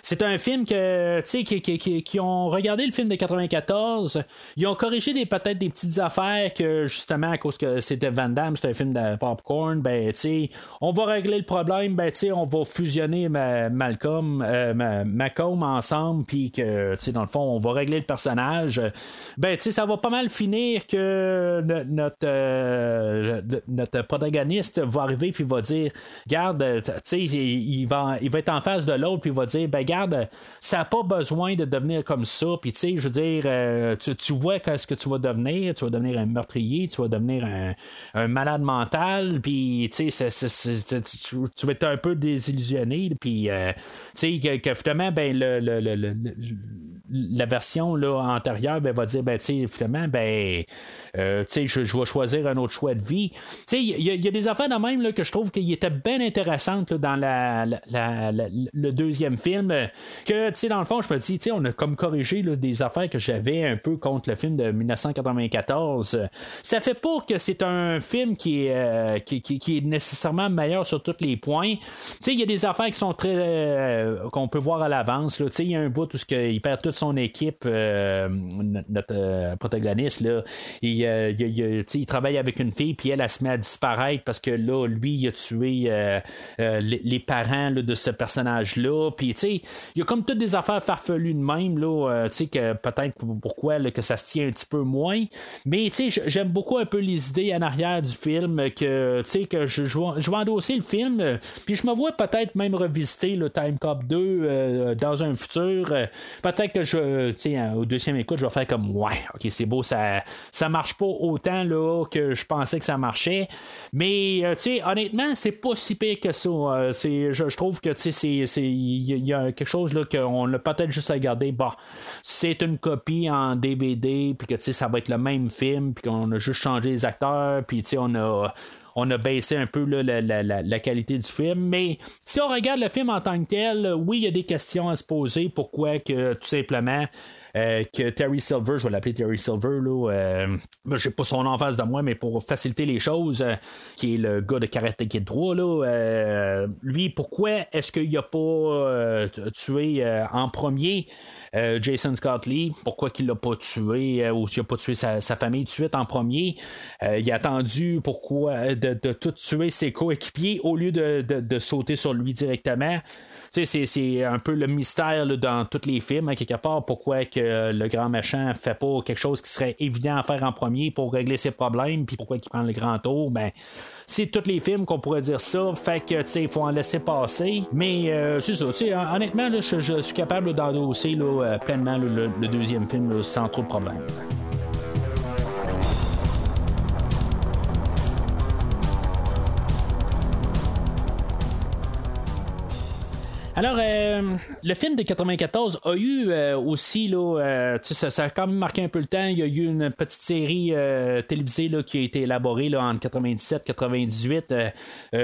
C'est un film que, tu sais, qui, ont regardé le film de 94, ils ont corrigé des, peut-être des petites affaires que, justement, à cause que c'était Van Damme, c'est un film de popcorn, ben, tu sais, on va régler le problème, ben, tu sais, on va fusionner Malcolm, euh, Malcolm ensemble puis que, tu sais, dans le fond, on va régler le personnage, ben, tu sais, ça va pas mal finir que notre, euh, notre protagoniste va arriver puis va dire, garde, tu sais, il va, il va être en face de l'autre puis va dire, ben, garde, ça n'a pas besoin de devenir comme ça, puis tu sais, je veux dire, euh, tu, vois qu'est-ce que tu vas devenir, tu vas devenir un meurtrier, tu vas devenir un, malade mental, puis tu sais, tu vas être un peu désillusionné, puis euh, tu sais, que, finalement, ben, le le, le, le, la version là, antérieure ben, va dire ben, finalement, ben, euh, je, je vais choisir un autre choix de vie. Il y, a des affaires de même là, que je trouve qu'il était bien intéressante dans la, le deuxième film. Que, dans le fond, je me dis, on a comme corrigé des affaires que j'avais un peu contre le film de 1994. Ça fait pas que c'est un film qui est, euh, qui, qui, est nécessairement meilleur sur tous les points. Il y a des affaires qui sont très. Euh, qu'on peut voir à l'avance. Il y a un bout où il perd toute son équipe, euh, notre protagoniste. Là, il, il, travaille avec une fille, puis elle, elle, se met à disparaître parce que là, lui, il a tué les, parents de ce personnage-là. Puis, il y a comme toutes des affaires farfelues de même, là, que peut-être pourquoi que ça se tient un petit peu moins. Mais, j'aime beaucoup un peu les idées en arrière du film, que, que je, je, vais endosser le film, puis je me vois peut-être même revisiter le Time Cop 2 euh, dans un futur. Euh, peut-être que tu sais, au deuxième écoute, je vais faire comme ouais, ok, c'est beau, ça, ça marche pas autant là que je pensais que ça marchait. Mais euh, tu sais, honnêtement, c'est pas si pire que ça. c'est, je, trouve que tu sais, il y, a quelque chose là qu'on a peut-être juste à garder. Bah, c'est une copie en DVD, puis que tu sais, ça va être le même film, puis qu'on a juste changé les acteurs, puis tu sais, on a on a baissé un peu la, qualité du film. Mais si on regarde le film en tant que tel, oui, il y a des questions à se poser. Pourquoi que tout simplement euh, que Terry Silver, je vais l'appeler Terry Silver, là, euh, j'ai pas son nom en face de moi, mais pour faciliter les choses, euh, qui est le gars de Karate Kid 3, là, euh, lui, pourquoi est-ce qu'il a pas tué en premier Jason Scott Lee? Pourquoi qu'il l'a pas tué ou qu'il a pas tué sa, famille tout de suite en premier? il a attendu pourquoi de, tout tuer ses coéquipiers au lieu de, de sauter sur lui directement c'est un peu le mystère dans tous les films, à quelque part, pourquoi que le grand méchant fait pas quelque chose qui serait évident à faire en premier pour régler ses problèmes, puis pourquoi il prend le grand tour, ben c'est tous les films qu'on pourrait dire ça, fait que tu sais, il faut en laisser passer. Mais euh, c'est ça, honnêtement, je, suis capable d'endosser euh, pleinement le, deuxième film sans trop de problème. Alors, euh, le film de 94 a eu euh, aussi, là, euh, ça, ça, a quand même marqué un peu le temps. Il y a eu une petite série télévisée là, qui a été élaborée là, en 97-98,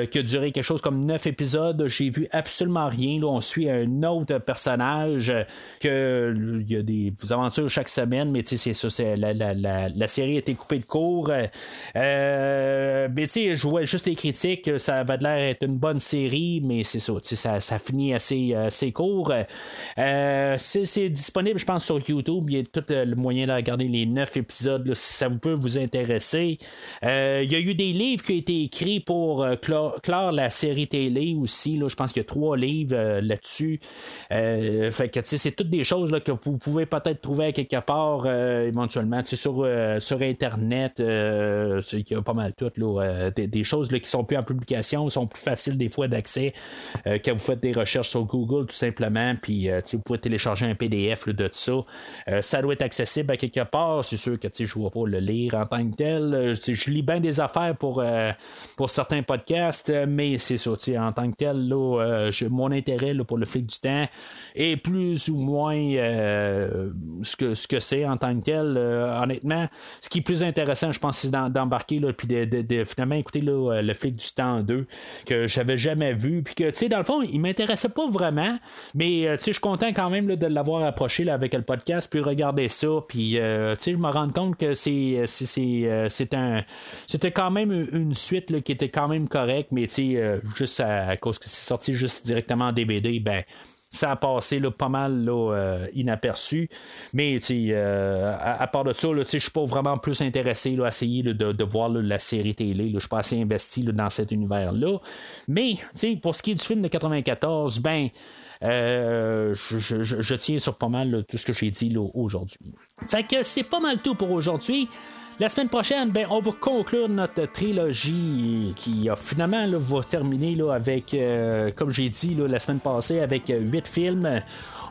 qui a duré quelque chose comme 9 épisodes. J'ai vu absolument rien. Là. On suit un autre personnage, que il y a des aventures chaque semaine, mais c'est ça, c'est, la, la, la, la, série a été coupée de court. mais je vois juste les critiques, ça va de l'air être une bonne série, mais c'est ça, ça, ça finit assez, assez court. Euh, c'est disponible, je pense, sur YouTube. Il y a tout le moyen de regarder les neuf épisodes si ça vous peut vous intéresser. Euh, il y a eu des livres qui ont été écrits pour euh, clore, la série télé aussi. Là, je pense qu'il y a trois livres là-dessus. que c'est toutes des choses là, que vous pouvez peut-être trouver quelque part éventuellement sur, sur Internet. il y a pas mal tout. Là, des, choses qui sont plus en publication, sont plus faciles des fois d'accès quand vous faites des recherches sur Google tout simplement, puis euh, vous pouvez télécharger un PDF de ça. Euh, ça doit être accessible à quelque part. C'est sûr que je ne vais pas le lire en tant que tel. Euh, je lis bien des affaires pour, pour certains podcasts, mais c'est ça. En tant que tel, là, mon intérêt pour le flic du temps est plus ou moins ce que ce que c'est en tant que tel. honnêtement, ce qui est plus intéressant, je pense, c'est d'embarquer puis de, finalement écouter le flic du temps 2 que j'avais jamais vu. Puis que, tu sais, dans le fond, il m'intéressait pas vraiment, mais euh, je suis content quand même de l'avoir approché là, avec le podcast, puis regarder ça, puis euh, je me rends compte que c'est euh, c'est un c'était quand même une suite qui était quand même correcte, mais juste à, cause que c'est sorti juste directement en DVD, ben ça a passé pas mal là, inaperçu. Mais à, part de ça, je suis pas vraiment plus intéressé là, à essayer de, de, voir la série télé. Je suis pas assez investi dans cet univers-là. Mais pour ce qui est du film de 94, ben. Euh, je, tiens sur pas mal tout ce que j'ai dit aujourd'hui. Fait que c'est pas mal tout pour aujourd'hui. La semaine prochaine, ben, on va conclure notre trilogie qui a finalement va terminer là, avec, euh, comme j'ai dit la semaine passée, avec huit films.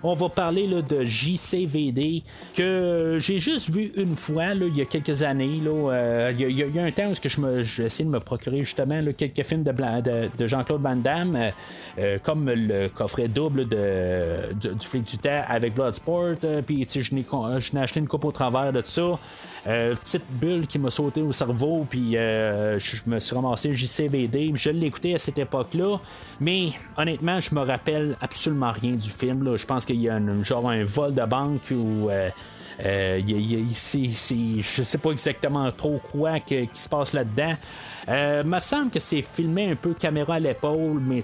On va parler là, de JCVD que j'ai juste vu une fois il y a quelques années. Là, euh, il, y a, un temps où j'ai essayé de me procurer justement quelques films de, Jean-Claude Van Damme, euh, euh, comme le coffret double de, du flic du temps avec Bloodsport. euh, Puis je n'ai, acheté une coupe au travers de ça. Euh, petite bulle qui m'a sauté au cerveau, puis euh, je me suis ramassé JCVD. Je écouté à cette époque-là, mais honnêtement, je me rappelle absolument rien du film. Je pense qu'il y a un, genre un vol de banque ou. euh, euh, y je sais pas exactement trop quoi qui se passe là-dedans. Euh, me semble que c'est filmé un peu caméra à l'épaule, mais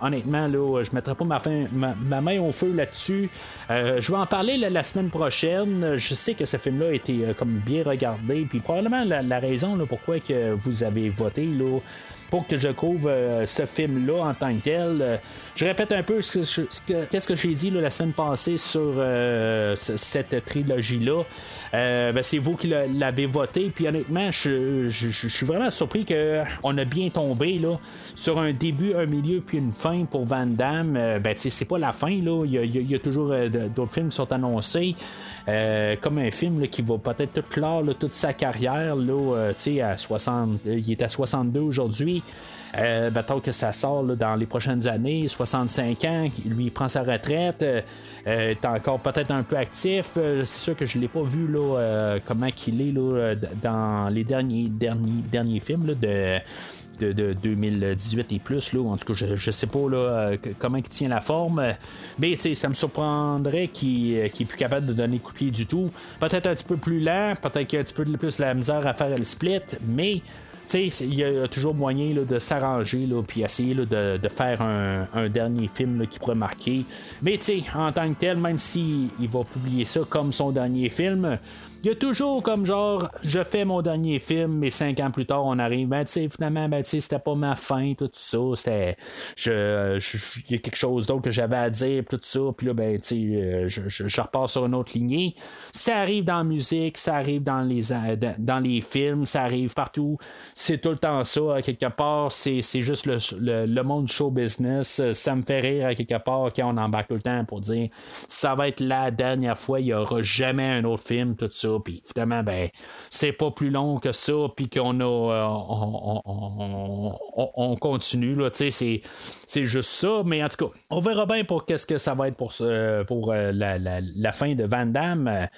honnêtement, là, je mettrai pas ma, main au feu là-dessus. Euh, je vais en parler la, la semaine prochaine. Je sais que ce film-là a été euh, comme bien regardé, puis probablement la, la raison là, pourquoi que vous avez voté là, pour que je couvre euh, ce film-là en tant que tel. Euh, je répète un peu ce, ce- que- j'ai dit la semaine passée sur euh, ce- cette trilogie-là. Ben, c'est vous qui l'a- l'avez voté, puis honnêtement, je, suis vraiment surpris qu'on a bien tombé là, sur un début, un milieu, puis une fin pour Van Damme. Ben, c'est pas la fin, là. Il y a, toujours d'autres films qui sont annoncés. Comme un film qui va peut-être tout clore toute sa carrière. Là, à 60, euh, il est à 62 aujourd'hui. Euh, ben, tant que ça sort dans les prochaines années, 65 ans, lui il prend sa retraite, euh, euh, est encore peut-être un peu actif. Euh, c'est sûr que je l'ai pas vu euh, comment qu'il est euh, dans les derniers derniers derniers films de de, de 2018 et plus. En tout cas, je, je sais pas euh, comment il tient la forme. euh, Mais ça me surprendrait qu'il euh, qu'il est plus capable de donner coup de pied du tout. Peut-être un petit peu plus lent, peut-être qu'il a un petit peu plus la misère à faire le split, mais. Il y a toujours moyen de s'arranger puis essayer de, faire un, dernier film qui pourrait marquer. Mais en tant que tel, même s'il il va publier ça comme son dernier film, il y a toujours comme genre, je fais mon dernier film, mais cinq ans plus tard, on arrive, ben tu sais, finalement, ben tu sais, c'était pas ma fin, tout ça, c'était, je, il y a quelque chose d'autre que j'avais à dire, tout ça, puis là, ben tu sais, euh, je, je, je repars sur une autre lignée. Ça arrive dans la musique, ça arrive dans les, euh, dans les films, ça arrive partout. C'est tout le temps ça, à quelque part, c'est, c'est juste le, le, le monde show business. Ça me fait rire à quelque part quand on embarque tout le temps pour dire ça va être la dernière fois, il n'y aura jamais un autre film, tout ça. Puis finalement, ben, c'est pas plus long que ça, puis qu'on a. euh, on, on- on- on continue, là, tu sais, c'est, juste ça. Mais en tout cas, on verra bien pour qu'est-ce que ça va être pour, pour euh, la, la- la fin de Van Damme.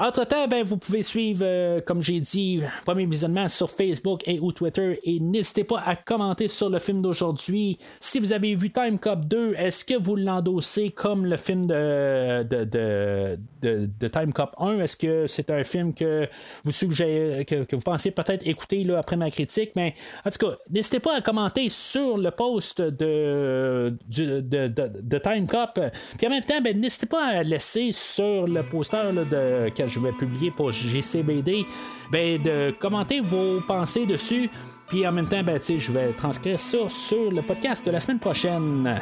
Entre-temps, ben, vous pouvez suivre, euh, comme j'ai dit, premier visionnement sur Facebook et ou Twitter. Et n'hésitez pas à commenter sur le film d'aujourd'hui. Si vous avez vu Time Cop 2, est-ce que vous l'endossez comme le film de, de, de, de- Time Cop 1? Est-ce que c'est un film que vous suggérez, que, vous pensez peut-être écouter là, après ma critique? Mais en tout cas, n'hésitez pas à commenter sur le post de, de, de, Time Cop. Puis en même temps, ben, n'hésitez pas à laisser sur le poster de, je vais publier pour GCBD ben, de commenter vos pensées dessus. Puis en même temps, ben, je vais transcrire ça sur le podcast de la semaine prochaine.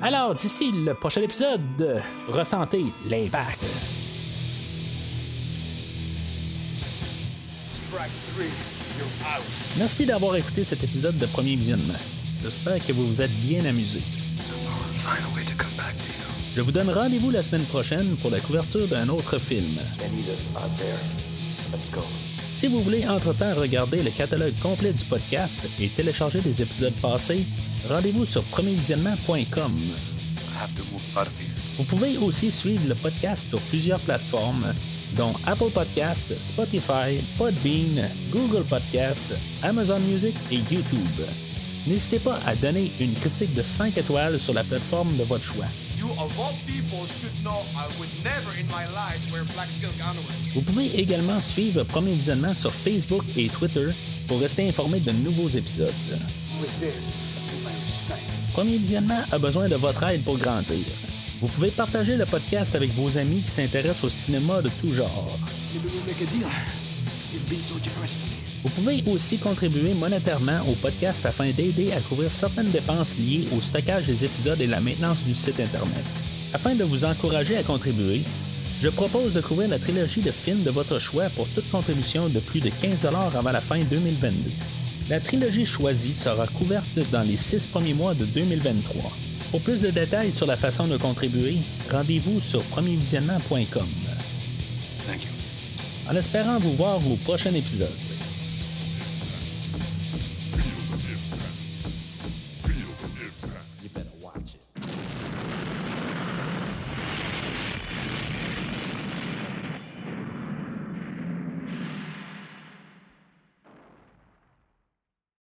Alors, d'ici le prochain épisode, ressentez l'impact. Merci d'avoir écouté cet épisode de premier visionnement. J'espère que vous vous êtes bien amusés. Je vous donne rendez-vous la semaine prochaine pour la couverture d'un autre film. Si vous voulez entre-temps regarder le catalogue complet du podcast et télécharger des épisodes passés, rendez-vous sur premiervisionnement.com. Vous pouvez aussi suivre le podcast sur plusieurs plateformes, dont Apple Podcast, Spotify, Podbean, Google Podcast, Amazon Music et YouTube. N'hésitez pas à donner une critique de 5 étoiles sur la plateforme de votre choix. You of all people should know I would never in my life wear black silk underwear. Vous pouvez également suivre Premier Visionnement sur Facebook et Twitter pour rester informé de nouveaux épisodes. Premier Visionnement a besoin de votre aide pour grandir. Vous pouvez partager le podcast avec vos amis qui s'intéressent au cinéma de tout genre. Vous pouvez aussi contribuer monétairement au podcast afin d'aider à couvrir certaines dépenses liées au stockage des épisodes et la maintenance du site Internet. Afin de vous encourager à contribuer, je propose de couvrir la trilogie de films de votre choix pour toute contribution de plus de 15 avant la fin 2022. La trilogie choisie sera couverte dans les six premiers mois de 2023. Pour plus de détails sur la façon de contribuer, rendez-vous sur premiervisionnement.com. Thank you. En espérant vous voir au prochain épisode.